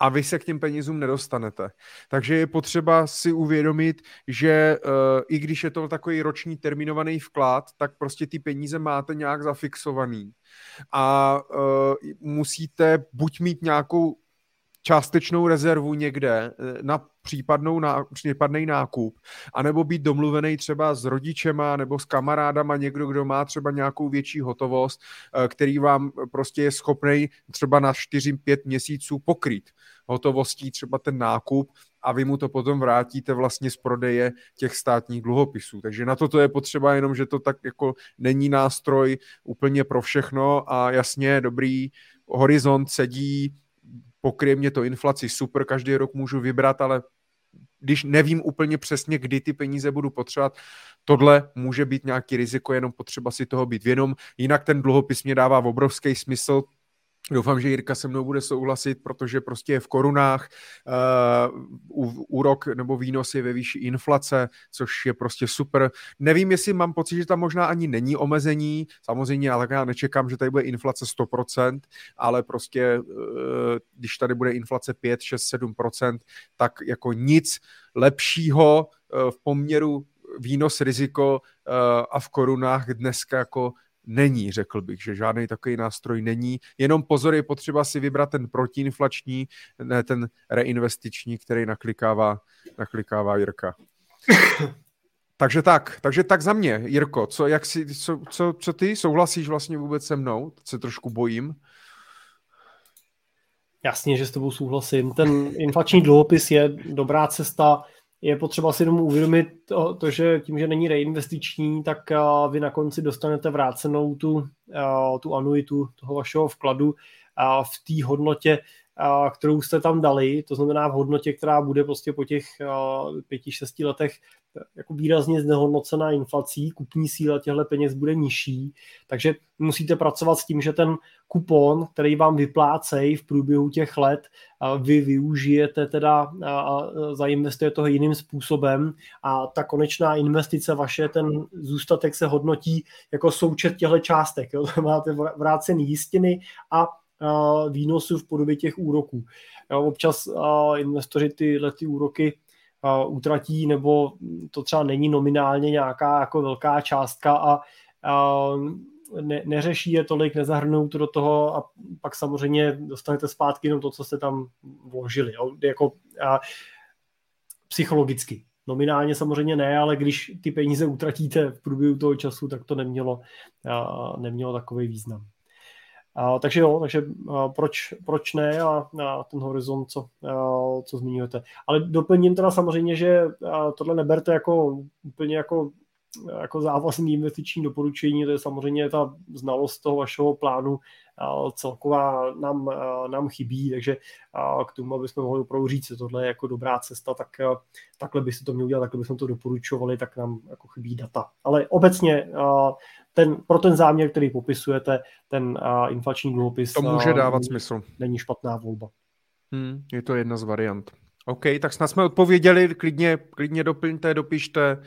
a vy se k těm penězům nedostanete. Takže je potřeba si uvědomit, že uh, i když je to takový roční terminovaný vklad, tak prostě ty peníze máte nějak zafixovaný. A uh, musíte buď mít nějakou částečnou rezervu někde eh, na případnou ná, případný nákup, anebo být domluvený třeba s rodičema nebo s kamarádama, někdo, kdo má třeba nějakou větší hotovost, který vám prostě je schopný třeba na 4-5 měsíců pokrýt hotovostí třeba ten nákup a vy mu to potom vrátíte vlastně z prodeje těch státních dluhopisů. Takže na toto je potřeba jenom, že to tak jako není nástroj úplně pro všechno a jasně, dobrý horizont sedí, pokryje mě to inflaci, super, každý rok můžu vybrat, ale když nevím úplně přesně, kdy ty peníze budu potřebovat, tohle může být nějaký riziko, jenom potřeba si toho být vědom. Jinak ten dluhopis mě dává obrovský smysl, Doufám, že Jirka se mnou bude souhlasit, protože prostě je v korunách, uh, úrok nebo výnos je ve výši inflace, což je prostě super. Nevím, jestli mám pocit, že tam možná ani není omezení, samozřejmě, ale já nečekám, že tady bude inflace 100%, ale prostě uh, když tady bude inflace 5, 6, 7%, tak jako nic lepšího uh, v poměru výnos riziko uh, a v korunách dneska jako není, řekl bych, že žádný takový nástroj není. Jenom pozor, je potřeba si vybrat ten protiinflační, ne ten reinvestiční, který naklikává, naklikává Jirka. takže tak, takže tak za mě, Jirko, co, jak si, co, co, co ty souhlasíš vlastně vůbec se mnou? Se trošku bojím. Jasně, že s tebou souhlasím. Ten inflační dluhopis je dobrá cesta je potřeba si jenom uvědomit to, to, že tím, že není reinvestiční, tak vy na konci dostanete vrácenou tu, tu anuitu toho vašeho vkladu v té hodnotě, kterou jste tam dali, to znamená v hodnotě, která bude prostě po těch pěti, šesti letech jako výrazně znehodnocená inflací, kupní síla těchto peněz bude nižší, takže musíte pracovat s tím, že ten kupon, který vám vyplácejí v průběhu těch let, vy využijete teda a zainvestujete toho jiným způsobem a ta konečná investice vaše, ten zůstatek se hodnotí jako součet těchto částek. Jo? Máte vrácený jistiny a výnosů v podobě těch úroků. Občas investoři tyhle ty úroky utratí, nebo to třeba není nominálně nějaká jako velká částka a, a ne, neřeší je tolik, nezahrnou to do toho a pak samozřejmě dostanete zpátky jenom to, co jste tam vložili. Jo? Jako, a, psychologicky. Nominálně samozřejmě ne, ale když ty peníze utratíte v průběhu toho času, tak to nemělo, a, nemělo takový význam. A, takže jo, takže a, proč, proč ne a, a ten horizont, co, a, co zmiňujete. Ale doplním teda samozřejmě, že a, tohle neberte jako úplně jako jako závazný investiční doporučení, to je samozřejmě ta znalost toho vašeho plánu celková nám, nám chybí, takže k tomu, aby jsme mohli opravdu říct, že tohle je jako dobrá cesta, tak takhle by se to mělo udělat, takhle bychom to doporučovali, tak nám jako chybí data. Ale obecně ten, pro ten záměr, který popisujete, ten inflační dluhopis to může dávat smysl. Není špatná volba. Hmm, je to jedna z variant. OK, tak snad jsme odpověděli, klidně, klidně doplňte, dopište,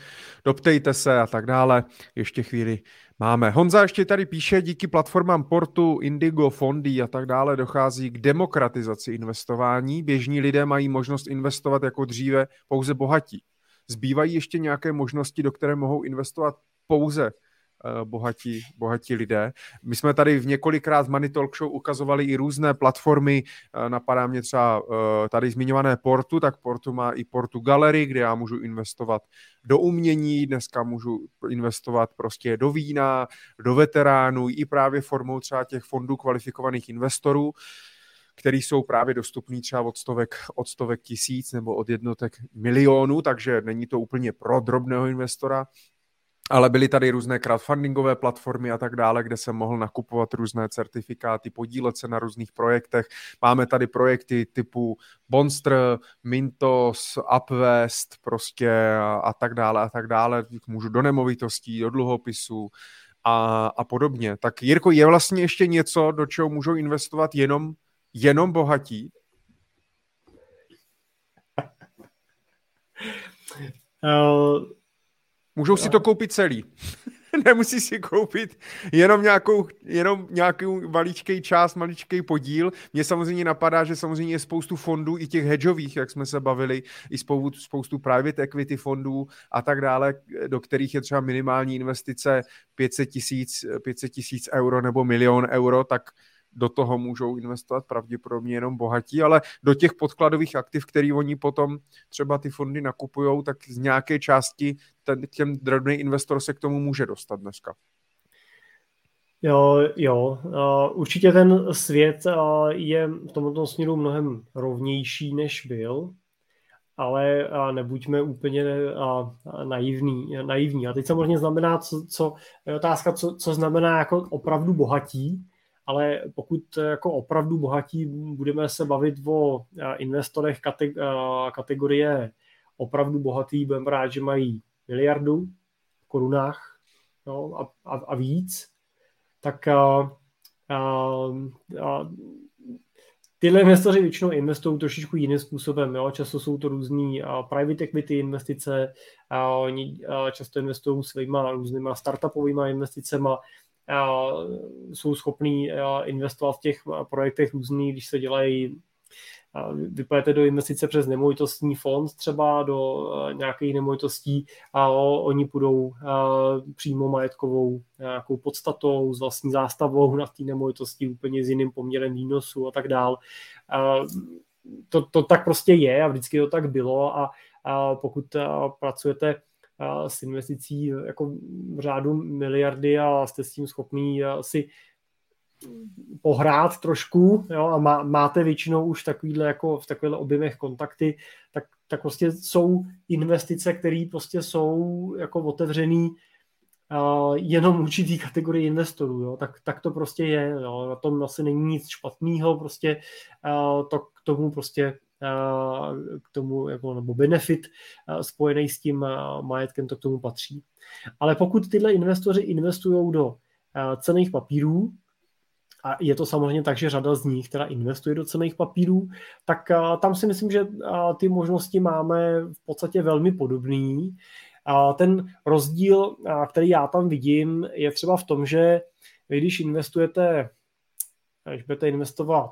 doptejte se a tak dále. Ještě chvíli máme. Honza ještě tady píše, díky platformám Portu, Indigo, Fondy a tak dále dochází k demokratizaci investování. Běžní lidé mají možnost investovat jako dříve pouze bohatí. Zbývají ještě nějaké možnosti, do které mohou investovat pouze bohatí, bohatí lidé. My jsme tady v několikrát v Money Talk Show ukazovali i různé platformy, eh, napadá mě třeba eh, tady zmiňované Portu, tak Portu má i Portu Gallery, kde já můžu investovat do umění, dneska můžu investovat prostě do vína, do veteránů, i právě formou třeba těch fondů kvalifikovaných investorů který jsou právě dostupný třeba od stovek, od stovek tisíc nebo od jednotek milionů, takže není to úplně pro drobného investora, ale byly tady různé crowdfundingové platformy a tak dále, kde jsem mohl nakupovat různé certifikáty, podílet se na různých projektech. Máme tady projekty typu Monster, Mintos, Upvest prostě a, a tak dále a tak dále. Můžu do nemovitostí, do dluhopisů a, a podobně. Tak Jirko, je vlastně ještě něco, do čeho můžou investovat jenom, jenom bohatí? Uh Můžou si to koupit celý. Nemusí si koupit jenom nějakou, jenom nějakou maličký část, maličký podíl. Mně samozřejmě napadá, že samozřejmě je spoustu fondů, i těch hedžových, jak jsme se bavili, i spoustu, spoustu private equity fondů a tak dále, do kterých je třeba minimální investice 500 tisíc 500 tisíc euro nebo milion euro, tak do toho můžou investovat pravděpodobně jenom bohatí, ale do těch podkladových aktiv, který oni potom třeba ty fondy nakupují, tak z nějaké části ten, těm drobný investor se k tomu může dostat dneska. Jo, jo. určitě ten svět je v tomto směru mnohem rovnější, než byl, ale nebuďme úplně naivní. naivní. A teď samozřejmě znamená, co, co je otázka, co, co znamená jako opravdu bohatí, ale pokud jako opravdu bohatí budeme se bavit o investorech kategorie opravdu bohatý, budeme brát, že mají miliardu v korunách no, a, a, a víc, tak a, a, a, tyhle investoři většinou investují trošičku jiným způsobem. Jo? Často jsou to různý private equity investice, a, oni často investují svýma různýma startupovými investicemi, jsou schopní investovat v těch projektech různých, když se dělají vypojete do investice přes nemovitostní fond třeba do nějakých nemovitostí a oni půjdou přímo majetkovou nějakou podstatou, s vlastní zástavou na té nemovitosti úplně s jiným poměrem výnosu a tak dál. To, to tak prostě je a vždycky to tak bylo a, a pokud pracujete s investicí jako řádu miliardy a jste s tím schopný si pohrát trošku jo, a má, máte většinou už takovýhle jako v takovýchhle objemech kontakty, tak, tak prostě jsou investice, které prostě jsou jako otevřený uh, jenom určitý kategorii investorů, jo? Tak, tak to prostě je, jo? na tom asi není nic špatného, prostě uh, to k tomu prostě k tomu, jako, nebo benefit spojený s tím majetkem, to k tomu patří. Ale pokud tyhle investoři investují do cených papírů, a je to samozřejmě tak, že řada z nich teda investuje do cených papírů, tak tam si myslím, že ty možnosti máme v podstatě velmi podobný. Ten rozdíl, který já tam vidím, je třeba v tom, že vy když investujete, když budete investovat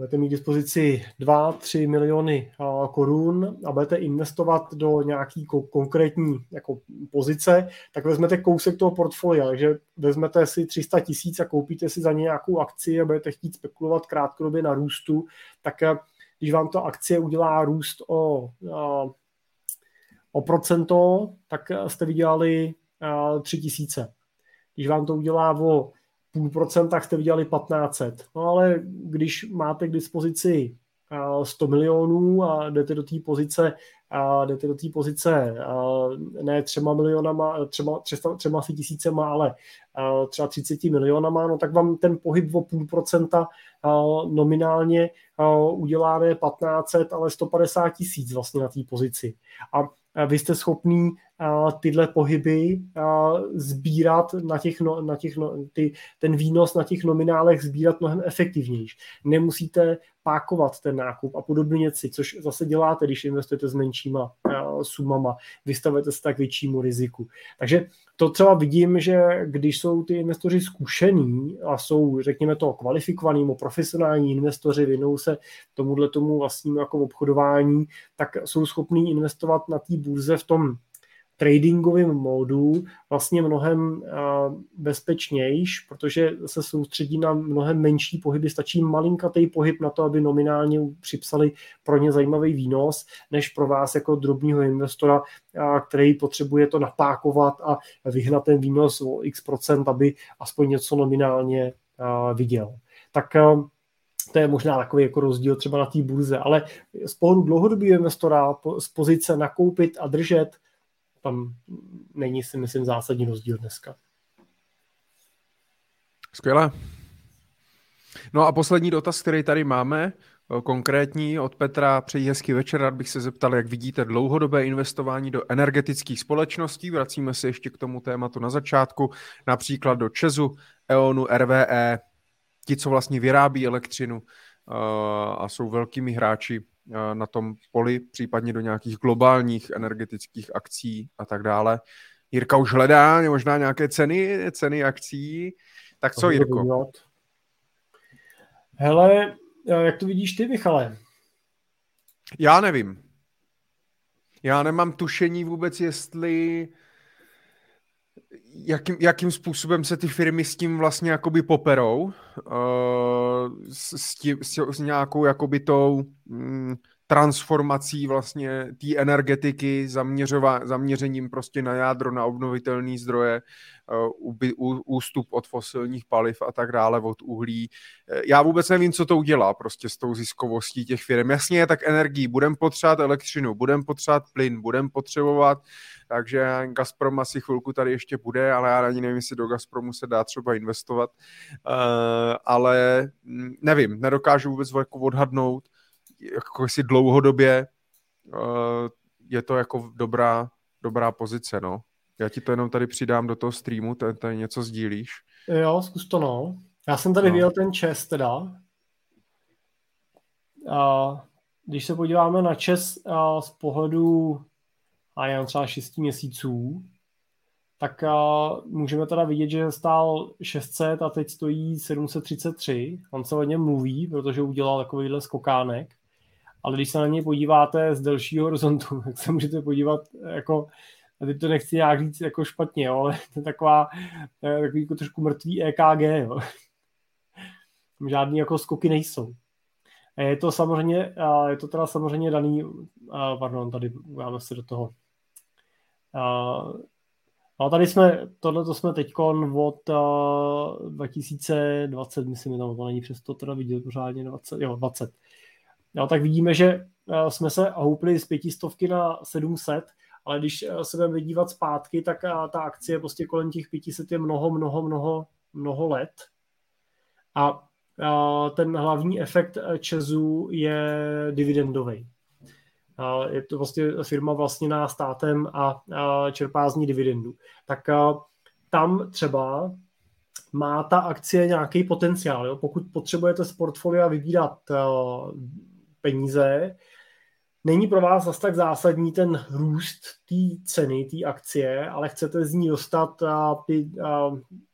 budete mít dispozici 2-3 miliony korun a budete investovat do nějaký konkrétní jako pozice, tak vezmete kousek toho portfolia, takže vezmete si 300 tisíc a koupíte si za ně nějakou akci a budete chtít spekulovat krátkodobě na růstu, tak když vám to akcie udělá růst o, o procento, tak jste vydělali 3 tisíce. Když vám to udělá o půl procenta jste vydělali 1500. No ale když máte k dispozici 100 milionů a jdete do té pozice a jdete do té pozice ne třema milionama, třeba, třema, třema si tisícema, ale třeba 30 milionama, no tak vám ten pohyb o půl procenta nominálně udělá ne 1500, ale 150 tisíc vlastně na té pozici. A vy jste schopný tyhle pohyby sbírat na těch, no, na těch no, ty, ten výnos na těch nominálech sbírat mnohem efektivnější. Nemusíte pákovat ten nákup a podobně věci, což zase děláte, když investujete s menšíma sumama, vystavujete se tak většímu riziku. Takže to třeba vidím, že když jsou ty investoři zkušení a jsou, řekněme to, kvalifikovaní, profesionální investoři, věnou se tomuhle tomu vlastnímu jako obchodování, tak jsou schopní investovat na té burze v tom tradingovém módu vlastně mnohem bezpečnější, protože se soustředí na mnohem menší pohyby. Stačí malinkatý pohyb na to, aby nominálně připsali pro ně zajímavý výnos, než pro vás jako drobního investora, který potřebuje to napákovat a vyhnat ten výnos o x procent, aby aspoň něco nominálně viděl. Tak to je možná takový jako rozdíl třeba na té burze, ale z pohledu dlouhodobého investora z pozice nakoupit a držet tam není si myslím zásadní rozdíl dneska. Skvěle. No a poslední dotaz, který tady máme, konkrétní od Petra. Přeji hezký večer, rád bych se zeptal, jak vidíte dlouhodobé investování do energetických společností. Vracíme se ještě k tomu tématu na začátku, například do Česu, EONu, RVE, ti, co vlastně vyrábí elektřinu a jsou velkými hráči Eh, na tom poli, případně do nějakých globálních energetických akcí a tak dále. Jirka už hledá možná nějaké ceny, ceny akcí. Tak co, Jirko? Hele, eh, jak to vidíš ty, Michale? Já nevím. Já nemám tušení vůbec, jestli jakým, jakým způsobem se ty firmy s tím vlastně jakoby poperou, uh, s, s, tím, s, s nějakou jakoby tou mm, transformací vlastně té energetiky, zaměřova, zaměřením prostě na jádro, na obnovitelné zdroje, ú, ústup od fosilních paliv a tak dále, od uhlí. Já vůbec nevím, co to udělá prostě s tou ziskovostí těch firm. Jasně tak energii, budeme potřebovat elektřinu, budeme potřebovat plyn, budeme potřebovat takže Gazprom asi chvilku tady ještě bude, ale já ani nevím, jestli do Gazpromu se dá třeba investovat, uh, ale mm, nevím, nedokážu vůbec jako odhadnout, jako jestli dlouhodobě uh, je to jako dobrá, dobrá pozice, no. Já ti to jenom tady přidám do toho streamu, tady, tady něco sdílíš. Jo, zkus to, no. Já jsem tady no. viděl ten čes teda. A když se podíváme na čes a z pohledu a je třeba 6 měsíců, tak můžeme teda vidět, že stál 600 a teď stojí 733. On se o něm mluví, protože udělal takovýhle skokánek. Ale když se na něj podíváte z delšího horizontu, tak se můžete podívat jako a teď to nechci nějak říct jako špatně, jo, ale to je taková, takový jako trošku mrtvý EKG, jo. Tam žádný jako skoky nejsou. Je to samozřejmě, je to teda samozřejmě daný, pardon, tady máme se do toho No tady jsme, tohle to jsme teď od uh, 2020, myslím, no, to není přesto teda vidět pořádně 20, jo, 20. No, tak vidíme, že uh, jsme se houpli z pětistovky na 700 a ale když se budeme dívat zpátky, tak ta akcie prostě kolem těch 500 je mnoho, mnoho, mnoho, mnoho let. A ten hlavní efekt Česu je dividendový. Je to vlastně firma vlastněná státem a čerpá z ní dividendu. Tak tam třeba má ta akcie nějaký potenciál. Jo? Pokud potřebujete z portfolia vybírat peníze, není pro vás zase tak zásadní ten růst té ceny, té akcie, ale chcete z ní dostat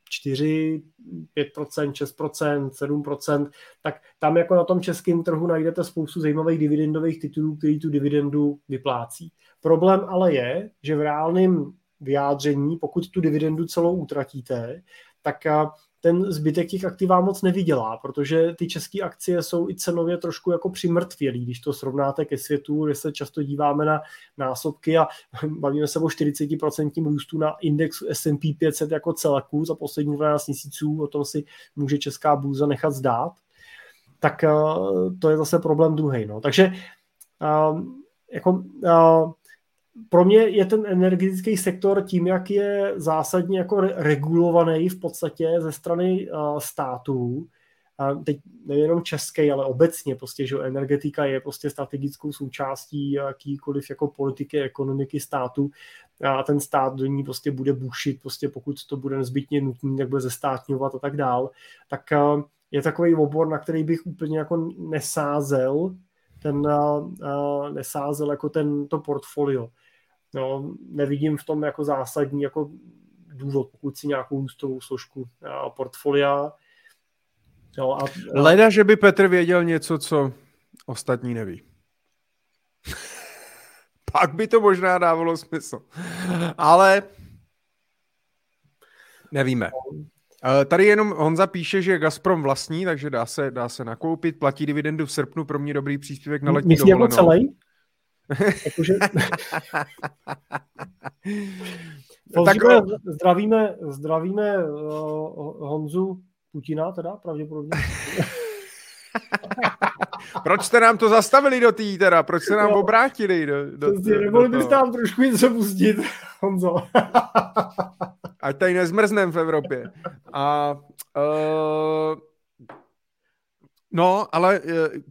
4, 5%, 6%, 7%, tak tam jako na tom českém trhu najdete spoustu zajímavých dividendových titulů, který tu dividendu vyplácí. Problém ale je, že v reálném vyjádření, pokud tu dividendu celou utratíte, tak ten zbytek těch aktiv vám moc nevydělá, protože ty české akcie jsou i cenově trošku jako přimrtvělý, když to srovnáte ke světu, kde se často díváme na násobky a bavíme se o 40% růstu na indexu S&P 500 jako celku za poslední 12 měsíců, o tom si může česká bůza nechat zdát, tak eh, to je zase problém druhý. No. Takže eh, jako, eh, pro mě je ten energetický sektor tím, jak je zásadně jako regulovaný v podstatě ze strany uh, států, a teď nejenom české, ale obecně prostě, že energetika je prostě strategickou součástí jakýkoliv jako politiky, ekonomiky státu. A ten stát do ní prostě bude bušit, prostě pokud to bude nezbytně nutné, tak bude zestátňovat a tak dál, tak uh, je takový obor, na který bych úplně jako nesázel, ten uh, nesázel jako ten to portfolio. No, nevidím v tom jako zásadní jako důvod, pokud si nějakou růstovou složku a portfolia. No, a, a... Leda, že by Petr věděl něco, co ostatní neví. Pak by to možná dávalo smysl. Ale nevíme. Eh, tady jenom Honza píše, že Gazprom vlastní, takže dá se, dá se nakoupit, platí dividendu v srpnu, pro mě dobrý příspěvek na letní Myslí jako celý? Jakože... tak, zdravíme, zdravíme uh, Honzu Putina teda pravděpodobně. Proč jste nám to zastavili do tý teda? Proč jste nám no, obrátili? Do, do, do, nemohli byste nám trošku něco pustit, Honzo. Ať tady nezmrznem v Evropě. A uh, No, ale uh,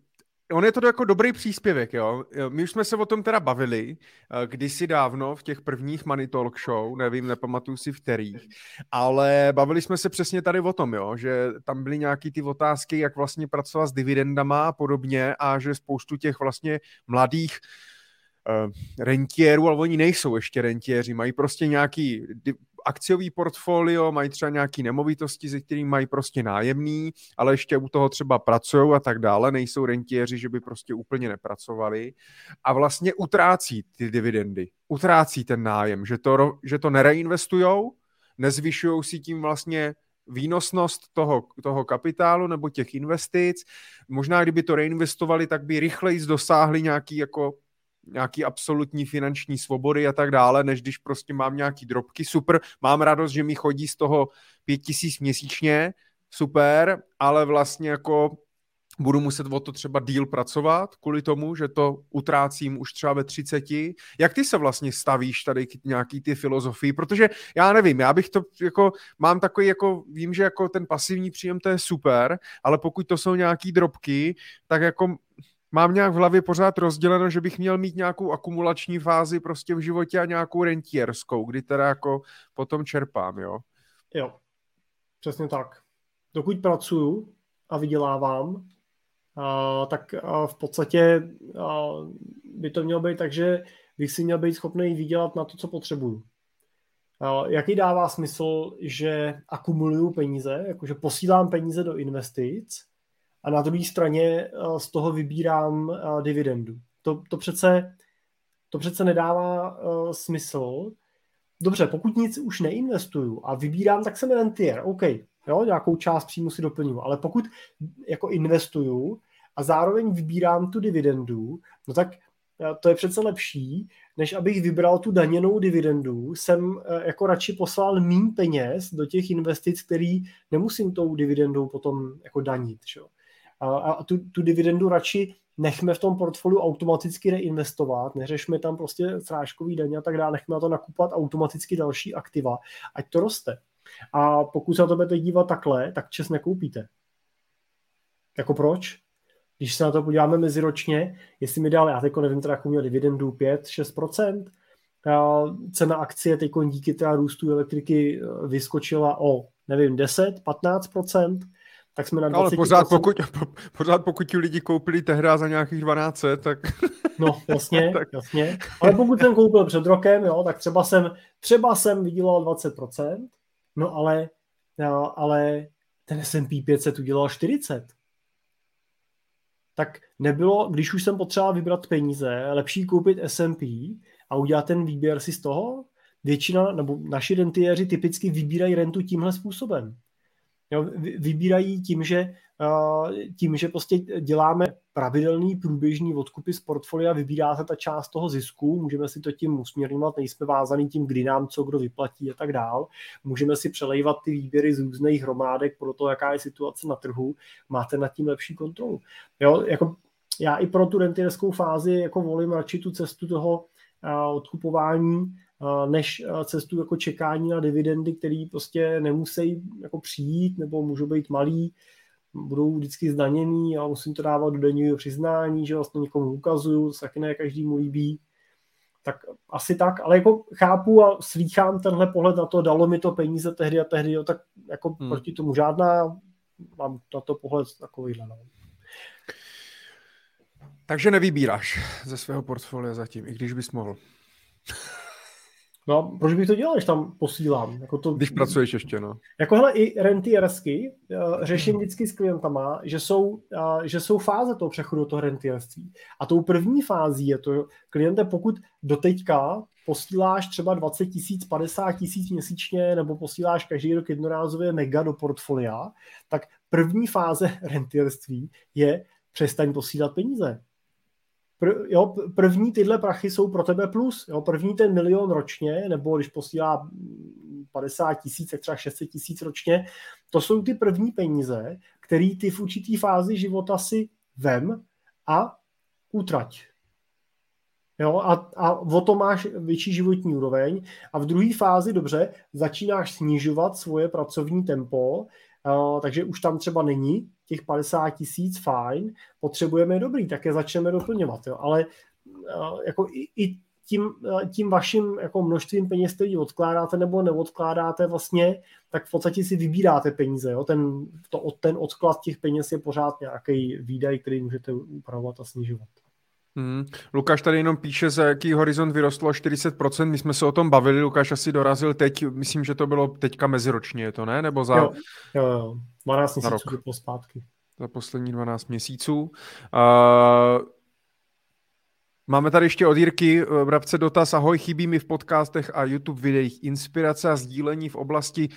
on je to jako dobrý příspěvek, jo. My už jsme se o tom teda bavili eh, kdysi dávno v těch prvních Money Talk Show, nevím, nepamatuju si v kterých, ale bavili jsme se přesně tady o tom, jo, že tam byly nějaký ty otázky, jak vlastně pracovat s dividendama a podobně a že spoustu těch vlastně mladých uh, rentierů, ale oni nejsou ještě rentiéři, mají prostě nějaký akciový portfolio, mají třeba nějaké nemovitosti, ze kterými mají prostě nájemný, ale ještě u toho třeba pracují a tak dále, nejsou rentiéři, že by prostě úplně nepracovali a vlastně utrácí ty dividendy, utrácí ten nájem, že to, že to nereinvestujou, nezvyšují si tím vlastně výnosnost toho, toho kapitálu nebo těch investic. Možná, kdyby to reinvestovali, tak by rychleji dosáhli nějaký jako nějaký absolutní finanční svobody a tak dále, než když prostě mám nějaký drobky, super, mám radost, že mi chodí z toho pět tisíc měsíčně, super, ale vlastně jako budu muset o to třeba díl pracovat kvůli tomu, že to utrácím už třeba ve 30. Jak ty se vlastně stavíš tady k nějaký ty filozofii? Protože já nevím, já bych to jako, mám takový jako, vím, že jako ten pasivní příjem to je super, ale pokud to jsou nějaký drobky, tak jako mám nějak v hlavě pořád rozděleno, že bych měl mít nějakou akumulační fázi prostě v životě a nějakou rentierskou, kdy teda jako potom čerpám, jo? Jo, přesně tak. Dokud pracuju a vydělávám, a, tak a v podstatě a, by to mělo být tak, že bych si měl být schopný vydělat na to, co potřebuju. A, jaký dává smysl, že akumuluju peníze, jakože posílám peníze do investic, a na druhé straně eh, z toho vybírám eh, dividendu. To, to, přece, to přece nedává uh, smysl. Dobře, pokud nic už neinvestuju a vybírám, tak jsem rentier, OK, jo, nějakou část příjmu si doplňuji, ale pokud jako investuju a zároveň vybírám tu dividendu, no tak to je přece lepší, než abych vybral tu daněnou dividendu, jsem jako radši poslal mín peněz do těch investic, který nemusím tou dividendou potom jako danit. Že? A, a tu, tu dividendu radši nechme v tom portfoliu automaticky reinvestovat, neřešme tam prostě srážkový daň a tak dále, nechme na to nakupovat automaticky další aktiva, ať to roste. A pokud se na to budete dívat takhle, tak čes nekoupíte. Jako proč? Když se na to podíváme meziročně, jestli mi dal, já teď nevím, teda jako měl dividendu 5-6%, cena akcie teď díky teda růstu elektriky eh, vyskočila o, nevím, 10-15%, tak jsme na 20%. Ale pořád pokud, po, pořád pokud ti lidi koupili tehdy za nějakých 12, tak... No, jasně, tak. jasně. Ale pokud jsem koupil před rokem, jo, tak třeba jsem, třeba jsem vydělal 20%, no ale, jo, ale ten S&P 500 udělal 40 tak nebylo, když už jsem potřeboval vybrat peníze, lepší koupit S&P a udělat ten výběr si z toho? Většina, nebo naši rentiéři typicky vybírají rentu tímhle způsobem. Jo, vybírají tím, že, tím, že prostě děláme pravidelný průběžný odkupy z portfolia, vybírá se ta část toho zisku, můžeme si to tím usměrňovat, nejsme vázaný tím, kdy nám co kdo vyplatí a tak dál. Můžeme si přelejvat ty výběry z různých hromádek pro to, jaká je situace na trhu, máte nad tím lepší kontrolu. Jo, jako já i pro tu rentierskou fázi jako volím radši tu cestu toho odkupování, než cestu jako čekání na dividendy, které prostě nemusí jako přijít nebo můžou být malý, budou vždycky zdaněný a musím to dávat do denního přiznání, že vlastně někomu ukazuju, to taky ne každému líbí. Tak asi tak, ale jako chápu a slýchám tenhle pohled na to, dalo mi to peníze tehdy a tehdy, jo, tak jako hmm. proti tomu žádná, mám na to pohled takovýhle. No. Takže nevybíráš ze svého portfolia zatím, i když bys mohl. No, proč bych to dělal, když tam posílám? Jako to, když pracuješ ještě, no. Jako hele, i rentiersky uh, řeším vždycky s klientama, že jsou, uh, že jsou fáze toho přechodu do toho rentierství. A tou první fází je to, kliente, pokud do teďka posíláš třeba 20 tisíc, 50 tisíc měsíčně, nebo posíláš každý rok jednorázově mega do portfolia, tak první fáze rentierství je přestaň posílat peníze Pr, jo, první tyhle prachy jsou pro tebe plus. Jo, první ten milion ročně, nebo když posílá 50 tisíc, třeba 600 tisíc ročně, to jsou ty první peníze, které ty v určitý fázi života si vem a utrať. Jo, a, a o to máš větší životní úroveň. A v druhé fázi, dobře, začínáš snižovat svoje pracovní tempo, uh, takže už tam třeba není těch 50 tisíc, fajn, potřebujeme dobrý, tak je začneme doplňovat, jo. ale uh, jako i, i tím, uh, tím vaším jako množstvím peněz, který odkládáte nebo neodkládáte vlastně, tak v podstatě si vybíráte peníze. Jo? Ten, to, ten odklad těch peněz je pořád nějaký výdaj, který můžete upravovat a snižovat. Hmm. Lukáš tady jenom píše, za jaký horizont vyrostlo 40%. My jsme se o tom bavili, Lukáš asi dorazil teď, myslím, že to bylo teďka meziročně, je to ne? Nebo za... Jo, jo, jo. 12 měsíců rok. zpátky. Za poslední 12 měsíců. Uh, Máme tady ještě od Jirky Brabce dotaz. Ahoj, chybí mi v podcastech a YouTube videích inspirace a sdílení v oblasti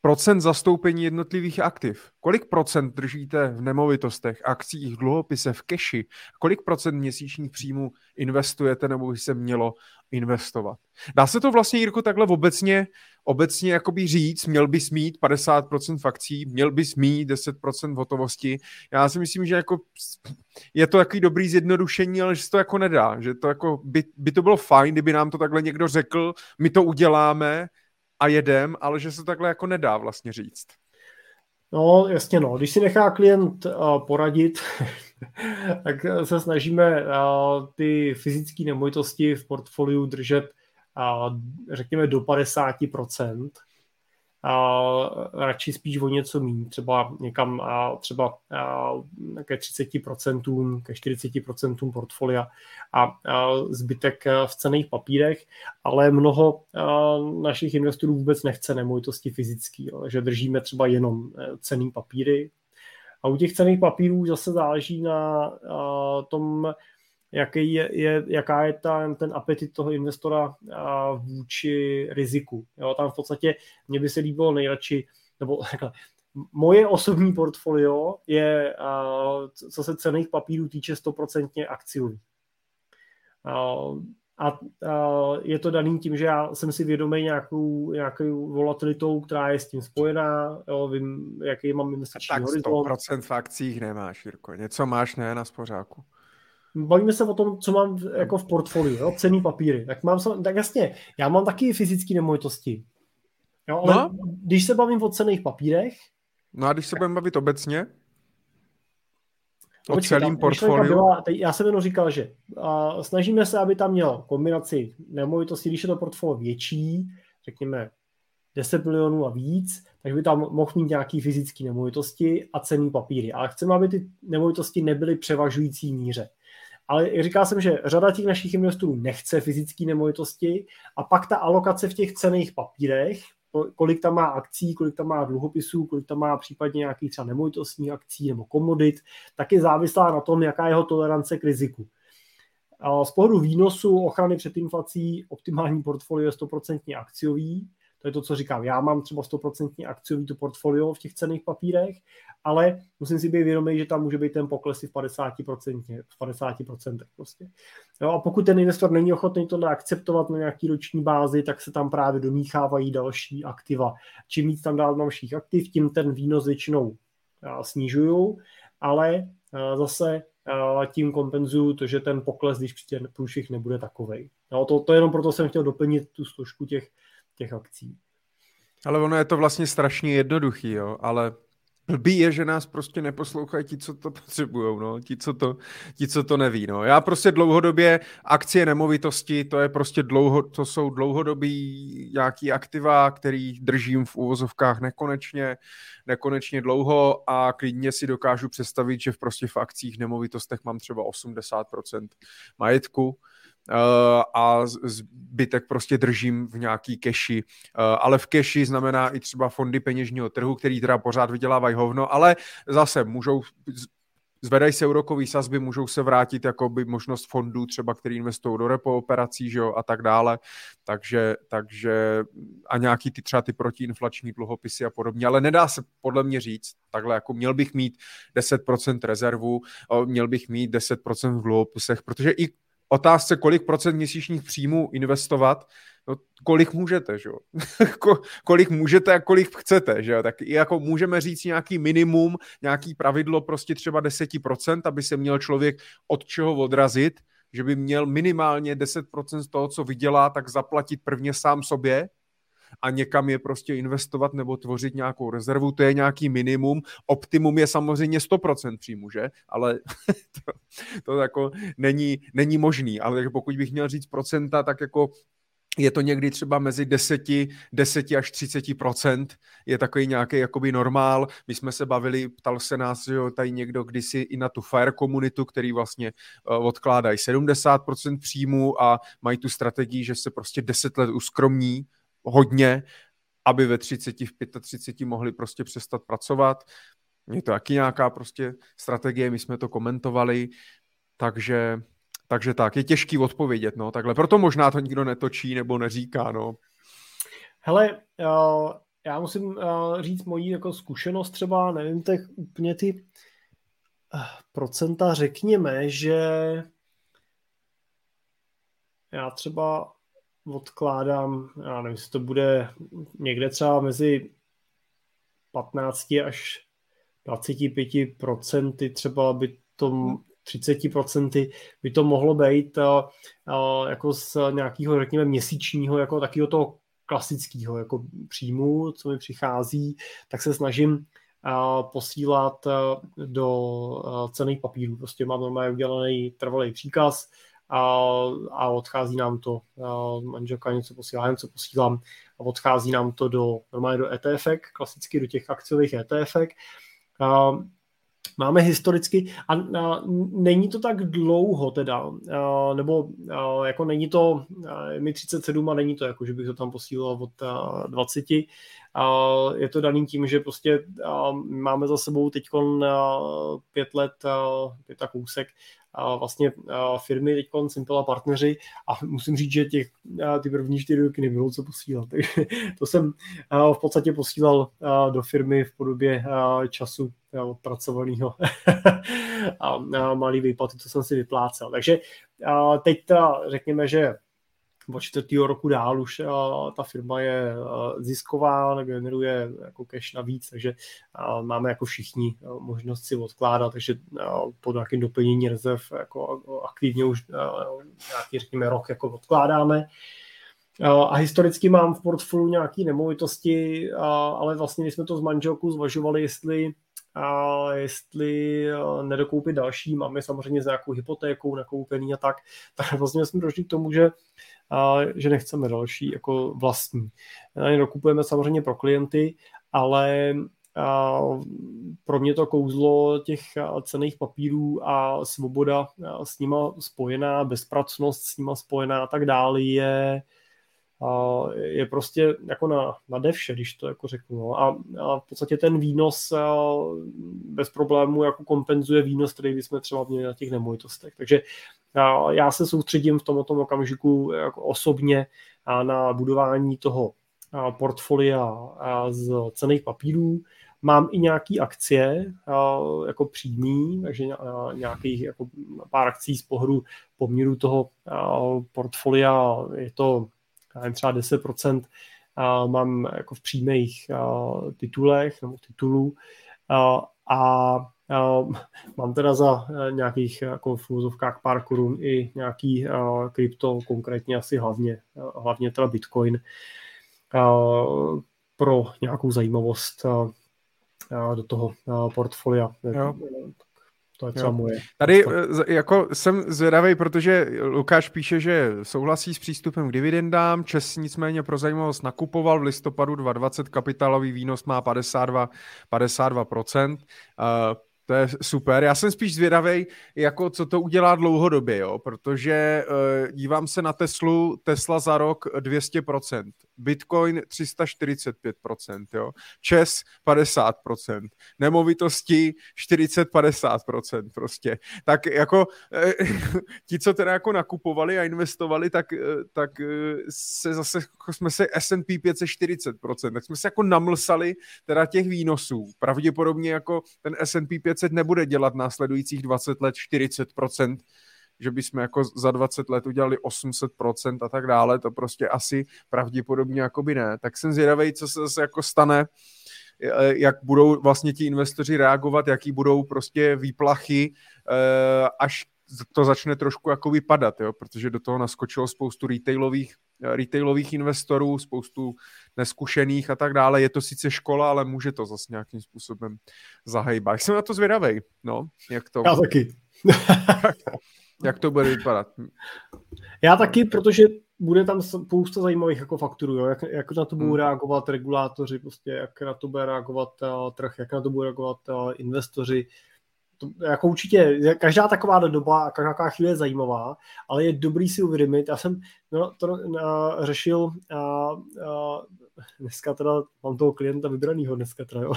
procent zastoupení jednotlivých aktiv. Kolik procent držíte v nemovitostech, akcích, dluhopisech, v keši? Kolik procent měsíčních příjmů investujete nebo by se mělo investovat? Dá se to vlastně, Jirko, takhle obecně, obecně jakoby říct, měl bys mít 50% v akcí, měl bys mít 10% v hotovosti. Já si myslím, že jako je to takový dobrý zjednodušení, ale že se to jako nedá. Že to jako by, by to bylo fajn, kdyby nám to takhle někdo řekl, my to uděláme, a jedem, ale že se takhle jako nedá vlastně říct. No, jasně no. Když si nechá klient uh, poradit, tak se snažíme uh, ty fyzické nemovitosti v portfoliu držet uh, řekněme do 50%, a radši spíš o něco méně, třeba někam a třeba a, ke 30%, ke 40% portfolia a, a zbytek v cených papírech, ale mnoho a, našich investorů vůbec nechce nemovitosti fyzický, jo, že držíme třeba jenom e, cený papíry. A u těch cených papírů zase záleží na a, tom, jaký je, je, jaká je ta, ten apetit toho investora a, vůči riziku. Jo, tam v podstatě mě by se líbilo nejradši, nebo takhle, moje osobní portfolio je, a, co se cených papírů týče, stoprocentně akciový. A, a je to daný tím, že já jsem si vědomý nějakou, nějakou volatilitou, která je s tím spojená, jo, vím, jaký mám investiční tak horizont. Tak 100% v akcích nemáš, Jirko. Něco máš, ne, na spořáku. Bavíme se o tom, co mám jako v portfoliu, jo, cený papíry. Tak, mám, tak jasně, já mám taky fyzické nemovitosti. Jo, ale no? když se bavím o cených papírech... No a když se budeme bavit obecně? o celém portfoliu? Byla, já jsem jenom říkal, že uh, snažíme se, aby tam měl kombinaci nemovitosti, když je to portfolio větší, řekněme 10 milionů a víc, tak by tam mohl mít nějaký fyzické nemovitosti a cený papíry. Ale chceme, aby ty nemovitosti nebyly převažující míře. Ale říkal jsem, že řada těch našich investorů nechce fyzické nemovitosti a pak ta alokace v těch cených papírech kolik tam má akcí, kolik tam má dluhopisů, kolik tam má případně nějakých třeba nemovitostních akcí nebo komodit, tak je závislá na tom, jaká je jeho tolerance k riziku. Z pohledu výnosu ochrany před inflací optimální portfolio je 100% akciový, to je to, co říkám. Já mám třeba 100% akciový to portfolio v těch cených papírech, ale musím si být vědomý, že tam může být ten pokles i v 50%, v 50% prostě. Jo, a pokud ten investor není ochotný tohle akceptovat na nějaký roční bázi, tak se tam právě domíchávají další aktiva. Čím víc tam dál dalších aktiv, tím ten výnos většinou snižují, ale zase tím kompenzuju to, že ten pokles, když přijde průšvih, nebude takovej. No, to, to jenom proto jsem chtěl doplnit tu složku těch těch akcí. Ale ono je to vlastně strašně jednoduchý, jo, ale blbý je, že nás prostě neposlouchají ti, co to potřebují, no, ti, co to, ti, co to neví, no. Já prostě dlouhodobě akcie nemovitosti, to je prostě dlouho, to jsou dlouhodobý nějaký aktiva, který držím v úvozovkách nekonečně, nekonečně dlouho a klidně si dokážu představit, že v prostě v akcích nemovitostech mám třeba 80% majetku, a zbytek prostě držím v nějaký keši. Eh, ale v keši znamená i třeba fondy peněžního trhu, který teda pořád vydělávají hovno, ale zase můžou zvedají se úrokové sazby, můžou se vrátit jako by možnost fondů třeba, který investují do repo operací, že jo, a tak dále. Takže, takže a nějaký ty třeba ty protiinflační dluhopisy a podobně, ale nedá se podle mě říct, takhle jako měl bych mít 10% rezervu, měl bych mít 10% v dluhopisech, protože i otázce, kolik procent měsíčních příjmů investovat, no, kolik můžete, že jo? kolik můžete a kolik chcete, že jo? Tak i jako můžeme říct nějaký minimum, nějaký pravidlo prostě třeba 10%, aby se měl člověk od čeho odrazit, že by měl minimálně 10% z toho, co vydělá, tak zaplatit prvně sám sobě, a někam je prostě investovat nebo tvořit nějakou rezervu, to je nějaký minimum. Optimum je samozřejmě 100% příjmu, že? Ale to, to jako není, není možný. Ale pokud bych měl říct procenta, tak jako je to někdy třeba mezi 10, 10 až 30% je takový nějaký jakoby normál. My jsme se bavili, ptal se nás, že jo, tady někdo kdysi i na tu FIRE komunitu, který vlastně uh, odkládají 70% příjmu a mají tu strategii, že se prostě 10 let uskromní hodně, aby ve 30, v 35 mohli prostě přestat pracovat. Je to taky nějaká prostě strategie, my jsme to komentovali, takže, takže tak, je těžký odpovědět, no, takhle. Proto možná to nikdo netočí nebo neříká, no. Hele, já musím říct moji jako zkušenost třeba, nevím, tak úplně ty eh, procenta, řekněme, že já třeba odkládám, já nevím, jestli to bude někde třeba mezi 15 až 25 procenty, třeba by to 30 procenty by to mohlo být a, a, jako z nějakého, řekněme, měsíčního, jako takového toho klasického jako příjmu, co mi přichází, tak se snažím a posílat do cených papírů. Prostě mám normálně udělaný trvalý příkaz, a, a odchází nám to, manželka něco posílá, něco posílám a odchází nám to do normálně do ETF, klasicky do těch akciových ETF. Máme historicky, a, a není to tak dlouho teda, a, nebo a, jako není to, a, mi 37 a není to jako, že bych to tam posílal od a, 20, a, je to daný tím, že prostě a, máme za sebou teď pět let, a, pět a kousek vlastně firmy teď Simple a partneři a musím říct, že těch, ty první čtyři roky nebylo co posílat. Takže to jsem v podstatě posílal do firmy v podobě času odpracovaného a malý výplaty, co jsem si vyplácel. Takže teď ta, řekněme, že od čtvrtého roku dál už ta firma je zisková, generuje jako cash navíc, takže máme jako všichni možnost si odkládat, takže pod nějakým doplnění rezerv jako aktivně už nějaký, řekněme, rok jako odkládáme. A historicky mám v portfoliu nějaké nemovitosti, ale vlastně my jsme to s manželkou zvažovali, jestli a jestli nedokoupit další, máme samozřejmě s nějakou hypotékou nakoupený a tak, tak vlastně jsme došli k tomu, že, a, že nechceme další jako vlastní. Dokupujeme samozřejmě pro klienty, ale a pro mě to kouzlo těch cených papírů a svoboda s nima spojená, bezpracnost s nima spojená a tak dále je je prostě jako na, na devše, když to jako řeknu. No. A, a v podstatě ten výnos bez problému jako kompenzuje výnos, který bychom třeba měli na těch nemovitostech. Takže já se soustředím v tomto okamžiku jako osobně na budování toho portfolia z cených papírů. Mám i nějaké akcie jako přímý, takže nějakých jako pár akcí z pohru poměru toho portfolia je to třeba 10% a mám jako v přímých titulech nebo titulů a mám teda za e, nějakých jako v úzovkách pár korun i nějaký krypto, konkrétně asi hlavně, hlavně teda Bitcoin pro nějakou zajímavost do toho portfolia. Jo. To je třeba moje. Tady eh, jako jsem zvědavý, protože Lukáš píše, že souhlasí s přístupem k dividendám. Čes nicméně pro zajímavost nakupoval v listopadu 2020 kapitálový výnos má 52, 52%. To je super. Já jsem spíš zvědavý, jako co to udělá dlouhodobě, jo? protože uh, dívám se na Teslu, Tesla za rok 200%, Bitcoin 345%, jo? Čes 50%, nemovitosti 40-50% prostě. Tak jako uh, ti, co teda jako nakupovali a investovali, tak, uh, tak se zase, jako jsme se S&P 540%, tak jsme se jako namlsali teda těch výnosů. Pravděpodobně jako ten S&P 500 500 nebude dělat následujících 20 let 40%, že bychom jako za 20 let udělali 800% a tak dále, to prostě asi pravděpodobně by ne. Tak jsem zvědavý, co se zase jako stane, jak budou vlastně ti investoři reagovat, jaký budou prostě výplachy, eh, až to začne trošku jako vypadat, jo? protože do toho naskočilo spoustu retailových, retailových investorů, spoustu neskušených a tak dále. Je to sice škola, ale může to zase nějakým způsobem zahejbat. Jsem na to zvědavej, no, jak to... Já taky. jak to bude vypadat. Já taky, protože bude tam spousta zajímavých jako faktorů, jo? Jak, jak na to budou hmm. reagovat regulátoři, prostě jak na to bude reagovat uh, trh, jak na to bude reagovat uh, investoři, to, jako určitě, každá taková doba a každá chvíle je zajímavá, ale je dobrý si uvědomit, já jsem no, to uh, řešil uh, uh, dneska teda mám toho klienta vybranýho dneska teda, jo.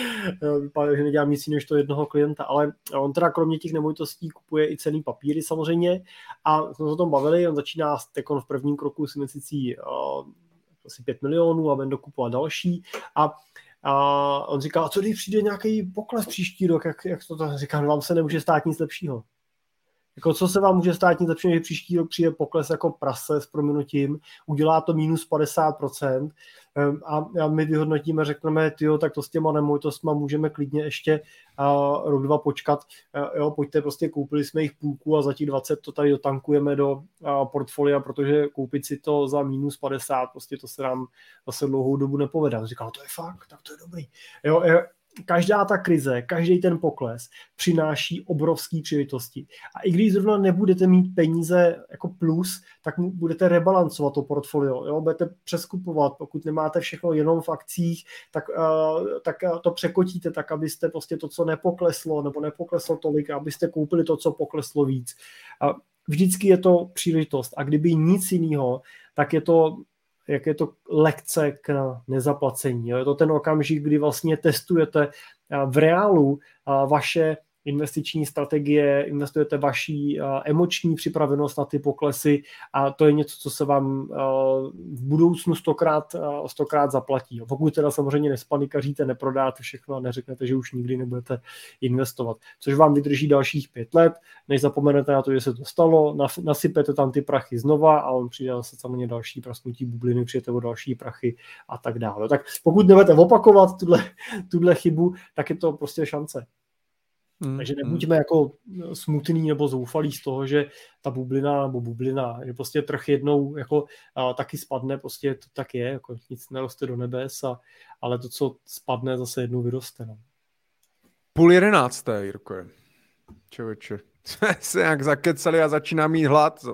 Vypadá, že nedělám nic jiného než to jednoho klienta, ale on teda kromě těch nemovitostí kupuje i cený papíry samozřejmě a jsme se o tom bavili, on začíná jako v prvním kroku s investicí uh, asi 5 milionů a bude dokupovat další a a on říká, a co když přijde nějaký pokles příští rok, jak, jak to tak říká, no vám se nemůže stát nic lepšího. Jako co se vám může stát nic lepšího, že příští rok přijde pokles jako prase s prominutím, udělá to minus 50%, Ehm, a my vyhodnotíme, řekneme, tyjo, tak to s těma nemovitostma můžeme klidně ještě rok, dva počkat, e, jo, pojďte prostě, koupili jsme jich půlku a za těch 20 to tady dotankujeme do portfolia, protože koupit si to za minus 50, prostě to se nám zase dlouhou dobu nepovede. Říkal, to je fakt, tak to je dobrý. Jo, e, každá ta krize, každý ten pokles přináší obrovské příležitosti. A i když zrovna nebudete mít peníze jako plus, tak budete rebalancovat to portfolio. Jo? Budete přeskupovat, pokud nemáte všechno jenom v akcích, tak, uh, tak to překotíte tak, abyste prostě to, co nepokleslo, nebo nepokleslo tolik, abyste koupili to, co pokleslo víc. A vždycky je to příležitost. A kdyby nic jiného, tak je to jak je to lekce k nezaplacení. Je to ten okamžik, kdy vlastně testujete v reálu vaše investiční strategie, investujete vaší emoční připravenost na ty poklesy a to je něco, co se vám v budoucnu stokrát, stokrát zaplatí. Pokud teda samozřejmě nespanikaříte, neprodáte všechno a neřeknete, že už nikdy nebudete investovat, což vám vydrží dalších pět let, než zapomenete na to, že se to stalo, nasypete tam ty prachy znova a on přijde zase samozřejmě další prasknutí bubliny, přijete o další prachy a tak dále. Tak pokud nebudete opakovat tuhle, tuhle chybu, tak je to prostě šance. Hmm. Takže hmm. nebuďme jako smutný nebo zoufalí z toho, že ta bublina nebo bublina, že prostě trh jednou jako a, taky spadne, prostě to tak je, jako nic neroste do nebes, a, ale to, co spadne, zase jednou vyroste. No. Půl jedenácté, Jirko. Čověče jsme se nějak zakecali a začíná mít hlad.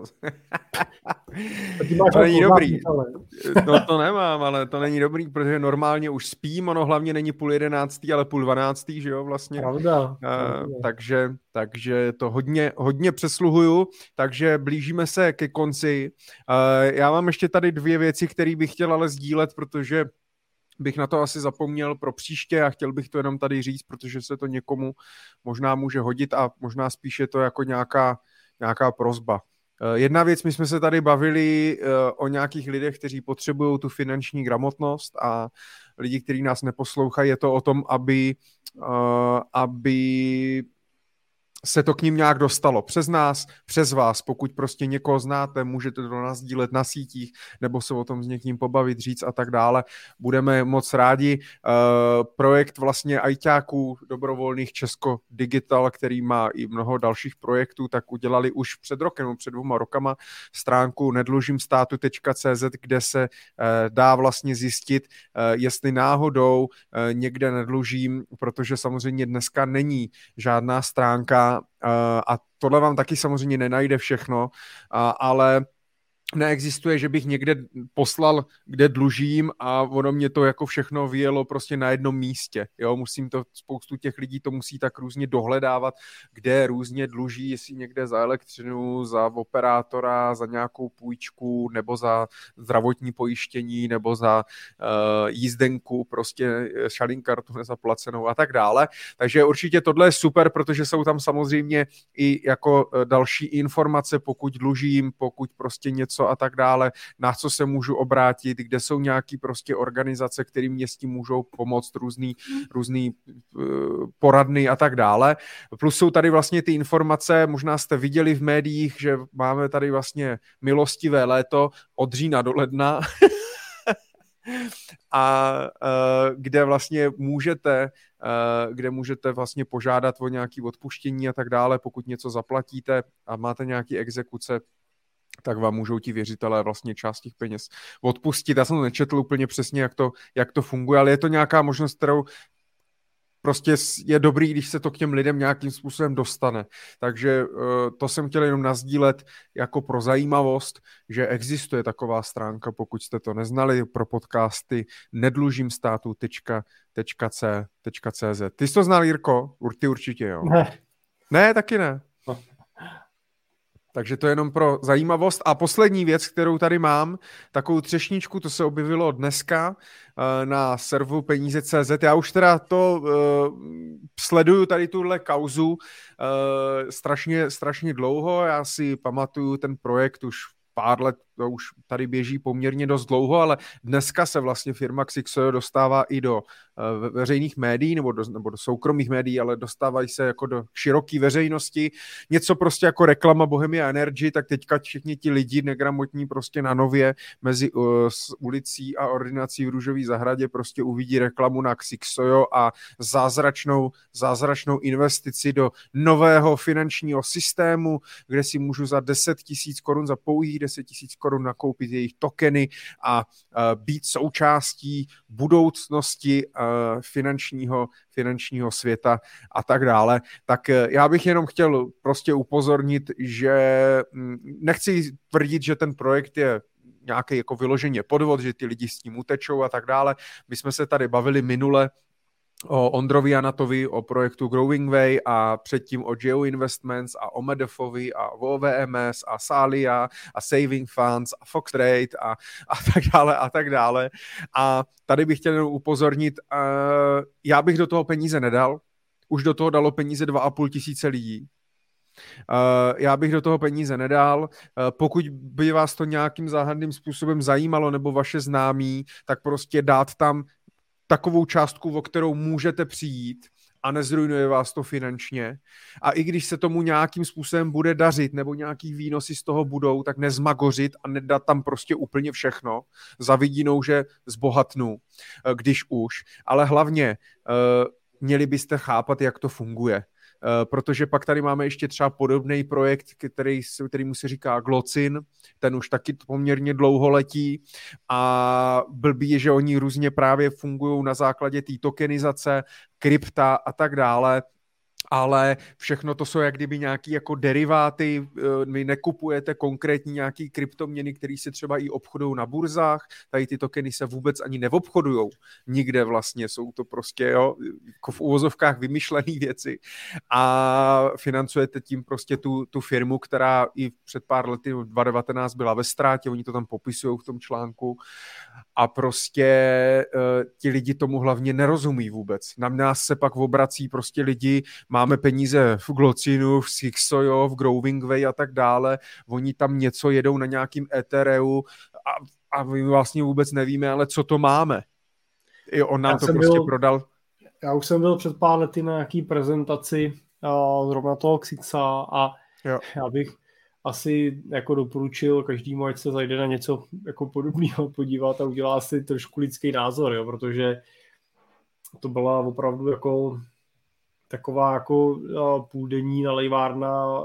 to není dobrý. No to nemám, ale to není dobrý, protože normálně už spím, ono hlavně není půl jedenáctý, ale půl dvanáctý, že jo, vlastně. Pravda. Uh, takže, takže to hodně, hodně přesluhuju, takže blížíme se ke konci. Uh, já mám ještě tady dvě věci, které bych chtěl ale sdílet, protože bych na to asi zapomněl pro příště a chtěl bych to jenom tady říct, protože se to někomu možná může hodit a možná spíše to jako nějaká, nějaká prozba. Eh, jedna věc, my jsme se tady bavili eh, o nějakých lidech, kteří potřebují tu finanční gramotnost a lidi, kteří nás neposlouchají, je to o tom, aby, eh, aby se to k ním nějak dostalo přes nás, přes vás. Pokud prostě někoho znáte, můžete to nás dílet na sítích nebo se o tom s někým pobavit, říct a tak dále. Budeme moc rádi. Uh, projekt vlastně ajťáků dobrovolných Česko Digital, který má i mnoho dalších projektů, tak udělali už před rokem, před dvěma rokama stránku nedlužimstátu.cz, kde se uh, dá vlastně zjistit, uh, jestli náhodou někde nedlužím, protože samozřejmě dneska není žádná stránka, a tohle vám taky samozřejmě nenajde všechno, ale neexistuje, že bych někde poslal, kde dlužím a ono mě to jako všechno vyjelo prostě na jednom místě. Jo, musím to, spoustu těch lidí to musí tak různě dohledávat, kde různě dluží, jestli někde za elektřinu, za operátora, za nějakou půjčku, nebo za zdravotní pojištění, nebo za uh, jízdenku, prostě šalinkartu nezaplacenou a tak dále. Takže určitě tohle je super, protože jsou tam samozřejmě i jako eh, další informace, pokud dlužím, pokud prostě něco něco a tak dále, na co se můžu obrátit, kde jsou nějaký prostě organizace, které mě s tím můžou pomoct, různý, různý uh, poradny a tak dále. Plus jsou tady vlastně ty informace, možná jste viděli v médiích, že máme tady vlastně milostivé léto od října do ledna. a uh, kde vlastně můžete uh, kde můžete vlastně požádat o nějaké odpuštění a tak dále, pokud něco zaplatíte a máte nějaké exekuce, tak vám můžou ti věřitelé vlastně část těch peněz odpustit. Já jsem to nečetl úplně přesně, jak to, jak to funguje, ale je to nějaká možnost, kterou prostě je dobrý, když se to k těm lidem nějakým způsobem dostane. Takže eh, to jsem chtěl jenom nazdílet jako pro zajímavost, že existuje taková stránka, pokud jste to neznali, pro podcasty nedlužím státu.cz. Ty jsi to znal, Jirko? Ty určitě, jo. Ne. Ne, taky ne. Takže to je jenom pro zajímavost. A poslední věc, kterou tady mám, takovou třešničku, to se objevilo dneska uh, na servu peníze.cz. Já už teda to uh, sleduju tady tuhle kauzu uh, strašně, strašně dlouho. Já si pamatuju ten projekt už pár let to už tady běží poměrně dost dlouho, ale dneska se vlastně firma Xixo dostává i do uh, veřejných médií nebo do, nebo do soukromých médií, ale dostávají se jako do široké veřejnosti. Něco prostě jako reklama Bohemia Energy, tak teďka všichni ti lidi negramotní prostě na nově mezi uh, s ulicí a ordinací v Růžové zahradě prostě uvidí reklamu na Xixojo a zázračnou, zázračnou investici do nového finančního systému, kde si můžu za 10 tisíc korun, za pouhých 10 tisíc korun nakoupit jejich tokeny a být součástí budoucnosti finančního, finančního světa a tak dále. Tak e, já bych jenom chtěl prostě upozornit, že nechci tvrdit, že ten projekt je nějaký jako vyloženě podvod, že ty lidi s ním utečou a tak dále. My jsme se tady bavili minule o Ondrovi Anatovi, o projektu Growing Way a předtím o Geo Investments a o Medofovi a o VMS a Salia a Saving Funds a Fox Trade a, a tak dále a tak dále. A tady bych chtěl upozornit, uh, já bych do toho peníze nedal, už do toho dalo peníze 2,5 tisíce lidí. Uh, já bych do toho peníze nedal. Uh, pokud by vás to nějakým záhadným způsobem zajímalo nebo vaše známí, tak prostě dát tam takovou částku, o kterou můžete přijít a nezrujnuje vás to finančně. A i když se tomu nějakým způsobem bude dařit nebo nějaký výnosy z toho budou, tak nezmagořit a nedat tam prostě úplně všechno za vidinou, že zbohatnu, eh, když už. Ale hlavně měli byste chápat, jak to funguje. Eh, protože pak tady máme ještě třeba podobný projekt, který, který mu se říká Glocin, ten už taky poměrně dlouho letí. A blbý je, že oni různě právě fungují na základě té tokenizace, krypta a tak dále, ale všechno to jsou jak kdyby nějaký jako deriváty, eh, vy nekupujete konkrétní nějaký kryptoměny, které se třeba i obchodují na burzách, tady ty tokeny se vůbec ani neobchodují nikde vlastně, jsou to prostě jo, jako v uvozovkách vymyšlené věci. A financujete tím prostě tu, tu firmu, která i před pár lety 2019 byla ve ztrátě, oni to tam popisují v tom článku. A prostě uh, ti lidi tomu hlavně nerozumí vůbec. Na nás se pak obrací prostě lidi, máme peníze v Glocinu, v Sixojo, v Growingway a tak dále, oni tam něco jedou na nějakým Ethereu a, a my vlastně vůbec nevíme, ale co to máme. I on nám já to prostě byl, prodal. Já už jsem byl před pár lety na nějaký prezentaci uh, zrovna toho Xixa a jo. já bych asi jako doporučil každému, ať se zajde na něco jako podobného podívat a udělá si trošku lidský názor, jo, protože to byla opravdu jako taková jako půldenní nalejvárna,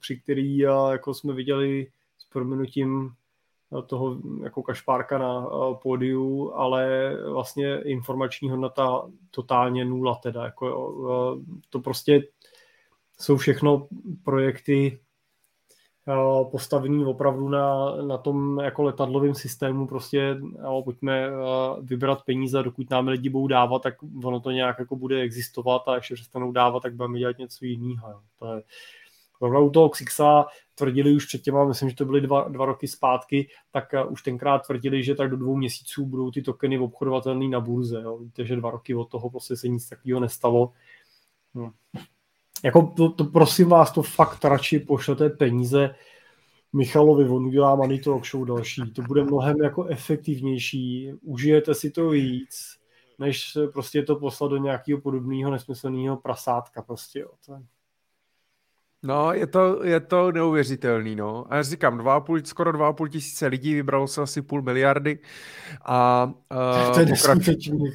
při který jako jsme viděli s proměnutím toho jako kašpárka na pódiu, ale vlastně informační hodnota totálně nula teda. Jako, to prostě jsou všechno projekty, Eh, postavený opravdu na, na tom jako letadlovém systému, prostě jo, pojďme eh, vybrat peníze, dokud nám lidi budou dávat, tak ono to nějak jako bude existovat a ještě přestanou dávat, tak budeme dělat něco jiného. To je, Zrovna u toho Xixa tvrdili už před těma, myslím, že to byly dva, dva roky zpátky, tak uh, už tenkrát tvrdili, že tak do dvou měsíců budou ty tokeny obchodovatelné na burze. Jo. Víte, že dva roky od toho prostě se nic takového nestalo. No jako to, to, prosím vás, to fakt radši pošlete peníze Michalovi, on udělá Money Talk Show další. To bude mnohem jako efektivnější, užijete si to víc, než prostě to poslat do nějakého podobného nesmyslného prasátka prostě, jo. To je... No, je to, je to neuvěřitelný, no. A já říkám, dva půl, skoro 2,5 tisíce lidí, vybralo se asi půl miliardy a... Uh, to je neskutečný,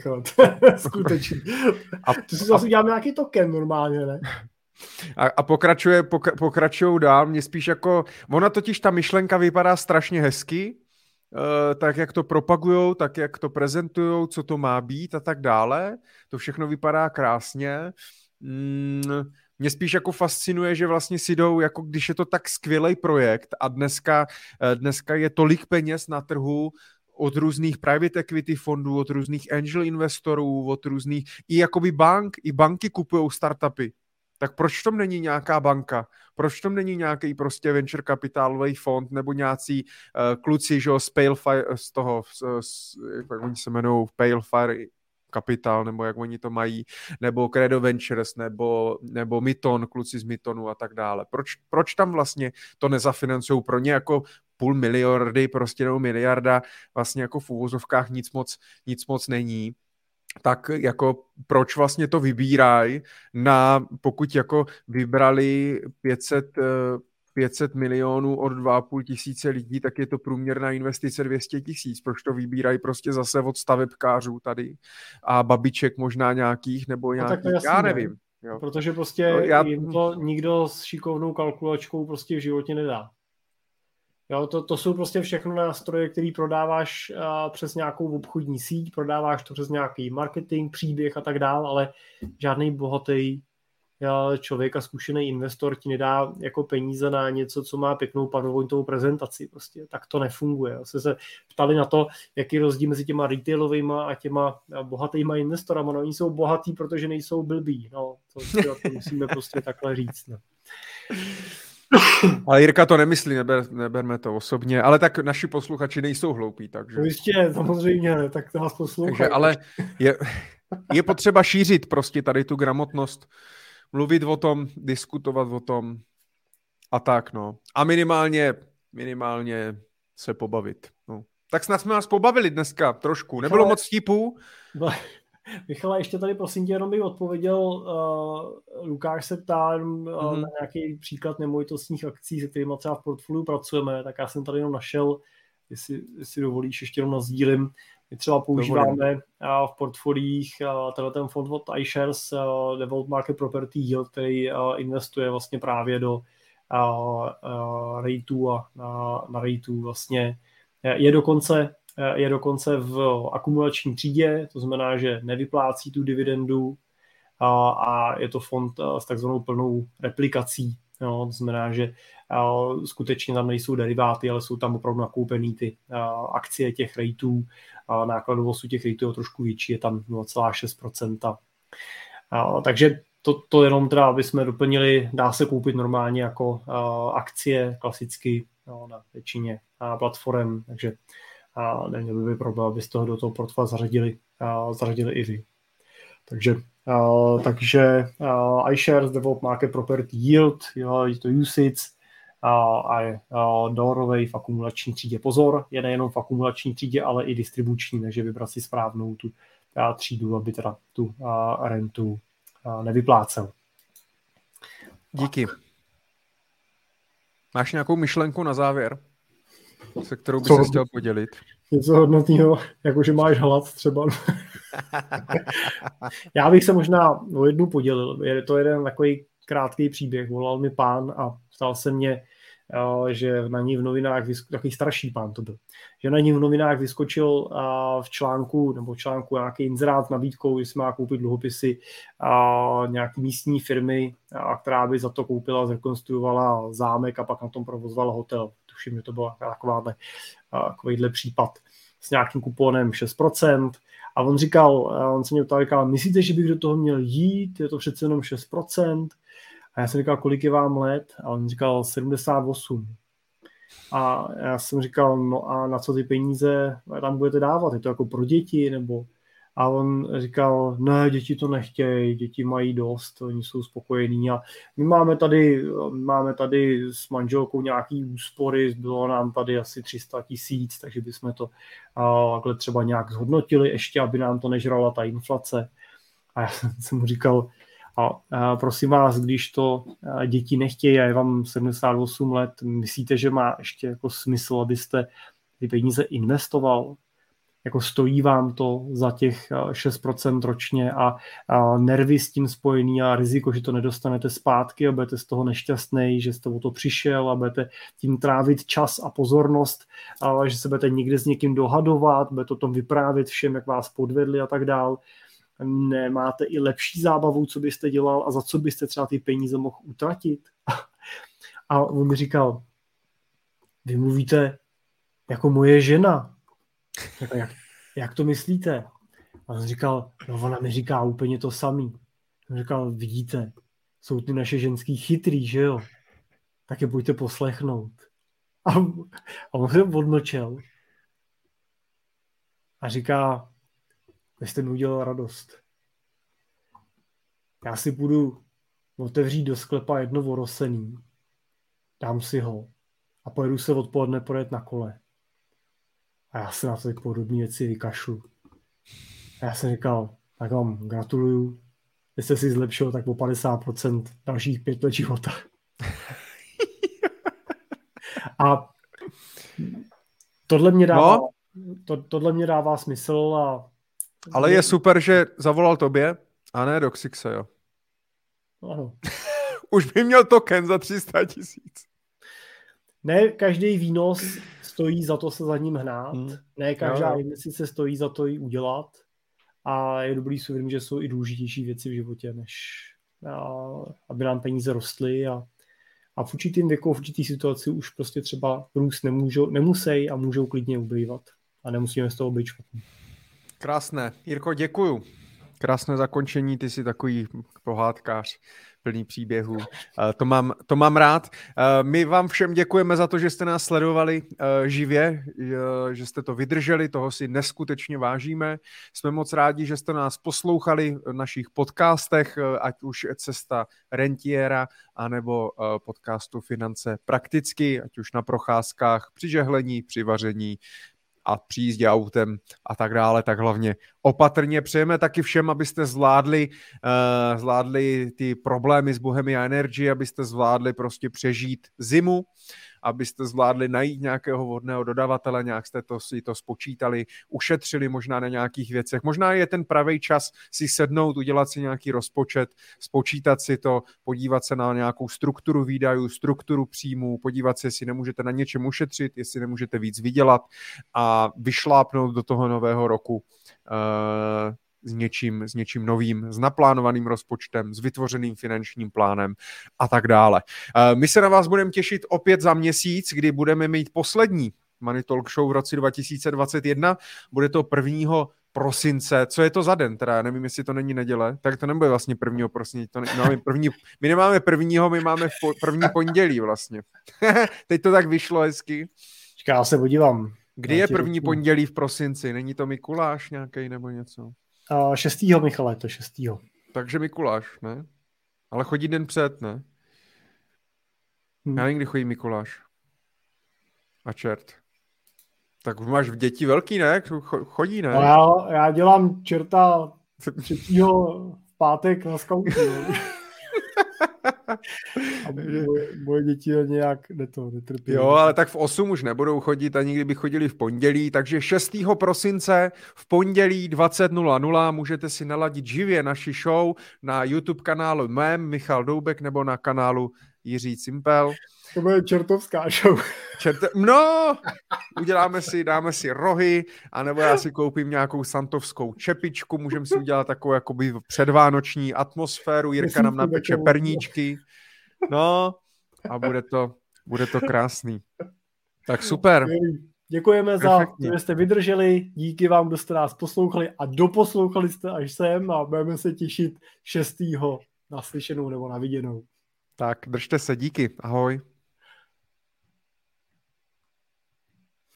skutečný. A, to si zase uděláme nějaký token normálně, ne? A, a pokračuje, pok, pokračují dál, mě spíš jako, ona totiž ta myšlenka vypadá strašně hezky, uh, tak jak to propagujou, tak jak to prezentujou, co to má být a tak dále, to všechno vypadá krásně. Mm, mě spíš jako fascinuje, že vlastně si jdou, jako když je to tak skvělý projekt a dneska, eh, dneska je tolik peněz na trhu, od různých private equity fondů, od různých angel investorů, od různých, i jakoby bank, i banky kupují startupy tak proč tom není nějaká banka? Proč tom není nějaký prostě venture kapitálový fond nebo nějací uh, kluci, že z Palefire, z toho, z, z, jak oni se jmenují, Palefire Capital, nebo jak oni to mají, nebo Credo Ventures, nebo, nebo Myton, kluci z Mytonu a tak dále. Proč, proč tam vlastně to nezafinancují pro ně jako půl miliardy, prostě nebo miliarda, vlastně jako v úvozovkách nic moc, nic moc není tak jako proč vlastně to vybírají na, pokud jako vybrali 500, 500 eh, milionů od 2,5 tisíce lidí, tak je to průměrná investice 200 tisíc. Proč to vybírají prostě zase od stavebkářů tady a babiček možná nějakých nebo nějakých, no, jasný, já nevím. Jo. Protože prostě no, já... jim to nikdo s šikovnou kalkulačkou prostě v životě nedá. Jo, to, to jsou prostě všechno nástroje, které prodáváš uh, přes nějakou obchodní síť, prodáváš to přes nějaký marketing, příběh a tak dál, ale žádný bohatý uh, člověk a zkušený investor ti nedá jako peníze na něco, co má pěknou PowerPointovou prezentaci. Prostě tak to nefunguje. Se se ptali na to, jaký rozdíl mezi těma retailovými a těma bohatýma investorama. No, oni jsou bohatý, protože nejsou blbí. No, to, to musíme prostě takhle říct. No. Ale Jirka to nemyslí, neber, neberme to osobně, ale tak naši posluchači nejsou hloupí, takže... No jistě, samozřejmě, ne, tak to nás poslouchají. Takže, ale je, je potřeba šířit prostě tady tu gramotnost, mluvit o tom, diskutovat o tom a tak, no. A minimálně, minimálně se pobavit, no. Tak snad jsme vás pobavili dneska trošku. Nebylo moc vtipů? Michale, ještě tady prosím tě, jenom bych odpověděl, uh, Lukáš se ptá uh, mm-hmm. na nějaký příklad nemovitostních akcí, se kterými třeba v portfoliu pracujeme, tak já jsem tady jenom našel, jestli, jestli dovolíš, ještě jenom nazdílím. My třeba používáme uh, v portfoliích uh, tenhle ten fond od iShares, uh, Developed Market Property Yield, který uh, investuje vlastně právě do uh, uh, rateů a na, na rateů vlastně je dokonce je dokonce v akumulační třídě, to znamená, že nevyplácí tu dividendu a, je to fond eh, s takzvanou plnou replikací. No, to znamená, že eh, skutečně tam nejsou deriváty, ale jsou tam opravdu nakoupený ty akcie těch rejtů. Nákladovost u těch rejtů je trošku větší, je tam 0,6%. A, takže to, to jenom teda, aby jsme doplnili, dá se koupit normálně jako akcie klasicky no, na většině platform, takže a neměl by problém, aby z toho do toho portfolia zařadili, a zařadili i vy. Takže, a, takže a, iShares, Develop Market Property Yield, jo, je to usage, a, a je a, dolarový v akumulační třídě. Pozor, je nejenom v akumulační třídě, ale i distribuční, takže vybrat si správnou tu a, třídu, aby teda tu a, rentu a, nevyplácel. Díky. Máš nějakou myšlenku na závěr? Se kterou by se chtěl podělit. Něco hodnotného, jakože máš hlad třeba. Já bych se možná o jednu podělil. Je to jeden takový krátký příběh. Volal mi pán a ptal se mě, eh, že na ní v novinách, takový starší pán to byl, že na ní v novinách vyskočil eh, v článku, nebo v článku nějaký inzerát s nabídkou, že si má koupit dluhopisy nějaký místní firmy, která by za to koupila, zrekonstruovala zámek a pak na tom provozovala hotel tuším, že to byl takovýhle případ s nějakým kuponem 6%. A on říkal, on se mě ptal, říkal, myslíte, že bych do toho měl jít, je to přece jenom 6%? A já jsem říkal, kolik je vám let? A on říkal 78. A já jsem říkal, no a na co ty peníze tam budete dávat? Je to jako pro děti nebo a on říkal, ne, děti to nechtějí, děti mají dost, oni jsou spokojení a my máme tady, máme tady s manželkou nějaký úspory, bylo nám tady asi 300 tisíc, takže bychom to takhle třeba nějak zhodnotili ještě, aby nám to nežrala ta inflace. A já jsem mu říkal, a, a prosím vás, když to děti nechtějí a je vám 78 let, myslíte, že má ještě jako smysl, abyste ty peníze investoval? Jako stojí vám to za těch 6% eh, ročně a, a nervy s tím spojený a riziko, že to nedostanete zpátky a budete z toho nešťastný, že jste o to přišel a budete tím trávit čas a pozornost, a že se budete někde s někým dohadovat, budete o tom vyprávět všem, jak vás podvedli a tak dál. Nemáte i lepší zábavu, co byste dělal a za co byste třeba ty peníze mohl utratit. A on mi říkal, vy mluvíte jako moje žena, jak, jak to myslíte? A on říkal, no ona mi říká úplně to samý. On říkal, vidíte, jsou ty naše ženský chytrý, že jo? Tak je pojďte poslechnout. A, a on se odmlčel a říká, vy jste mi udělal radost. Já si budu otevřít do sklepa jedno vorosený, dám si ho a pojedu se odpoledne projet na kole. A já se na ty podobné věci vykašlu. A já jsem říkal, tak vám gratuluju, jste si zlepšil tak o 50% dalších pět let života. A tohle mě dává, no. to, tohle mě dává smysl a ale je super, že zavolal tobě a ne do Xixe, jo. Ano. Už by měl token za 300 tisíc. Ne každý výnos stojí za to se za ním hnát, hmm. ne každá no, investice stojí za to ji udělat a je dobrý si uvědomit, že jsou i důležitější věci v životě, než a, aby nám peníze rostly a, a v určitým věku, v určitý situaci už prostě třeba růst nemůžou, nemusí a můžou klidně ubývat a nemusíme z toho být špatný. Krásné. Jirko, děkuju. Krásné zakončení, ty jsi takový pohádkář. Plný příběhů. To mám, to mám rád. My vám všem děkujeme za to, že jste nás sledovali živě, že jste to vydrželi, toho si neskutečně vážíme. Jsme moc rádi, že jste nás poslouchali v našich podcastech, ať už Cesta Rentiera, anebo podcastu Finance prakticky, ať už na procházkách, při žehlení, při vaření, a při jízdě autem a tak dále, tak hlavně opatrně. Přejeme taky všem, abyste zvládli, uh, zvládli ty problémy s Bohemia Energy, abyste zvládli prostě přežít zimu abyste zvládli najít nějakého vodného dodavatele, nějak jste to si to spočítali, ušetřili možná na nějakých věcech. Možná je ten pravý čas si sednout, udělat si nějaký rozpočet, spočítat si to, podívat se na nějakou strukturu výdajů, strukturu příjmů, podívat se, jestli nemůžete na něčem ušetřit, jestli nemůžete víc vydělat a vyšlápnout do toho nového roku uh, s něčím, s něčím novým, s naplánovaným rozpočtem, s vytvořeným finančním plánem a tak dále. Eh, my se na vás budeme těšit opět za měsíc, kdy budeme mít poslední Money Talk Show v roce 2021. Bude to 1 prosince. Co je to za den? Teda já nevím, jestli to není neděle. Tak to nebude vlastně 1. prosince. To ne, máme první, my nemáme prvního, my máme po, první pondělí vlastně. Teď to tak vyšlo hezky. Čeká, já se podívám. Kdy je první pondělí v prosinci? Není to Mikuláš nějaký nebo něco? Uh, šestýho, Michale, to šestýho. Takže Mikuláš, ne? Ale chodí den před, ne? Hmm. Já nevím, kdy chodí Mikuláš. A čert. Tak máš v děti velký, ne? Chodí, ne? No já, já dělám čerta třetího v pátek na skautu. A moje, moje děti nějak ne to, netrpí. Jo, ale tak v 8 už nebudou chodit, ani kdyby chodili v pondělí, takže 6. prosince v pondělí 20.00 můžete si naladit živě naši show na YouTube kanálu mém Michal Doubek nebo na kanálu Jiří Cimpel. To bude čertovská show. Čerte... No, uděláme si, dáme si rohy, anebo já si koupím nějakou santovskou čepičku, můžeme si udělat takovou jakoby předvánoční atmosféru, Jirka nám napeče perníčky. No, a bude to, bude to krásný. Tak super. Děkujeme za to, že jste vydrželi, díky vám, kdo jste nás poslouchali a doposlouchali jste až sem a budeme se těšit 6. naslyšenou nebo na viděnou. Tak, držte se, díky, ahoj.